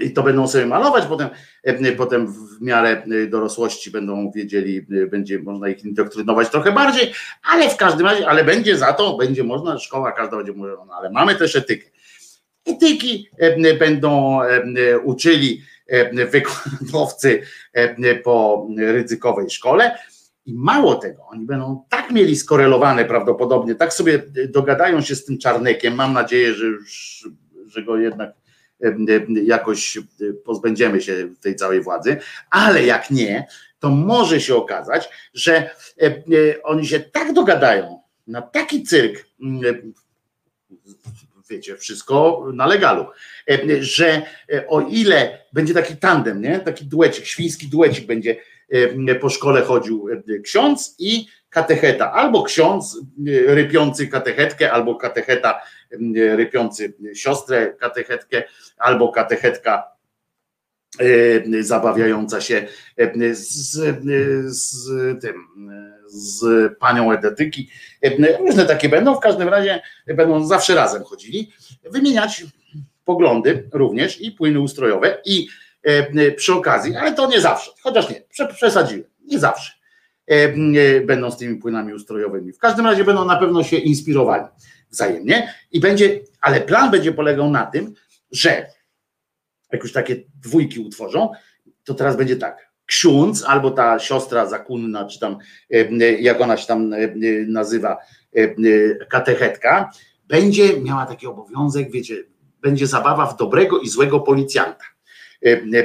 i to będą sobie malować, potem, e, potem w miarę e, dorosłości będą wiedzieli, e, będzie można ich indoktrynować trochę bardziej, ale w każdym razie, ale będzie za to, będzie można, szkoła każda będzie mówiła, no ale mamy też etykę. Etyki będą uczyli wykładowcy po ryzykowej szkole, i mało tego, oni będą tak mieli skorelowane prawdopodobnie, tak sobie dogadają się z tym czarnekiem. Mam nadzieję, że już, że go jednak jakoś pozbędziemy się tej całej władzy, ale jak nie, to może się okazać, że e, e, oni się tak dogadają na taki cyrk, mm, wiecie, wszystko na legalu, e, że o ile będzie taki tandem, nie? taki duecik, świński duecik będzie e, po szkole chodził e, ksiądz i katecheta, albo ksiądz e, rypiący katechetkę, albo katecheta e, rypiący siostrę katechetkę, albo katechetka e, zabawiająca się e, z, z tym, z panią edetyki. Różne takie będą, w każdym razie będą zawsze razem chodzili, wymieniać poglądy również i płyny ustrojowe i przy okazji, ale to nie zawsze, chociaż nie, prze- przesadziłem, nie zawsze będą z tymi płynami ustrojowymi. W każdym razie będą na pewno się inspirowali wzajemnie i będzie, ale plan będzie polegał na tym, że jak już takie dwójki utworzą, to teraz będzie tak. Ksiądz albo ta siostra zakunna, czy tam e, e, jak ona się tam e, nazywa, katechetka, będzie miała taki obowiązek, wiecie, będzie zabawa w dobrego i złego policjanta.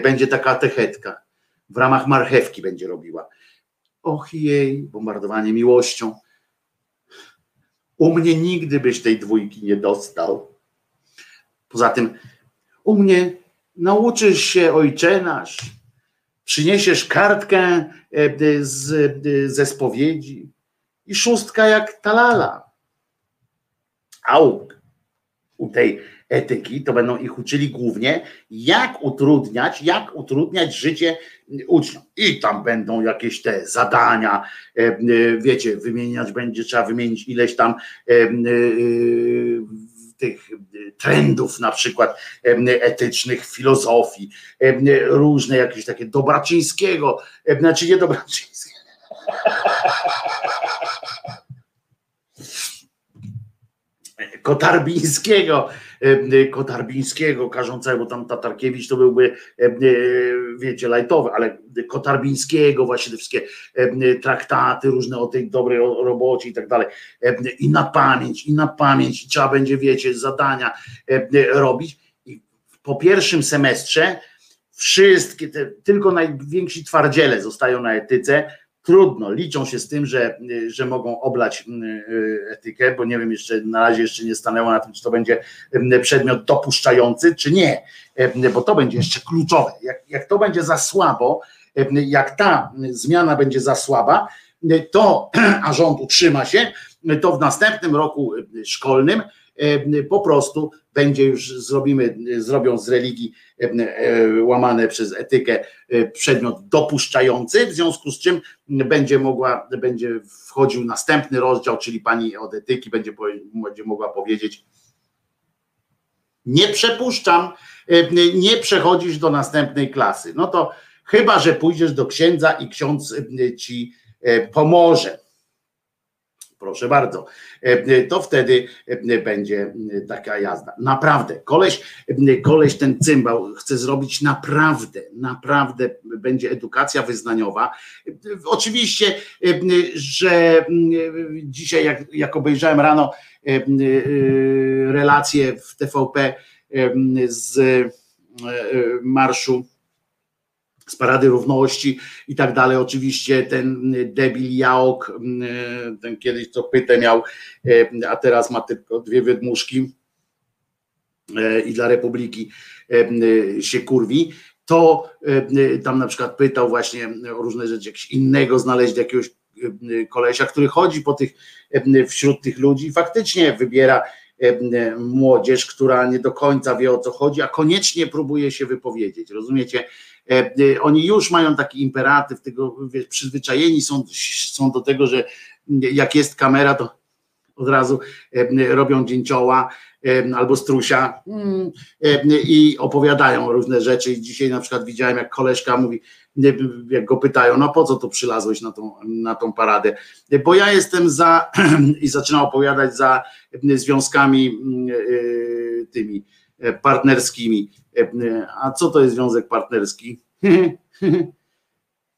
Będzie ta katechetka. w ramach marchewki będzie robiła. Och jej, bombardowanie miłością. U mnie nigdy byś tej dwójki nie dostał. Poza tym, u mnie nauczysz się ojcze nasz, przyniesiesz kartkę e, z, e, ze spowiedzi i szóstka jak talala. A u, u tej etyki to będą ich uczyli głównie, jak utrudniać, jak utrudniać życie uczniom. I tam będą jakieś te zadania, e, e, wiecie, wymieniać będzie, trzeba wymienić ileś tam e, tych trendów na przykład etycznych, filozofii, różne jakieś takie Dobraczyńskiego, znaczy nie Dobraczyńskiego, Kotarbińskiego, Kotarbińskiego każącego, tam Tatarkiewicz to byłby, wiecie, lajtowy, ale Kotarbińskiego, właśnie te wszystkie traktaty różne o tej dobrej robocie i tak dalej. I na pamięć, i na pamięć, trzeba będzie, wiecie, zadania robić. I po pierwszym semestrze wszystkie te, tylko najwięksi twardziele zostają na etyce, trudno, liczą się z tym, że, że mogą oblać y, etykę, bo nie wiem jeszcze, na razie jeszcze nie stanęło na tym, czy to będzie przedmiot dopuszczający, czy nie, bo to będzie jeszcze kluczowe. Jak, jak to będzie za słabo, jak ta zmiana będzie za słaba, to, a rząd utrzyma się, to w następnym roku szkolnym po prostu będzie już zrobimy, zrobią z religii e, łamane przez etykę e, przedmiot dopuszczający, w związku z czym będzie mogła, będzie wchodził następny rozdział, czyli pani od etyki będzie, będzie mogła powiedzieć nie przepuszczam, e, nie przechodzisz do następnej klasy. No to chyba, że pójdziesz do księdza i ksiądz ci pomoże proszę bardzo, e, e, to wtedy e, będzie taka jazda. Naprawdę, koleś, koleś ten cymbał chce zrobić naprawdę, naprawdę będzie edukacja wyznaniowa. Oczywiście, że dzisiaj jak, jak obejrzałem rano relacje w TVP z marszu z Parady Równości i tak dalej. Oczywiście ten debil Jaok, ten kiedyś co pytę miał, a teraz ma tylko dwie wydmuszki i dla Republiki się kurwi, to tam na przykład pytał właśnie o różne rzeczy, jakiegoś innego znaleźć jakiegoś kolesia, który chodzi po tych, wśród tych ludzi i faktycznie wybiera młodzież, która nie do końca wie o co chodzi, a koniecznie próbuje się wypowiedzieć. Rozumiecie? E, e, oni już mają taki imperatyw, tego wiesz, przyzwyczajeni są, są do tego, że jak jest kamera, to od razu e, robią dzięcioła albo strusia mm, i opowiadają różne rzeczy. I dzisiaj na przykład widziałem, jak koleżka mówi, jak go pytają, no po co tu przylazłeś na tą, na tą paradę? Bo ja jestem za, i zaczyna opowiadać za związkami mm, tymi partnerskimi a co to jest związek partnerski?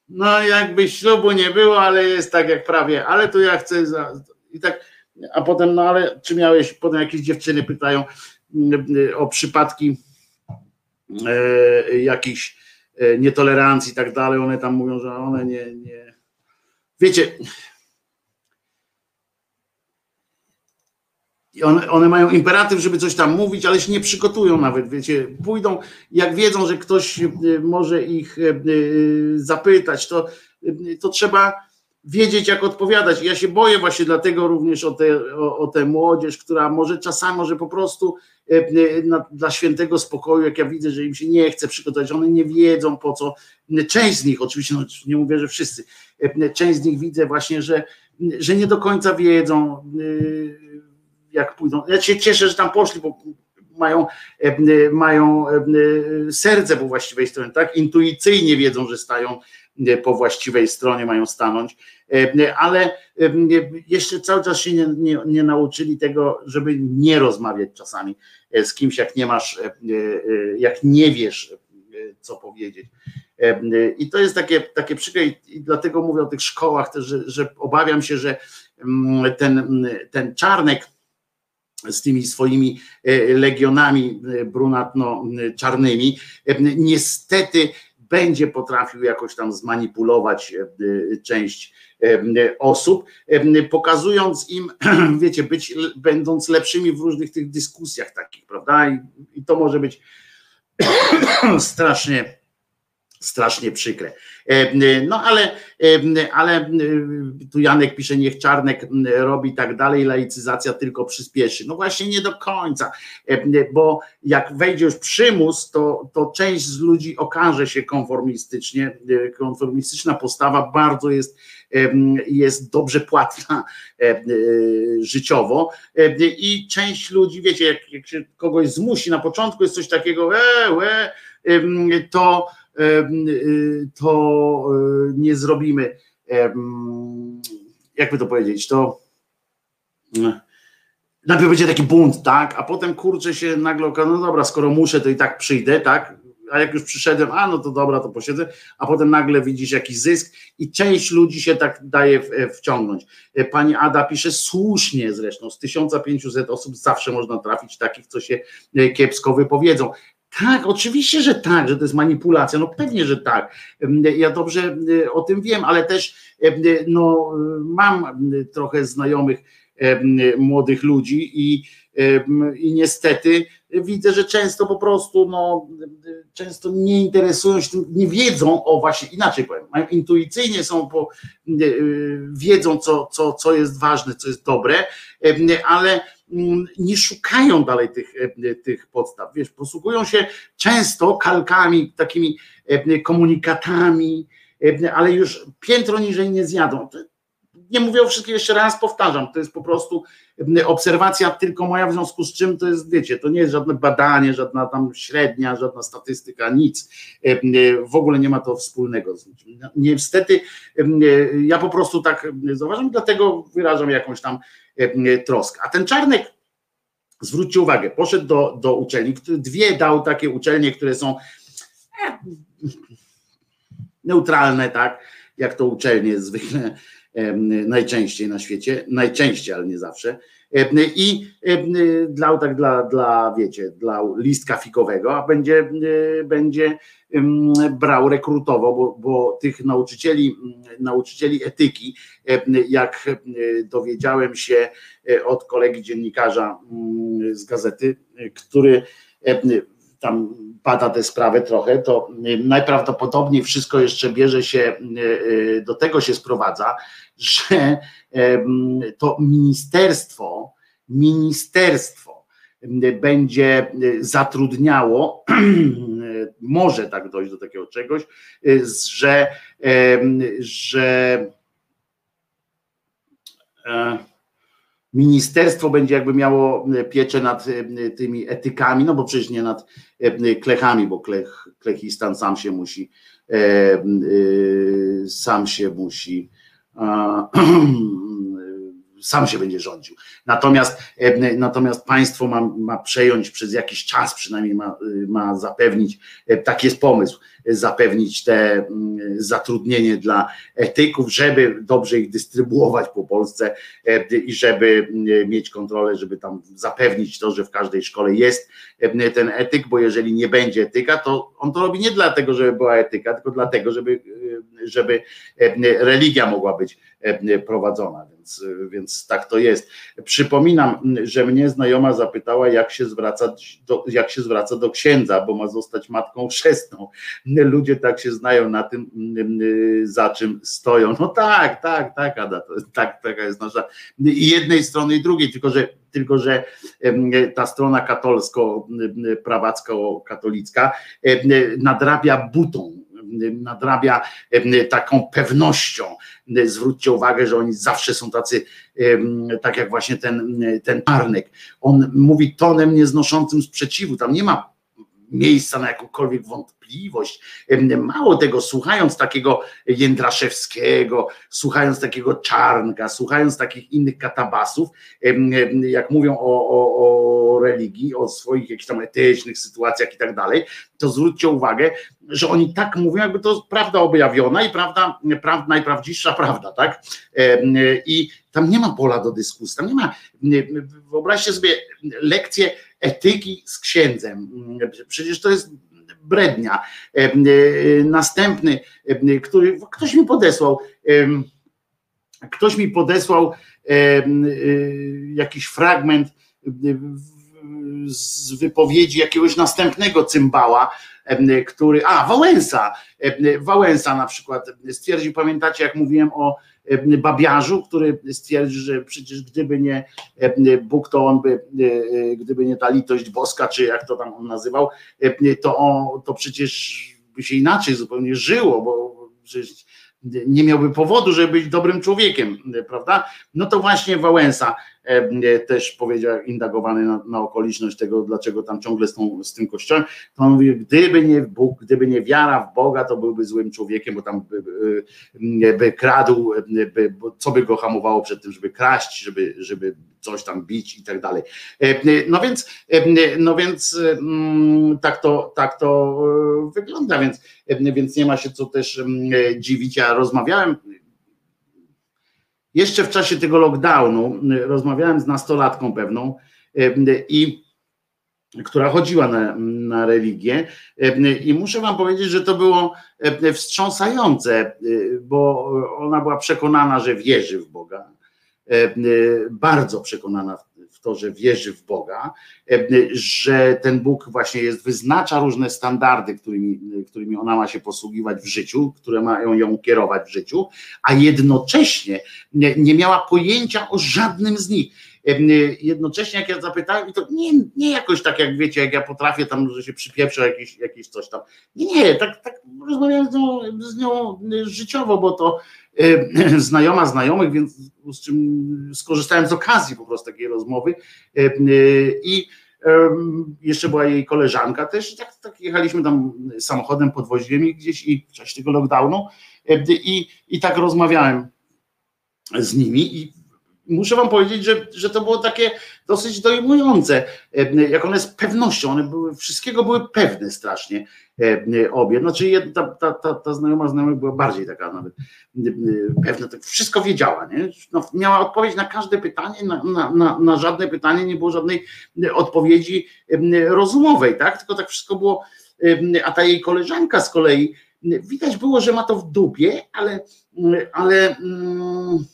No, jakby ślubu nie było, ale jest tak jak prawie, ale to ja chcę. Za... I tak, a potem, no ale czy miałeś, potem jakieś dziewczyny pytają o przypadki e, jakichś e, nietolerancji i tak dalej. One tam mówią, że one nie. nie... Wiecie, one, one mają imperatyw, żeby coś tam mówić, ale się nie przygotują nawet, wiecie, pójdą, jak wiedzą, że ktoś e, może ich e, e, zapytać, to, to trzeba wiedzieć, jak odpowiadać. Ja się boję właśnie dlatego również o tę o, o tę młodzież, która może czasami, może po prostu na, dla świętego spokoju, jak ja widzę, że im się nie chce przygotować, one nie wiedzą po co. Część z nich, oczywiście, no, nie mówię, że wszyscy, część z nich widzę właśnie, że, że nie do końca wiedzą jak pójdą. Ja się cieszę, że tam poszli, bo mają, e, mają e, serce po właściwej stronie, tak? Intuicyjnie wiedzą, że stają e, po właściwej stronie, mają stanąć, ale jeszcze cały czas się nie, nie, nie nauczyli tego, żeby nie rozmawiać czasami z kimś, jak nie masz, jak nie wiesz, co powiedzieć. I to jest takie, takie przykre i dlatego mówię o tych szkołach też, że, że obawiam się, że ten, ten czarnek, z tymi swoimi e, legionami e, brunatno-czarnymi, e, niestety będzie potrafił jakoś tam zmanipulować część osób, pokazując im, wiecie, być, będąc lepszymi w różnych tych dyskusjach takich, prawda? I, i to może być strasznie strasznie przykre. No ale, ale tu Janek pisze, niech Czarnek robi tak dalej, laicyzacja tylko przyspieszy. No właśnie nie do końca, bo jak wejdzie już przymus, to, to część z ludzi okaże się konformistycznie, konformistyczna postawa bardzo jest, jest dobrze płatna życiowo i część ludzi, wiecie, jak, jak się kogoś zmusi, na początku jest coś takiego, e, e, to to y, nie zrobimy, jakby to powiedzieć, to y, najpierw będzie taki bunt, tak, a potem kurczę się nagle no dobra, skoro muszę, to i tak przyjdę, tak, a jak już przyszedłem, a no to dobra, to posiedzę, a potem nagle widzisz jakiś zysk i część ludzi się tak daje wciągnąć. Pani Ada pisze słusznie zresztą, z 1500 osób zawsze można trafić takich, co się kiepsko wypowiedzą. Tak, oczywiście, że tak, że to jest manipulacja. No pewnie, że tak. Ja dobrze y, o tym wiem, ale też y, no, mam trochę znajomych młodych ludzi i, i niestety widzę, że często po prostu no, często nie interesują się tym, nie wiedzą o właśnie, inaczej powiem, intuicyjnie są po, wiedzą co, co, co jest ważne, co jest dobre, ale nie szukają dalej tych, e, tych podstaw. Wiesz, posługują się często kalkami, takimi e, komunikatami, e, ale już piętro niżej nie zjadą. Nie mówię o wszystkim jeszcze raz, powtarzam, to jest po prostu obserwacja tylko moja, w związku z czym to jest, wiecie, to nie jest żadne badanie, żadna tam średnia, żadna statystyka, nic. W ogóle nie ma to wspólnego z. Niestety, ja po prostu tak zauważam, dlatego wyrażam jakąś tam troskę. A ten Czarnek, zwróćcie uwagę, poszedł do, do uczelni, dwie dał takie uczelnie, które są e, neutralne, tak, jak to uczelnie zwykle najczęściej na świecie, najczęściej, ale nie zawsze. I dla tak dla, dla wiecie, dla listka fikowego, a będzie, będzie brał, rekrutował, bo, bo tych nauczycieli, nauczycieli etyki, jak dowiedziałem się e, od kolegi dziennikarza z gazety, który tam bada tę sprawę trochę, to najprawdopodobniej wszystko jeszcze bierze się, do tego się sprowadza, że to ministerstwo, ministerstwo będzie zatrudniało, może tak dojść do takiego czegoś, że, że e, ministerstwo będzie jakby miało pieczę nad tymi etykami, no bo przecież nie nad klechami, bo klech, klechistan sam się musi e, sam się musi sam się będzie rządził. Natomiast, e, natomiast państwo ma, ma przejąć przez jakiś czas, przynajmniej ma, ma zapewnić, e, taki jest pomysł, zapewnić te zatrudnienie dla etyków, żeby dobrze ich dystrybuować po Polsce e, i żeby mieć kontrolę, żeby tam zapewnić to, że w każdej szkole jest ten etyk, bo jeżeli nie będzie etyka, to on to robi nie dlatego, żeby była etyka, tylko dlatego, żeby, żeby religia mogła być prowadzona więc, więc tak to jest. Przypominam, że mnie znajoma zapytała, jak się, zwraca do, jak się zwraca do księdza, bo ma zostać matką chrzestną. Ludzie tak się znają na tym, za czym stoją. No tak, tak, tak, Ada, tak, taka jest nasza i jednej strony i drugiej, tylko że tylko że ta strona katolsko-prawacko-katolicka nadrabia butą nadrabia taką pewnością. Zwróćcie uwagę, że oni zawsze są tacy, tak jak właśnie ten, ten Arnek. On mówi tonem nieznoszącym sprzeciwu. Tam nie ma miejsca na jakąkolwiek wątpliwość. Mało tego, słuchając takiego Jędraszewskiego, słuchając takiego Czarnka, słuchając takich innych katabasów, jak mówią o, o, o religii, o swoich jakichś tam etycznych sytuacjach i tak dalej, to zwróćcie uwagę, że oni tak mówią, jakby to prawda objawiona i prawda, prawda najprawdziwsza prawda, tak? I tam nie ma pola do dyskusji, tam nie ma, wyobraźcie sobie lekcję etyki z księdzem. Przecież to jest brednia. Następny, który ktoś mi podesłał, ktoś mi podesłał jakiś fragment z wypowiedzi jakiegoś następnego cymbała, który, a Wałęsa, Wałęsa na przykład stwierdził, pamiętacie jak mówiłem o babiarzu, który stwierdził, że przecież gdyby nie Bóg, to on by, gdyby nie ta litość boska, czy jak to tam on nazywał, to, on, to przecież by się inaczej zupełnie żyło, bo przecież nie miałby powodu, żeby być dobrym człowiekiem, prawda? No to właśnie Wałęsa e, też powiedział, indagowany na, na okoliczność tego, dlaczego tam ciągle z, tą, z tym kościołem, to on mówi, gdyby nie Bóg, gdyby nie wiara w Boga, to byłby złym człowiekiem, bo tam by, by, by kradł, by, co by go hamowało przed tym, żeby kraść, żeby, żeby coś tam bić i tak dalej. E, no więc, e, no więc mm, tak to, tak to wygląda, więc, więc nie ma się co też dziwić. Ja rozmawiałem jeszcze w czasie tego lockdownu, rozmawiałem z nastolatką pewną i która chodziła na, na religię i muszę wam powiedzieć, że to było wstrząsające, bo ona była przekonana, że wierzy w Boga bardzo przekonana to, że wierzy w Boga, e, że ten Bóg właśnie jest, wyznacza różne standardy, którymi, którymi ona ma się posługiwać w życiu, które mają ją kierować w życiu, a jednocześnie nie, nie miała pojęcia o żadnym z nich e, jednocześnie jak ja zapytałem, i to nie, nie jakoś tak jak wiecie, jak ja potrafię tam, że się przypieprzę jakieś, jakieś coś tam. Nie, tak, tak rozmawiałem z nią, z nią życiowo, bo to znajoma znajomych, więc z czym skorzystałem z okazji po prostu takiej rozmowy. E, e, i jeszcze była jej koleżanka też, tak, tak jechaliśmy tam samochodem, podwoziłem ich gdzieś i w czasie tego lockdownu i, i tak rozmawiałem z nimi i muszę wam powiedzieć, że, że to było takie dosyć dojmujące, jak one z pewnością, one były, wszystkiego były pewne strasznie obie, znaczy ta, ta, ta, ta znajoma znajomych była bardziej taka nawet pewna, tak wszystko wiedziała, nie? No, miała odpowiedź na każde pytanie, na, na, na, na żadne pytanie nie było żadnej odpowiedzi rozumowej, tak, tylko tak wszystko było, a ta jej koleżanka z kolei, widać było, że ma to w dupie, ale, ale mm,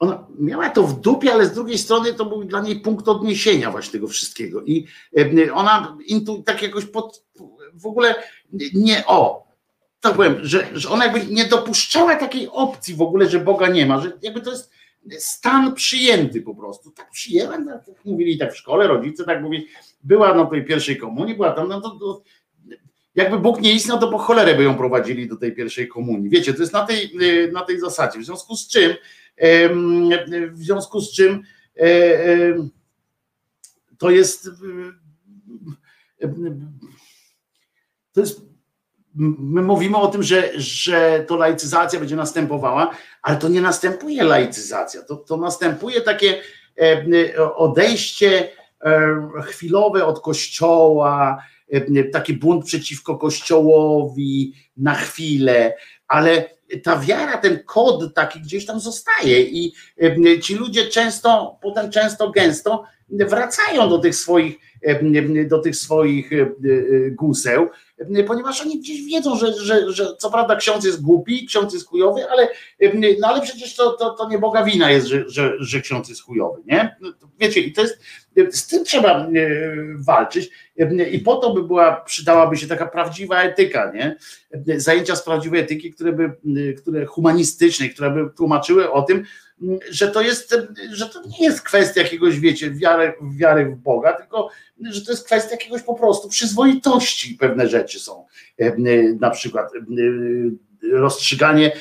ona miała to w dupie, ale z drugiej strony to był dla niej punkt odniesienia właśnie tego wszystkiego. I e, ona intu, tak jakoś pod, w ogóle nie o, tak powiem, że, że ona jakby nie dopuszczała takiej opcji w ogóle, że Boga nie ma, że jakby to jest stan przyjęty po prostu. Tak przyjęłem, tak mówili tak w szkole, rodzice tak mówili, była na tej pierwszej komunii, była tam, no to, to jakby Bóg nie istniał, to po cholerę by ją prowadzili do tej pierwszej komunii. Wiecie, to jest na tej, na tej zasadzie. W związku z czym w związku z czym e, to jest to jest my mówimy o tym, że, że to laicyzacja będzie następowała, ale to nie następuje laicyzacja, to, to następuje takie odejście chwilowe od kościoła, taki bunt przeciwko kościołowi na chwilę, ale ta wiara, ten kod taki gdzieś tam zostaje i ci ludzie często, potem często gęsto wracają do tych swoich, do tych swoich guseł, ponieważ oni gdzieś wiedzą, że, że, że co prawda ksiądz jest głupi, ksiądz jest chujowy, ale, no ale przecież to, to, to nie Boga wina jest, że, że, że ksiądz jest chujowy, nie? Wiecie, i to jest, z tym trzeba walczyć i po to by była, przydałaby się taka prawdziwa etyka, nie? Zajęcia z prawdziwej etyki, które by, które humanistycznej, które by tłumaczyły o tym, że to jest, że to nie jest kwestia jakiegoś, wiecie, wiary, wiary w Boga, tylko że to jest kwestia jakiegoś po prostu przyzwoitości pewne rzeczy są. Na przykład rozstrzyganie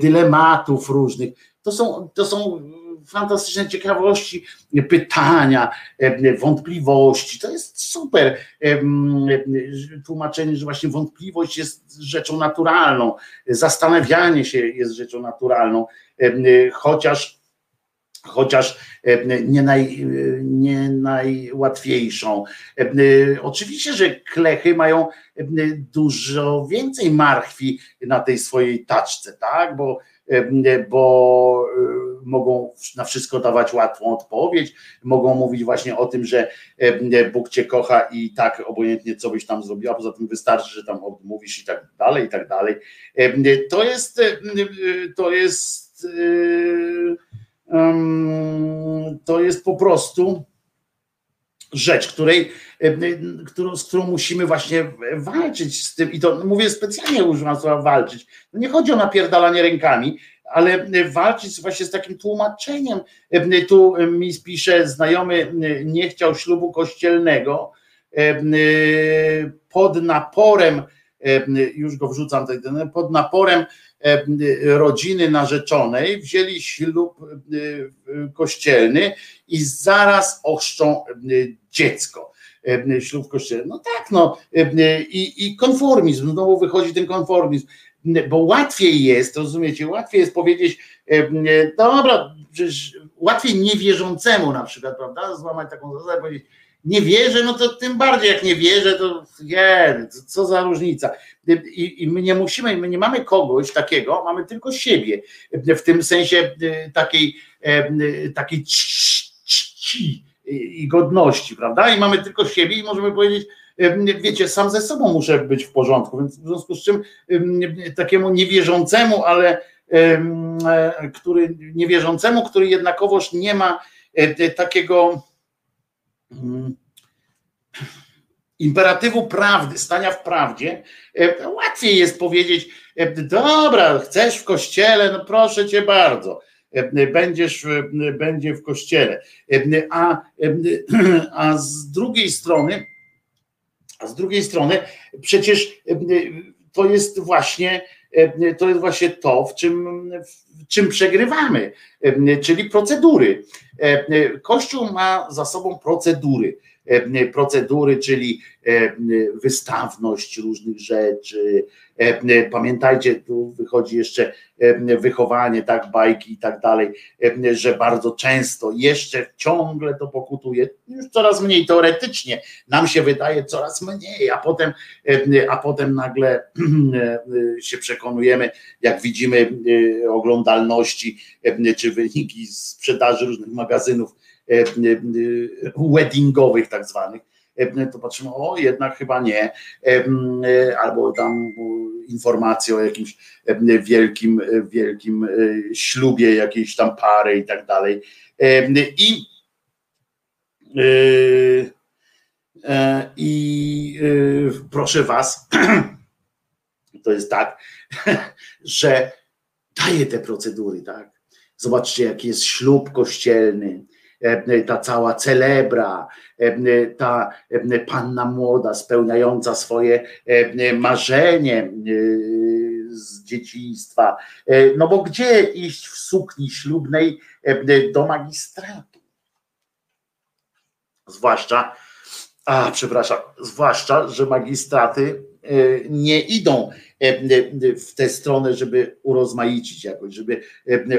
dylematów różnych. To są, to są fantastyczne ciekawości, pytania, wątpliwości. To jest super tłumaczenie, że właśnie wątpliwość jest rzeczą naturalną, zastanawianie się jest rzeczą naturalną, chociaż chociaż e, nie, naj, nie najłatwiejszą. E, Oczywiście, że klechy mają e, dużo więcej marchwi na tej swojej taczce, tak? Bo, bo mogą na wszystko dawać łatwą odpowiedź, mogą mówić właśnie o tym, że Bóg cię kocha i tak obojętnie co byś tam zrobiła, poza tym wystarczy, że tam odmówisz i tak dalej, i tak dalej. To jest to jest to jest po prostu rzecz, której, którą, z którą musimy właśnie walczyć z tym, i to mówię specjalnie używam słowa walczyć. No nie chodzi o napierdalanie rękami, ale walczyć właśnie z takim tłumaczeniem. Tu mi pisze znajomy nie chciał ślubu kościelnego pod naporem, już go wrzucam, pod naporem rodziny narzeczonej wzięli ślub kościelny i zaraz ochrzczą dziecko. Ślub kościelny. No tak, no i, i konformizm, znowu wychodzi ten konformizm, bo łatwiej jest, rozumiecie, łatwiej jest powiedzieć, dobra, przecież łatwiej niewierzącemu na przykład, prawda, złamać taką zasadę, powiedzieć, nie wierzę, no to tym bardziej jak nie wierzę, to nie, co za różnica. I, I, my nie musimy, my nie mamy kogoś takiego, mamy tylko siebie. W tym sensie e, takiej, e, takiej czci i godności, prawda? I mamy tylko siebie i możemy powiedzieć, e, wiecie, sam ze sobą muszę być w porządku, więc w związku z czym takiemu niewierzącemu, ale który niewierzącemu, który jednakowoż nie ma takiego. Imperatywu prawdy, stania w prawdzie, e, łatwiej jest powiedzieć, e, dobra, chcesz w kościele, no proszę cię bardzo, e, będziesz będzie w kościele. A, a z drugiej strony, a z drugiej strony, przecież to jest właśnie to jest właśnie to, w czym, w czym przegrywamy, czyli procedury. Kościół ma za sobą procedury. Procedury, czyli wystawność różnych rzeczy. Pamiętajcie, tu wychodzi jeszcze wychowanie, tak, bajki i tak dalej, że bardzo często jeszcze ciągle to pokutuje, już coraz mniej teoretycznie, nam się wydaje coraz mniej, a potem, a potem nagle się przekonujemy, jak widzimy oglądalności czy wyniki sprzedaży różnych magazynów weddingowych tak zwanych, to patrzymy, o jednak chyba nie, albo tam informacje o jakimś wielkim, wielkim ślubie jakiejś tam pary i tak dalej. I i proszę was, to jest tak, że daje te procedury, tak? Zobaczcie, jaki jest ślub kościelny, E, ta cała celebra, e, ta e, panna młoda spełniająca swoje marzenie z dzieciństwa. No bo gdzie iść w sukni ślubnej do magistratu? Zwłaszcza, a przepraszam, zwłaszcza, że magistraty nie idą w tę stronę, żeby urozmaicić jakoś, żeby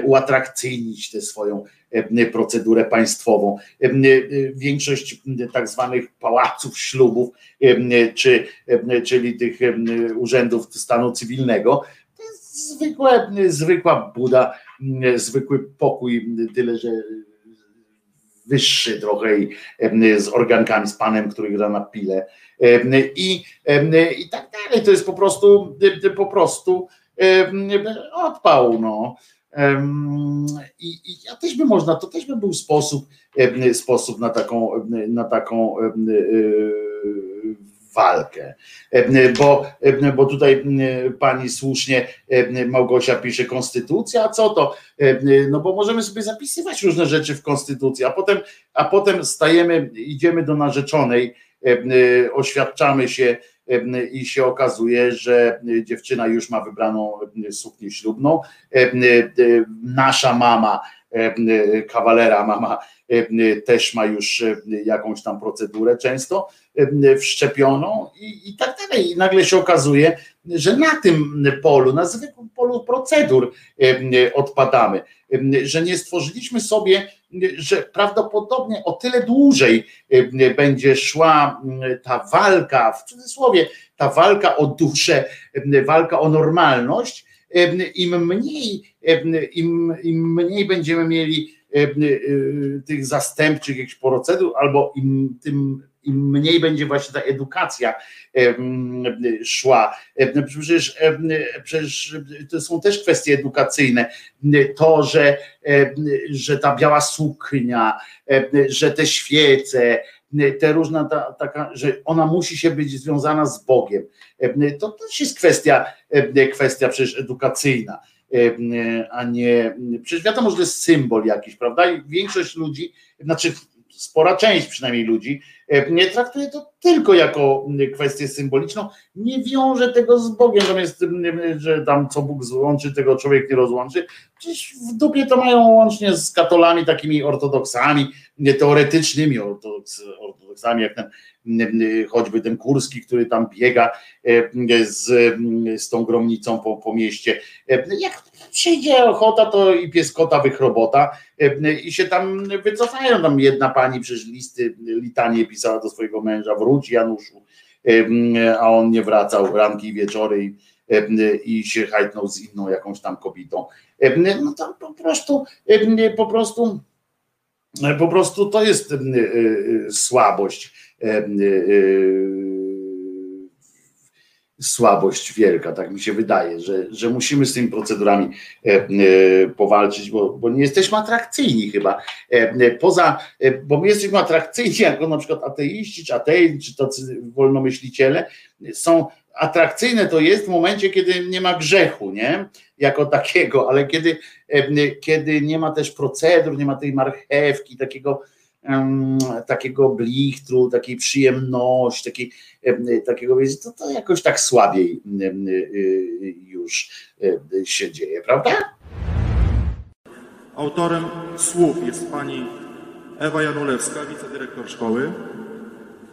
uatrakcyjnić tę swoją procedurę państwową. Większość tak zwanych pałaców ślubów, czy, czyli tych urzędów stanu cywilnego, to jest zwykła buda, zwykły pokój, tyle że wyższy trochę i z organkami, z panem, który gra na pile i, i tak dalej. To jest po prostu po prostu odpał, no. I, I ja też by można, to też by był sposób, sposób na taką, na taką e, walkę. Bo, bo tutaj pani słusznie Małgosia pisze konstytucja, a co to? No bo możemy sobie zapisywać różne rzeczy w konstytucji, a potem, a potem stajemy, idziemy do narzeczonej, oświadczamy się i się okazuje, że dziewczyna już ma wybraną suknię ślubną. Nasza mama e, e, kawalera mama e, też ma już jakąś tam procedurę często wszczepioną i, i tak dalej. I nagle się okazuje, że na tym polu, na zwykłym polu procedur odpadamy, że nie stworzyliśmy sobie, że prawdopodobnie o tyle dłużej będzie szła ta walka, w cudzysłowie, ta walka o duszę, walka o normalność, im mniej, im, im mniej będziemy mieli tych zastępczych jakichś procedur, albo im tym im mniej będzie właśnie ta edukacja szła. Przecież, przecież to są też kwestie edukacyjne. To, że, że ta biała suknia, że te świece, te różne, ta, taka, że ona musi się być związana z Bogiem. To też jest kwestia, kwestia przecież edukacyjna a nie. Przecież wiadomo, że to jest symbol jakiś, prawda? I większość ludzi, znaczy spora część przynajmniej ludzi, e, nie traktuje to tylko jako kwestię symboliczną, nie wiąże tego z Bogiem, zamiast, że tam co Bóg złączy, tego człowiek nie rozłączy. Przecież w dupie to mają łącznie z katolami, takimi ortodoksami, teoretycznymi ortodoksami, jak ten choćby ten Kurski, który tam biega e, z, z tą gromnicą po, po mieście. E, jak przyjdzie ochota, to i pieskota wychrobota e, i się tam wycofają. Tam jedna pani przecież listy, litanie pisała do swojego męża, wróć Januszu, a on nie wracał ranki i wieczory i, się hajtnął z inną jakąś tam kobietą. No to po prostu po prostu po prostu to jest słabość słabość wielka, tak mi się wydaje, że, że musimy z tymi procedurami powalczyć, bo, bo nie jesteśmy atrakcyjni chyba. Poza, bo my jesteśmy atrakcyjni jako na przykład ateiści, czy atei, czy tacy wolnomyśliciele, są atrakcyjne to jest w momencie, kiedy nie ma grzechu, nie? Jako takiego, ale kiedy, kiedy nie ma też procedur, nie ma tej marchewki, takiego takiego blichtru, takiej przyjemności, takiej, takiego, to, to jakoś tak słabiej y, już się dzieje, prawda? Autorem słów jest pani Ewa Janulewska, wicedyrektor szkoły.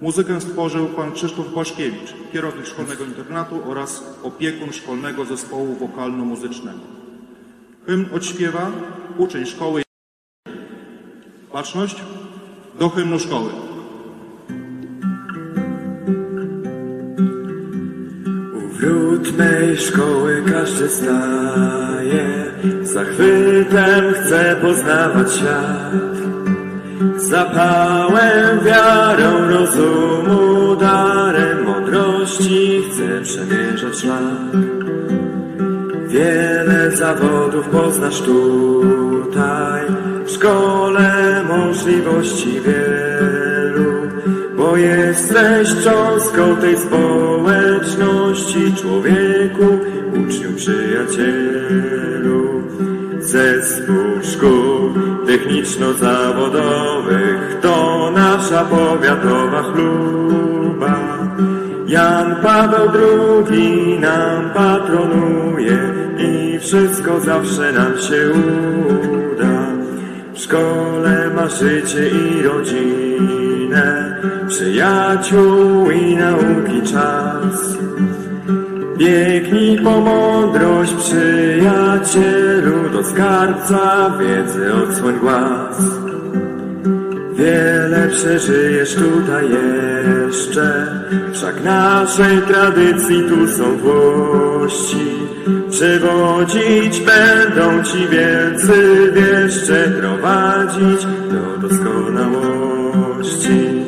Muzykę stworzył pan Krzysztof Błaszkiewicz, kierownik szkolnego internatu oraz opiekun szkolnego zespołu wokalno-muzycznego. Hymn odśpiewa uczeń szkoły. Baczność do hymnu szkoły. U mej szkoły każdy staje, zachwytem chce poznawać świat. Zapałem, wiarą, rozumu, darem mądrości chce przemierzać szlak. Wiele zawodów poznasz tutaj, w szkole możliwości wielu, bo jesteś cząstką tej społeczności, człowieku, uczniu, przyjacielu. Zespół szkół techniczno-zawodowych to nasza powiatowa chluba. Jan Paweł II nam patronuje i wszystko zawsze nam się uda. W szkole ma życie i rodzinę, przyjaciół i nauki czas. Biegnij po mądrość, przyjacielu, do skarbca wiedzy odsłoń głaz. Wiele przeżyjesz tutaj jeszcze, wszak naszej tradycji tu są włości. Przewodzić będą ci wielcy wieszcze, prowadzić do doskonałości.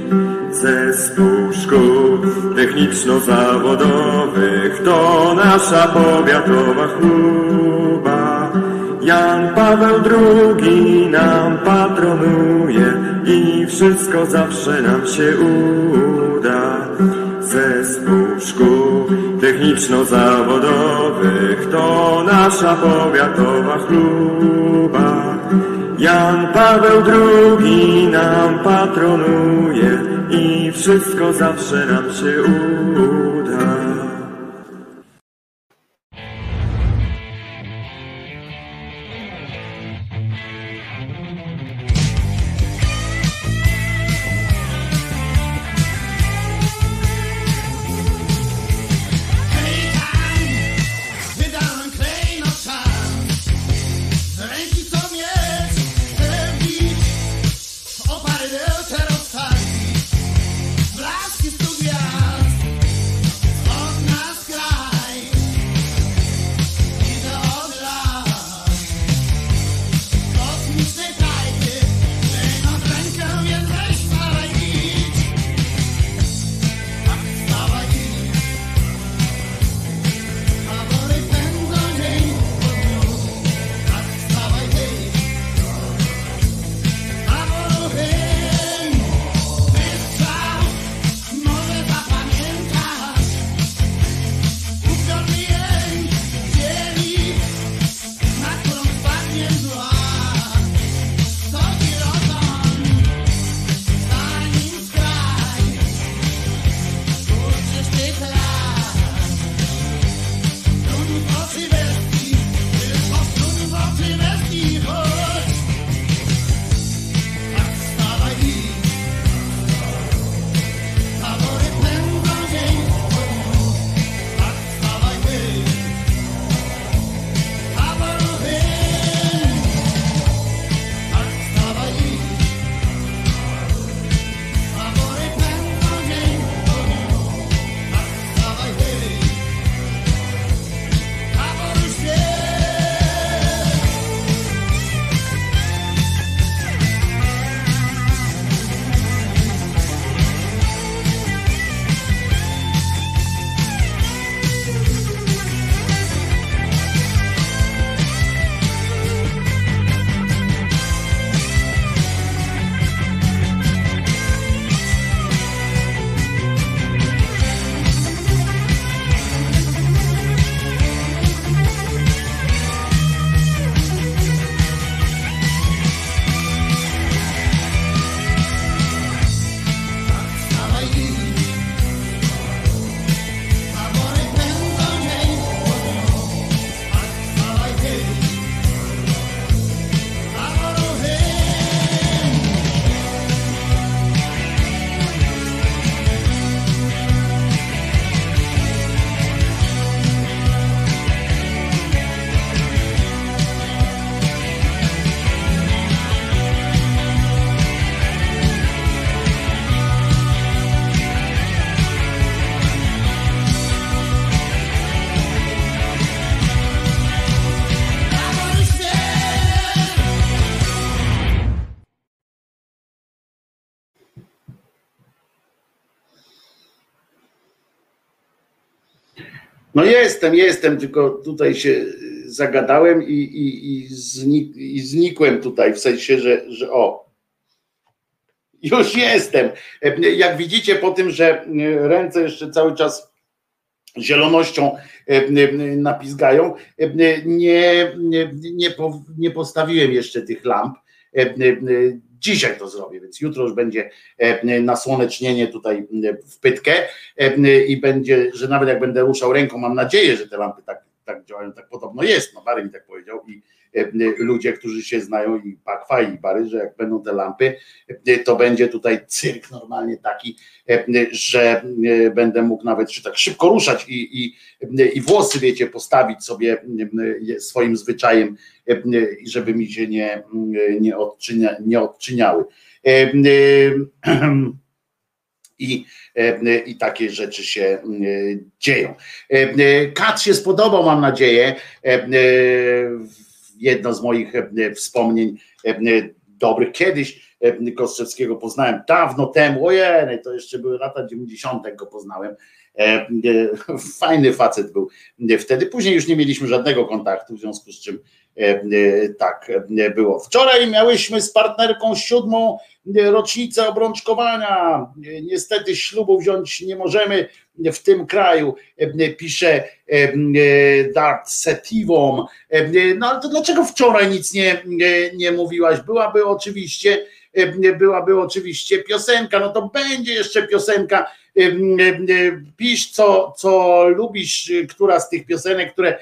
Zespół szkół techniczno-zawodowych to nasza powiatowa chluba. Jan Paweł II nam patronuje i wszystko zawsze nam się uda. Zespół szkół techniczno-zawodowych to nasza powiatowa chluba. Jan Paweł II nam patronuje i wszystko zawsze nam się uda. Jestem, jestem, tylko tutaj się zagadałem i, i, i, znik, i znikłem tutaj, w sensie, że, że o, już jestem. Jak widzicie po tym, że ręce jeszcze cały czas zielonością napizgają, nie, nie, nie, nie postawiłem jeszcze tych lamp. Dzisiaj to zrobię, więc jutro już będzie nasłonecznienie tutaj w pytkę i będzie, że nawet jak będę ruszał ręką, mam nadzieję, że te lampy tak, tak działają, tak podobno jest. No Bary mi tak powiedział i ludzie, którzy się znają i Pakwa i Bary, że jak będą te lampy, to będzie tutaj cyrk normalnie taki, że będę mógł nawet się tak szybko ruszać i, i, i włosy, wiecie, postawić sobie swoim zwyczajem, żeby mi się nie, nie, odczynia, nie odczyniały. I, i takie rzeczy się dzieją. Kat się spodobał, mam nadzieję jedno z moich e, wspomnień e, dobrych. Kiedyś e, Kostrzewskiego poznałem dawno temu, ojej, to jeszcze były lata 90. go poznałem. Fajny facet był wtedy. Później już nie mieliśmy żadnego kontaktu, w związku z czym tak było. Wczoraj miałyśmy z partnerką siódmą rocznicę obrączkowania. Niestety ślubu wziąć nie możemy w tym kraju, pisze Dart Setivom. No ale to dlaczego wczoraj nic nie, nie, nie mówiłaś? Byłaby oczywiście, byłaby oczywiście piosenka, no to będzie jeszcze piosenka. Pisz, co, co lubisz, która z tych piosenek, które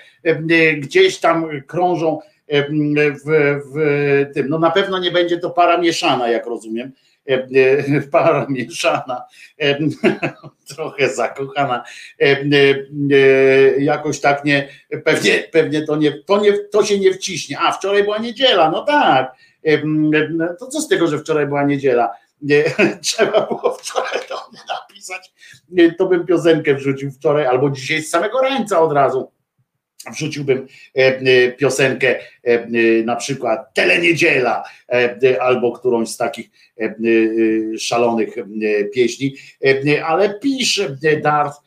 gdzieś tam krążą w, w tym. No na pewno nie będzie to para mieszana, jak rozumiem. Para mieszana, trochę zakochana, jakoś tak nie, pewnie, pewnie to nie, to nie, to się nie wciśnie. A wczoraj była niedziela, no tak. To co z tego, że wczoraj była niedziela? Trzeba było wczoraj to napisać. To bym piosenkę wrzucił wczoraj albo dzisiaj z samego rańca od razu wrzuciłbym e, e, piosenkę e, na przykład Teleniedziela albo którąś z takich szalonych pieśni, ale pisz Darth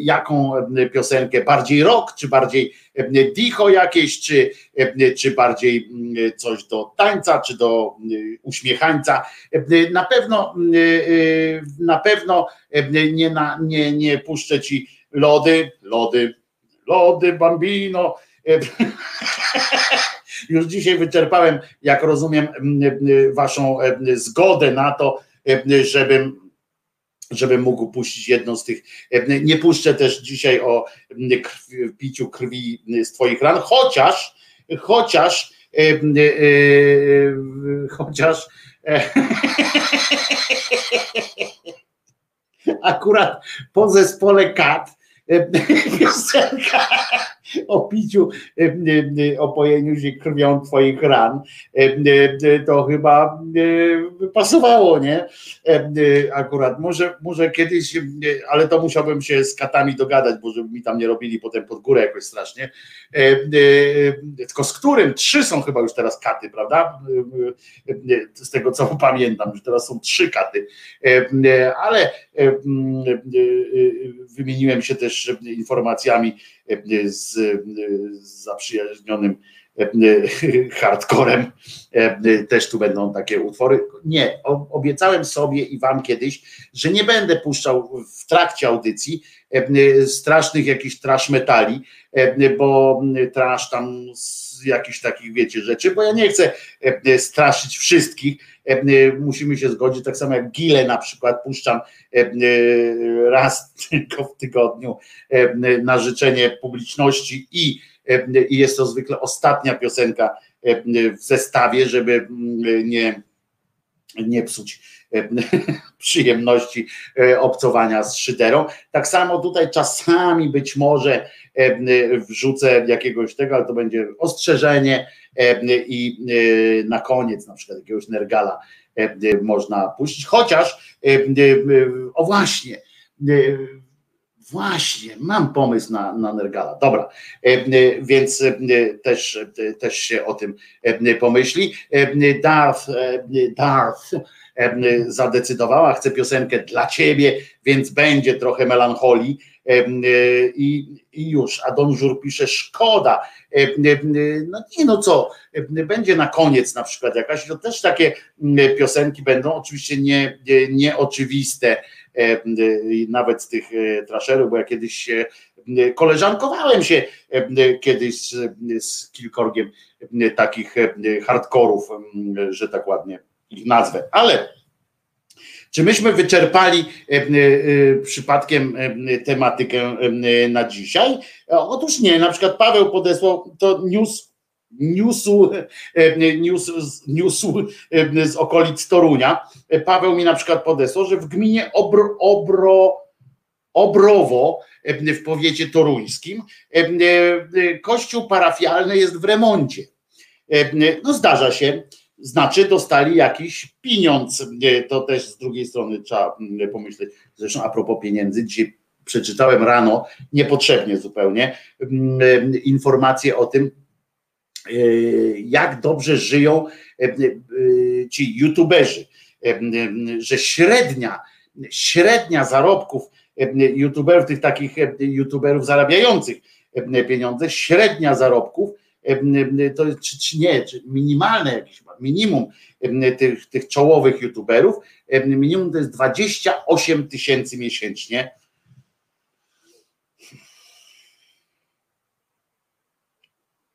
jaką piosenkę, bardziej rock, czy bardziej dicho jakieś, czy, czy bardziej coś do tańca, czy do uśmiechańca. Na pewno na pewno nie, na, nie, nie puszczę ci lody, lody, lody bambino. Już dzisiaj wyczerpałem, jak rozumiem, waszą zgodę na to, żebym żebym mógł puścić jedną z tych. Nie puszczę też dzisiaj o krwi, piciu krwi z Twoich ran, chociaż, chociaż, chociaż. Akurat po zespole Kat piosenka o piciu, opojeniu się krwią twoich ran, to chyba pasowało, nie? Akurat, może, może kiedyś, ale to musiałbym się z katami dogadać, bo żeby mi tam nie robili potem pod górę jakoś strasznie. Tylko z którym? Trzy są chyba już teraz katy, prawda? Z tego co pamiętam, że teraz są trzy katy, ale wymieniłem się też informacjami z, z zaprzyjaźnionym hardcorem. Też tu będą takie utwory. Nie, obiecałem sobie i wam kiedyś, że nie będę puszczał w trakcie audycji strasznych jakichś trash metali, bo trash tam jakichś takich, wiecie, rzeczy, bo ja nie chcę straszyć wszystkich, musimy się zgodzić, tak samo jak Gile na przykład puszczam raz tylko w tygodniu na życzenie publiczności i, i jest to zwykle ostatnia piosenka w zestawie, żeby nie, nie psuć przyjemności obcowania z szyderą. Tak samo tutaj czasami być może wrzucę jakiegoś tego, ale to będzie ostrzeżenie i na koniec na przykład jakiegoś nergala można puścić, chociaż o właśnie Właśnie, mam pomysł na, na Nergala. Dobra, więc też, też się o tym pomyśli. Darth, Darth zadecydowała, chcę piosenkę dla ciebie, więc będzie trochę melancholii i, i już. A Don Żur pisze, szkoda. No nie no co, będzie na koniec na przykład jakaś, to też takie piosenki będą, oczywiście nie, nieoczywiste, nawet z tych trasherów, bo ja kiedyś koleżankowałem się kiedyś z, z kilkorgiem takich hardkorów, że tak ładnie ich nazwę, ale czy myśmy wyczerpali przypadkiem tematykę na dzisiaj? Otóż nie, na przykład Paweł podesłał to news newsu, news, newsu z okolic Torunia. Paweł mi na przykład podesłał, że w gminie Obro, Obro, Obrowo w powiecie toruńskim kościół parafialny jest w remoncie. No zdarza się, znaczy dostali jakiś pieniądz. To też z drugiej strony trzeba pomyśleć. Zresztą a propos pieniędzy, dzisiaj przeczytałem rano, niepotrzebnie zupełnie, informacje o tym, jak dobrze żyją ci youtuberzy, że średnia, średnia zarobków youtuberów, tych takich youtuberów zarabiających pieniądze, średnia zarobków to czy, czy nie, czy minimalne jakieś minimum tych, tych czołowych youtuberów, minimum to jest 28 tysięcy miesięcznie.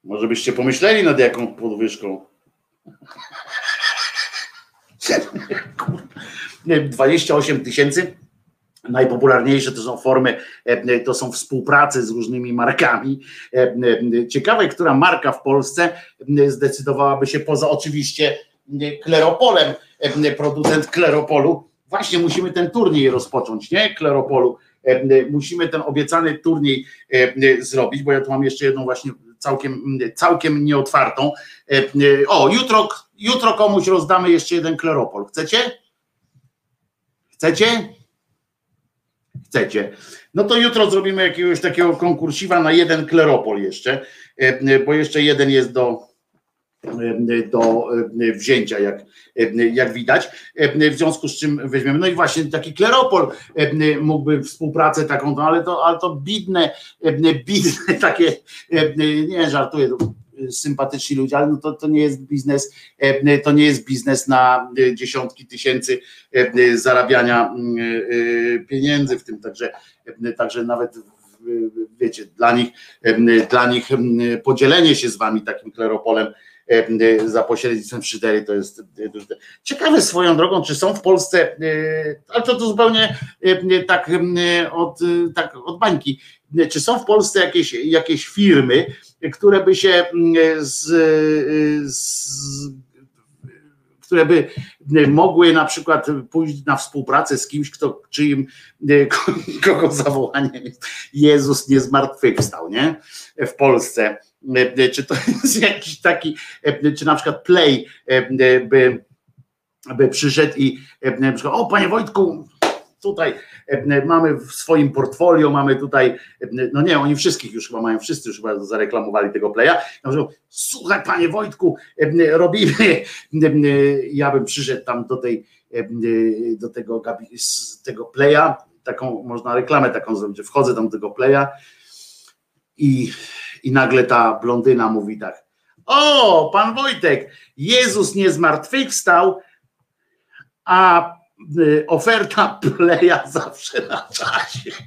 Może byście pomyśleli nad jaką podwyżką. 28 tysięcy Najpopularniejsze to są formy, to są współpracy z różnymi markami. Ciekawe, która marka w Polsce zdecydowałaby się poza oczywiście Kleropolem, producent Kleropolu. Właśnie musimy ten turniej rozpocząć, nie? Kleropolu. Musimy ten obiecany turniej zrobić, bo ja tu mam jeszcze jedną właśnie całkiem, całkiem nieotwartą. O, jutro, jutro komuś rozdamy jeszcze jeden Kleropol. Chcecie? Chcecie? chcecie. No to jutro zrobimy jakiegoś takiego konkursiwa na jeden kleropol jeszcze, e, bo jeszcze jeden jest do, e, do e, wzięcia, jak, jak widać. W związku z czym weźmiemy. No i właśnie taki kleropol mógłby współpracę taką, no ale to, ale to bidne, bidne takie, nie żartuję, sympatyczni ludzie, ale no to, to nie jest biznes, e, to nie jest biznes na e, dziesiątki tysięcy e, zarabiania pieniędzy w tym, także, także nawet wiecie, dla nich, dla nich podzielenie się z wami takim kleropolem za pośrednictwem szydery to jest ciekawe swoją drogą, czy są w Polsce, ale to, to zupełnie tak od, tak od bańki, czy są w Polsce jakieś, jakieś firmy, które by się z, z które by mogły na przykład pójść na współpracę z kimś, kto, czyim, kogo zawołanie Jezus nie zmartwychwstał, nie? W Polsce. Czy to jest jakiś taki, czy na przykład Play by, by przyszedł i na przykład, o panie Wojtku, tutaj mamy w swoim portfolio, mamy tutaj, no nie, oni wszystkich już chyba mają, wszyscy już chyba zareklamowali tego playa. Słuchaj, panie Wojtku, robimy, ja bym przyszedł tam do tej, do tego, tego playa, taką, można reklamę taką zrobić, wchodzę tam do tego playa i, i nagle ta blondyna mówi tak, o, pan Wojtek, Jezus nie zmartwychwstał, a Y, oferta playa zawsze na czasie.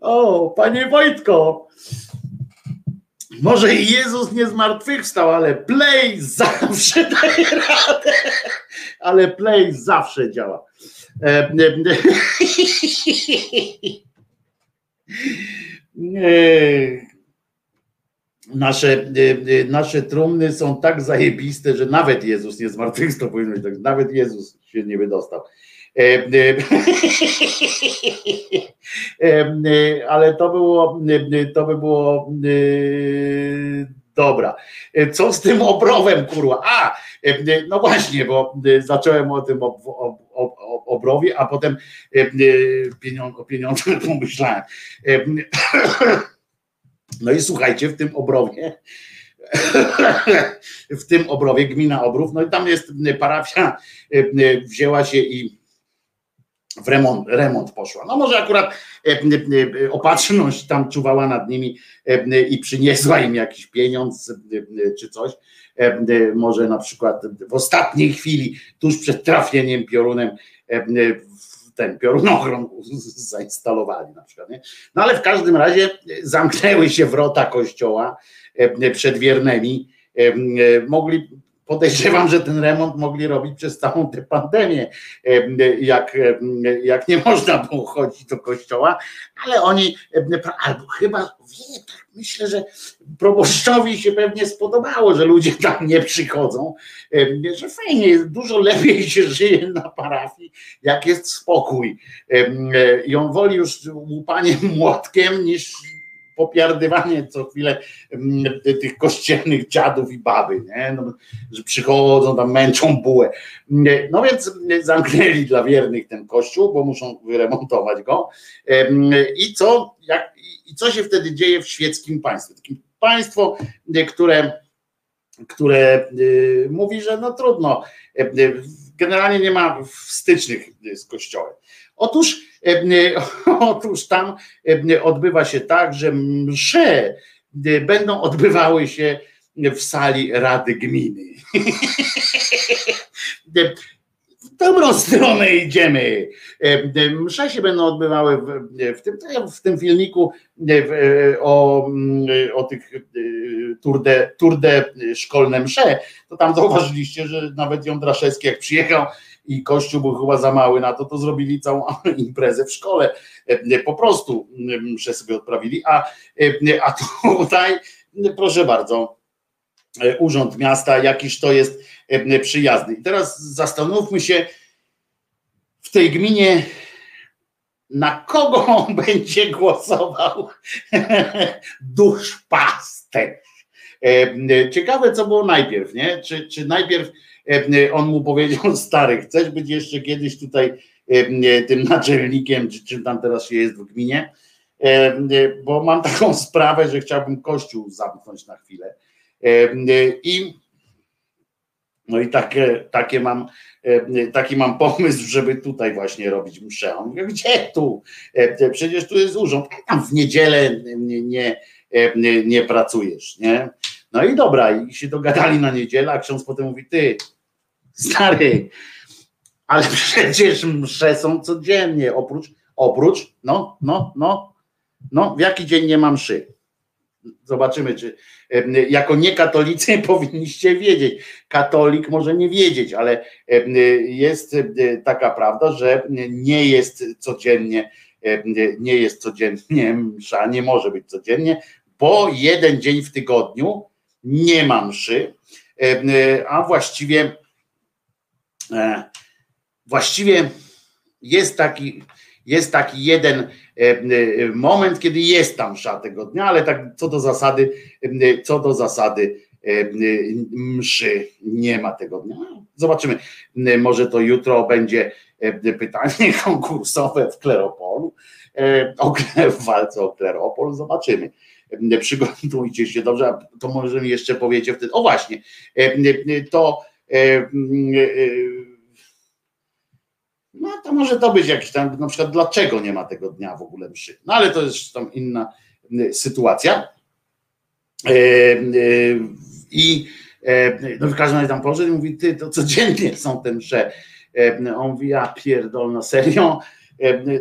O, panie Wojtko, może Jezus nie zmartwychwstał, ale play zawsze daje radę. Ale play zawsze działa. E, nasze, y, y, nasze trumny są tak zajebiste, że nawet Jezus nie zmartwychwstał, powinno być tak, nawet Jezus się nie wydostał. E, e, ale to było, to by było dobra. Co z tym obrowem, kurwa? A, no właśnie, bo zacząłem o tym ob, ob, ob, obrowie, a potem o pieniądzach pomyślałem No i słuchajcie, w tym obrowie, w tym obrowie gmina Obrów, no i tam jest parafia, wzięła się i w remont, remont poszła. No może akurat opatrzność tam czuwała nad nimi i przyniosła im jakiś pieniądz czy coś. Może na przykład w ostatniej chwili, tuż przed trafieniem piorunem ten piorunochron zainstalowali na przykład. Nie? No ale w każdym razie zamknęły się wrota kościoła przed wiernymi. Mogli podejrzewam, że ten remont mogli robić przez całą tę pandemię, jak, jak nie można było chodzić do kościoła, ale oni, albo chyba, wie, tak myślę, że proboszczowi się pewnie spodobało, że ludzie tam nie przychodzą, że fajnie, dużo lepiej się żyje na parafii, jak jest spokój. I on woli już łupanie młotkiem niż popiardywanie co chwilę mm, tych kościelnych dziadów i baby, nie? No, że przychodzą tam, męczą bułę. No więc zamknęli dla wiernych ten kościół, bo muszą wyremontować go. I co, jak, i co się wtedy dzieje w świeckim państwie? Takim państwo, które, które y, mówi, że no trudno, generalnie nie ma stycznych z kościołem. Otóż E, otóż tam e, odbywa się tak, że msze e, będą odbywały się w sali Rady Gminy. W dobrą stronę idziemy. Msze się będą odbywały w, w, tym, w tym filmiku o, o tych turde, turde szkolne msze, to tam zauważyliście, że nawet Jądraszewski jak przyjechał i kościół był chyba za mały na to, to zrobili całą imprezę w szkole. E, po prostu mszę sobie odprawili, a, e, a tutaj, proszę bardzo, e, urząd miasta, jakiż to jest przyjazny. I teraz zastanówmy się w tej gminie, na kogo on będzie głosował duszpasterz. Ciekawe, co było najpierw, nie? Czy, czy najpierw E, on mu powiedział, stary, chcesz być jeszcze kiedyś tutaj e, tym naczelnikiem, czy czym tam teraz się jest w gminie, e, bo mam taką sprawę, że chciałbym kościół zamknąć na chwilę. I no i takie, takie mam, taki mam pomysł, żeby tutaj właśnie robić mszę. On mówi, gdzie tu? Przecież tu jest urząd. Tam w niedzielę nie, nie, nie pracujesz, nie? No i dobra, i się dogadali na niedzielę, a ksiądz potem mówi, ty, Stary, ale przecież msze są codziennie, oprócz, oprócz, no, no, no, no, w jaki dzień nie mam mszy? Zobaczymy, czy jako niekatolicy powinniście wiedzieć. Katolik może nie wiedzieć, ale jest taka prawda, że nie jest codziennie, nie jest codziennie msza, nie może być codziennie, bo jeden dzień w tygodniu nie ma mszy, a właściwie właściwie jest taki, jest taki jeden e, e, moment, kiedy jest tam msza tego dnia, ale tak co do zasady, co do zasady mszy nie ma tego dnia. Zobaczymy, może to jutro będzie pytanie konkursowe w Kleropolu, w walce o Kleropol, zobaczymy. Przygotujcie się dobrze, to może mi jeszcze powiecie wtedy, o właśnie, to E, e, e, no to może to być jakiś tam, na przykład dlaczego nie ma tego dnia w ogóle mszy. No ale to jest tam inna sytuacja. I no w każdym razie tam poszedł i mówi, ty, to codziennie są te msze. On mówi, ja pierdolę, serio?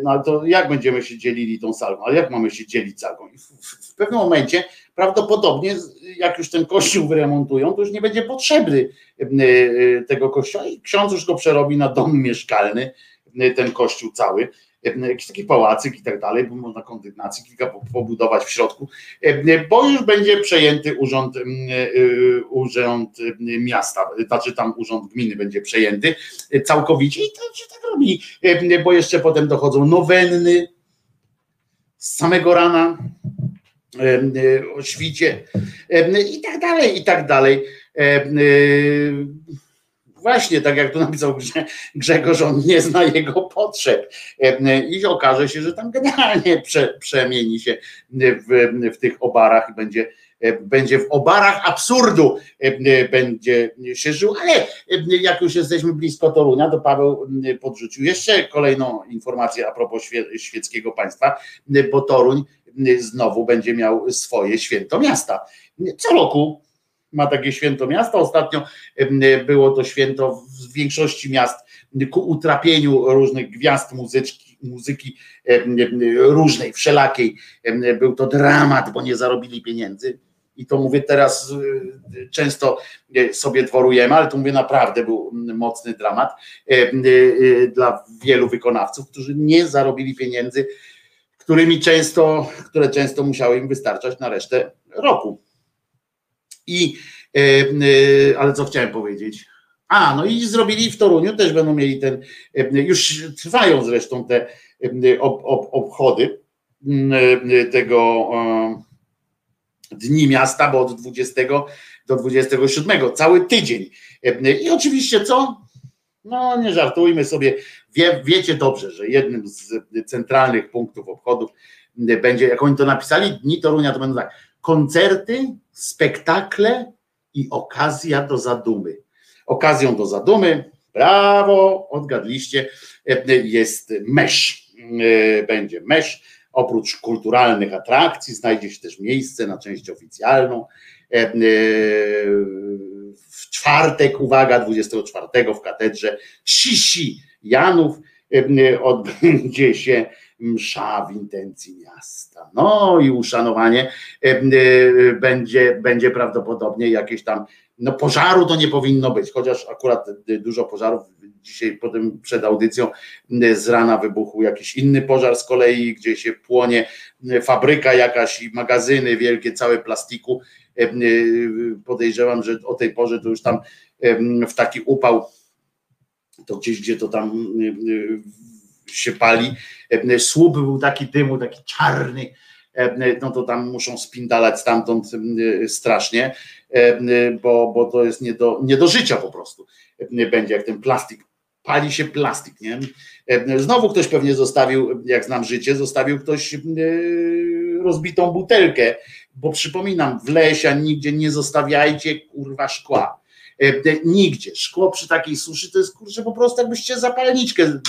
No ale to jak będziemy się dzielili tą salką? Ale jak mamy się dzielić salką? I w, pewnym momencie prawdopodobnie jak już ten kościół wyremontują, to już nie będzie potrzebny e, e, tego kościoła i ksiądz już go przerobi na dom mieszkalny, e, ten kościół cały, jakiś taki pałacyk i tak dalej, bo można kondygnacji kilka pobudować w środku, bo już będzie przejęty urząd, urząd miasta, znaczy tam urząd gminy będzie przejęty całkowicie i to się tak robi, bo jeszcze potem dochodzą nowenny z samego rana, E, o świcie i tak dalej, i tak dalej. Właśnie tak jak tu napisał Grzegorz, on nie zna jego potrzeb i okaże się, że tam generalnie prze, przemieni się w, w tych obarach i będzie będzie w obarach absurdu będzie się żył, ale jak już jesteśmy blisko Torunia, to Paweł podrzucił jeszcze kolejną informację a propos świeckiego państwa, bo Toruń znowu będzie miał swoje święto miasta. Co roku ma takie święto miasta. Ostatnio było to święto w większości miast ku utrapieniu różnych gwiazd muzyczki, muzyki różnej, wszelakiej. Był to dramat, bo nie zarobili pieniędzy. I to mówię teraz, y, często sobie dworujemy, ale to mówię naprawdę był mocny dramat y, dla wielu wykonawców, którzy nie zarobili pieniędzy, którymi często, które często musiały im wystarczać na resztę roku. I, e, e, ale co chciałem powiedzieć? A, no i zrobili w Toruniu, też będą mieli ten, e, już trwają zresztą te ob, ob, obchody tego Dni Miasta, bo od 20 do 27, cały tydzień. I oczywiście co? No nie żartujmy sobie, Wie, wiecie dobrze, że jednym z centralnych punktów obchodów będzie, jak oni to napisali, Dni Torunia to będą tak, koncerty, spektakle i okazja do zadumy. Okazją do zadumy, brawo, odgadliście, jest mesz. Będzie mesz. Oprócz kulturalnych atrakcji znajdzie się też miejsce na część oficjalną. W czwartek, uwaga, 24 w katedrze Sisi Janów odbędzie się msza w intencji miasta. No i uszanowanie będzie, będzie prawdopodobnie jakieś tam, no pożaru to nie powinno być, chociaż akurat dużo pożarów dzisiaj potem przed audycją z rana wybuchł jakiś inny pożar z kolei, gdzie się płonie fabryka jakaś i magazyny wielkie, całe plastiku. Podejrzewam, że o tej porze to już tam w taki upał to gdzieś, gdzie to tam się pali. E, słup był taki dymu, taki czarny, e, no to tam muszą spindalać stamtąd y, strasznie, e, bo, bo to jest nie do, nie do życia po prostu. Będzie jak ten plastik. Pali się plastik, nie? Znowu ktoś pewnie zostawił, jak znam życie, zostawił ktoś rozbitą butelkę, bo przypominam, w lesie nigdzie nie zostawiajcie kurwa szkła E, nigdzie. Szkło przy takiej suszy to jest kurczę po prostu jakbyście zapalniczkę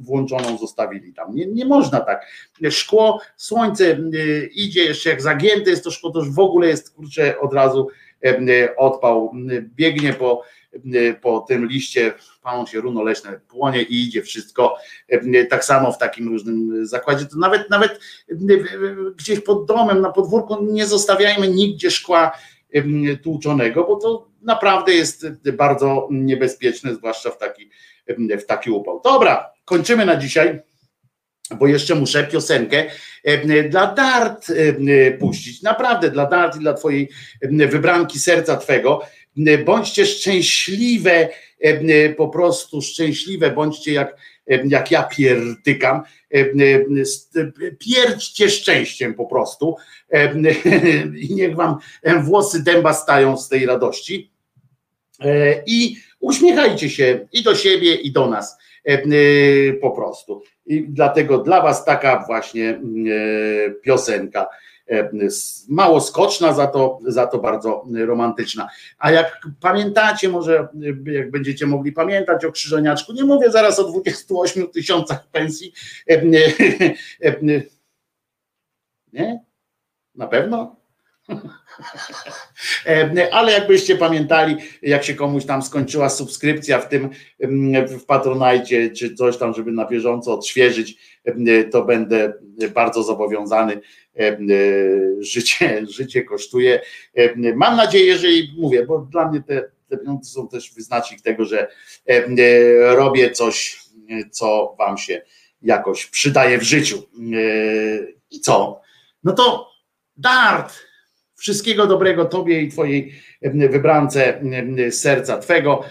włączoną zostawili tam. Nie, nie można tak. Szkło, słońce e, idzie jeszcze jak zagięte jest to szkło, to już w ogóle jest kurczę od razu e, odpał. Biegnie po, po tym liście, palą się runo leśne, płonie i idzie wszystko. Tak samo w takim różnym zakładzie. To nawet, nawet gdzieś pod domem, na podwórku nie zostawiajmy nigdzie szkła tłuczonego, bo to naprawdę jest bardzo niebezpieczne, zwłaszcza w taki, w taki upał. Dobra, kończymy na dzisiaj bo jeszcze muszę piosenkę dla Dart puścić. Naprawdę dla Dart i dla Twojej wybranki serca Twego. Bądźcie szczęśliwe, po prostu szczęśliwe, bądźcie jak, jak ja pierdykam. Pierdźcie szczęściem po prostu i niech Wam włosy dęba stają z tej radości. E, i uśmiechajcie się i do siebie, i do nas e, e, po prostu. I dlatego dla Was taka właśnie piosenka. Mało skoczna, za to, za to bardzo romantyczna. A jak pamiętacie, może jak będziecie mogli pamiętać o Krzyżeniaczku, nie mówię zaraz o 28 tysiącach pensji. Nie? Na pewno? E, ale jakbyście pamiętali, jak się komuś tam skończyła subskrypcja w tym w Patronajcie, czy coś tam, żeby na bieżąco odświeżyć, to będę bardzo zobowiązany. E, życie, życie kosztuje. Mam nadzieję, że i mówię, bo dla mnie te, te pieniądze są też wyznacznik tego, że robię coś, co wam się jakoś przydaje w życiu. E, I co? No to dart Wszystkiego dobrego Tobie i Twojej wybrance serca Twego.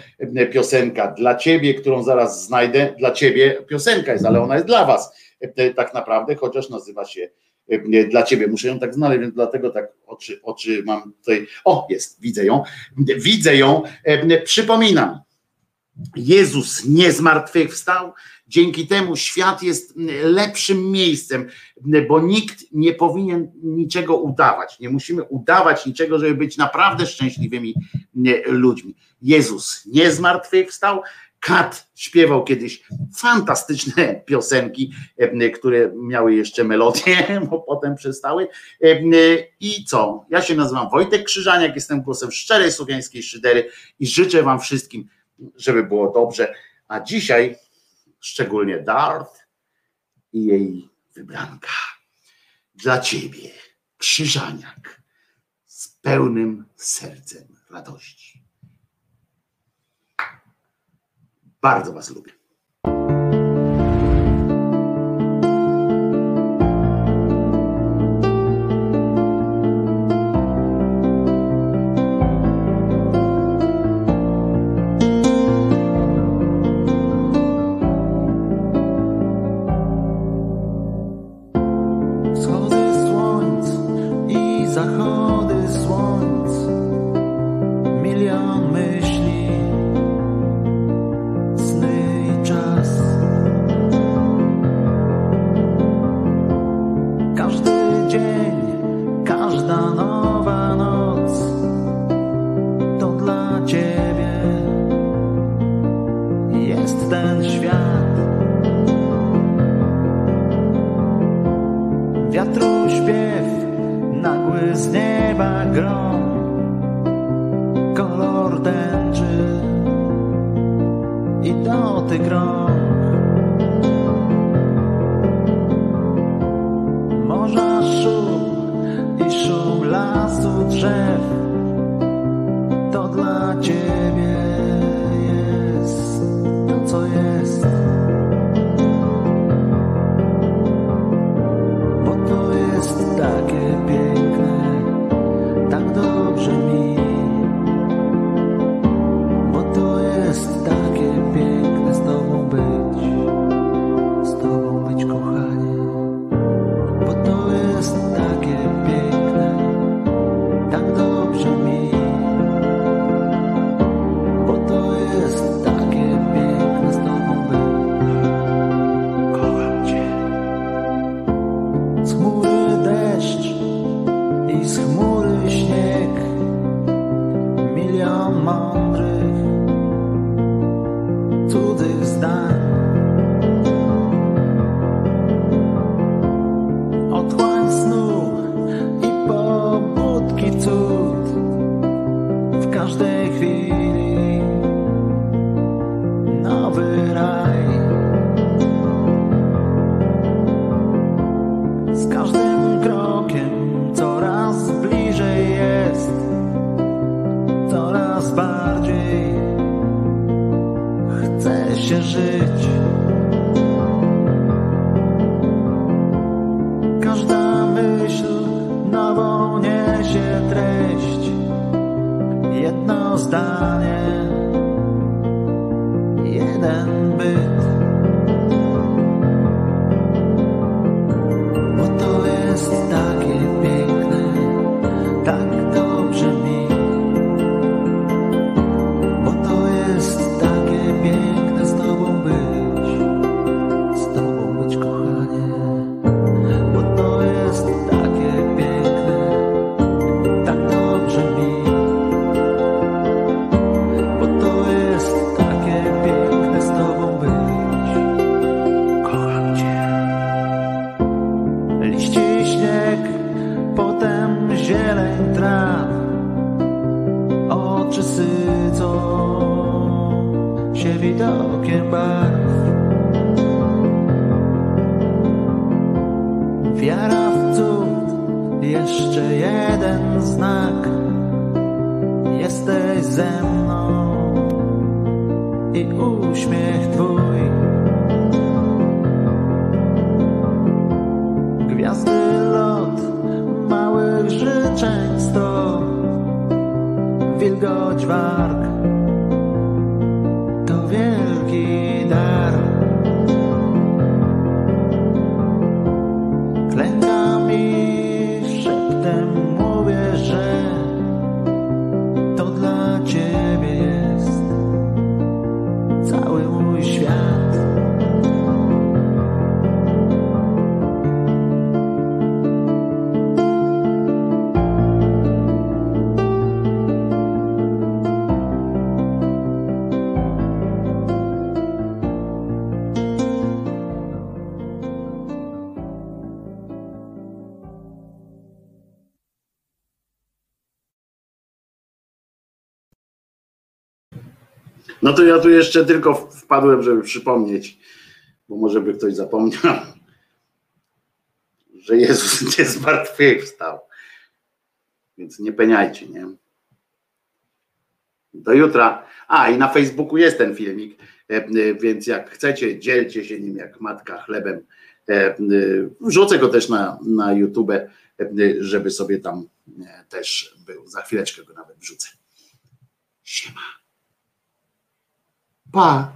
Piosenka dla Ciebie, którą zaraz znajdę. Dla Ciebie piosenka jest, ale ona jest dla Was tak naprawdę, chociaż nazywa się dla Ciebie. Muszę ją tak znaleźć, więc dlatego tak oczy, oczy mam tutaj. O, jest, widzę ją. Widzę ją. Przypominam, Jezus nie zmartwychwstał, Dzięki temu świat jest mm, lepszym miejscem, mm, bo nikt nie powinien niczego udawać. Nie musimy udawać niczego, żeby być naprawdę szczęśliwymi mm, ludźmi. Jezus nie zmartwychwstał, Kat śpiewał kiedyś fantastyczne piosenki, które miały jeszcze melodię, bo potem przestały. I co? Ja się nazywam Wojtek Krzyżaniak, jestem głosem szczerej słowiańskiej szydery i życzę Wam wszystkim, żeby było dobrze. A dzisiaj szczególnie Darth i jej wybranka. Dla ciebie, Krzyżaniak, z pełnym sercem radości. Bardzo Was lubię. To ja tu jeszcze tylko wpadłem, żeby przypomnieć, bo może by ktoś zapomniał, że Jezus nie zmartwychwstał. Więc nie peniajcie, nie? Do jutra. A i na Facebooku jest ten filmik, e, e, więc jak chcecie, dzielcie się nim jak matka chlebem. E, wrzucę go też na, na YouTube, żeby sobie tam też był. Za chwileczkę go nawet wrzucę. Siema. Pa.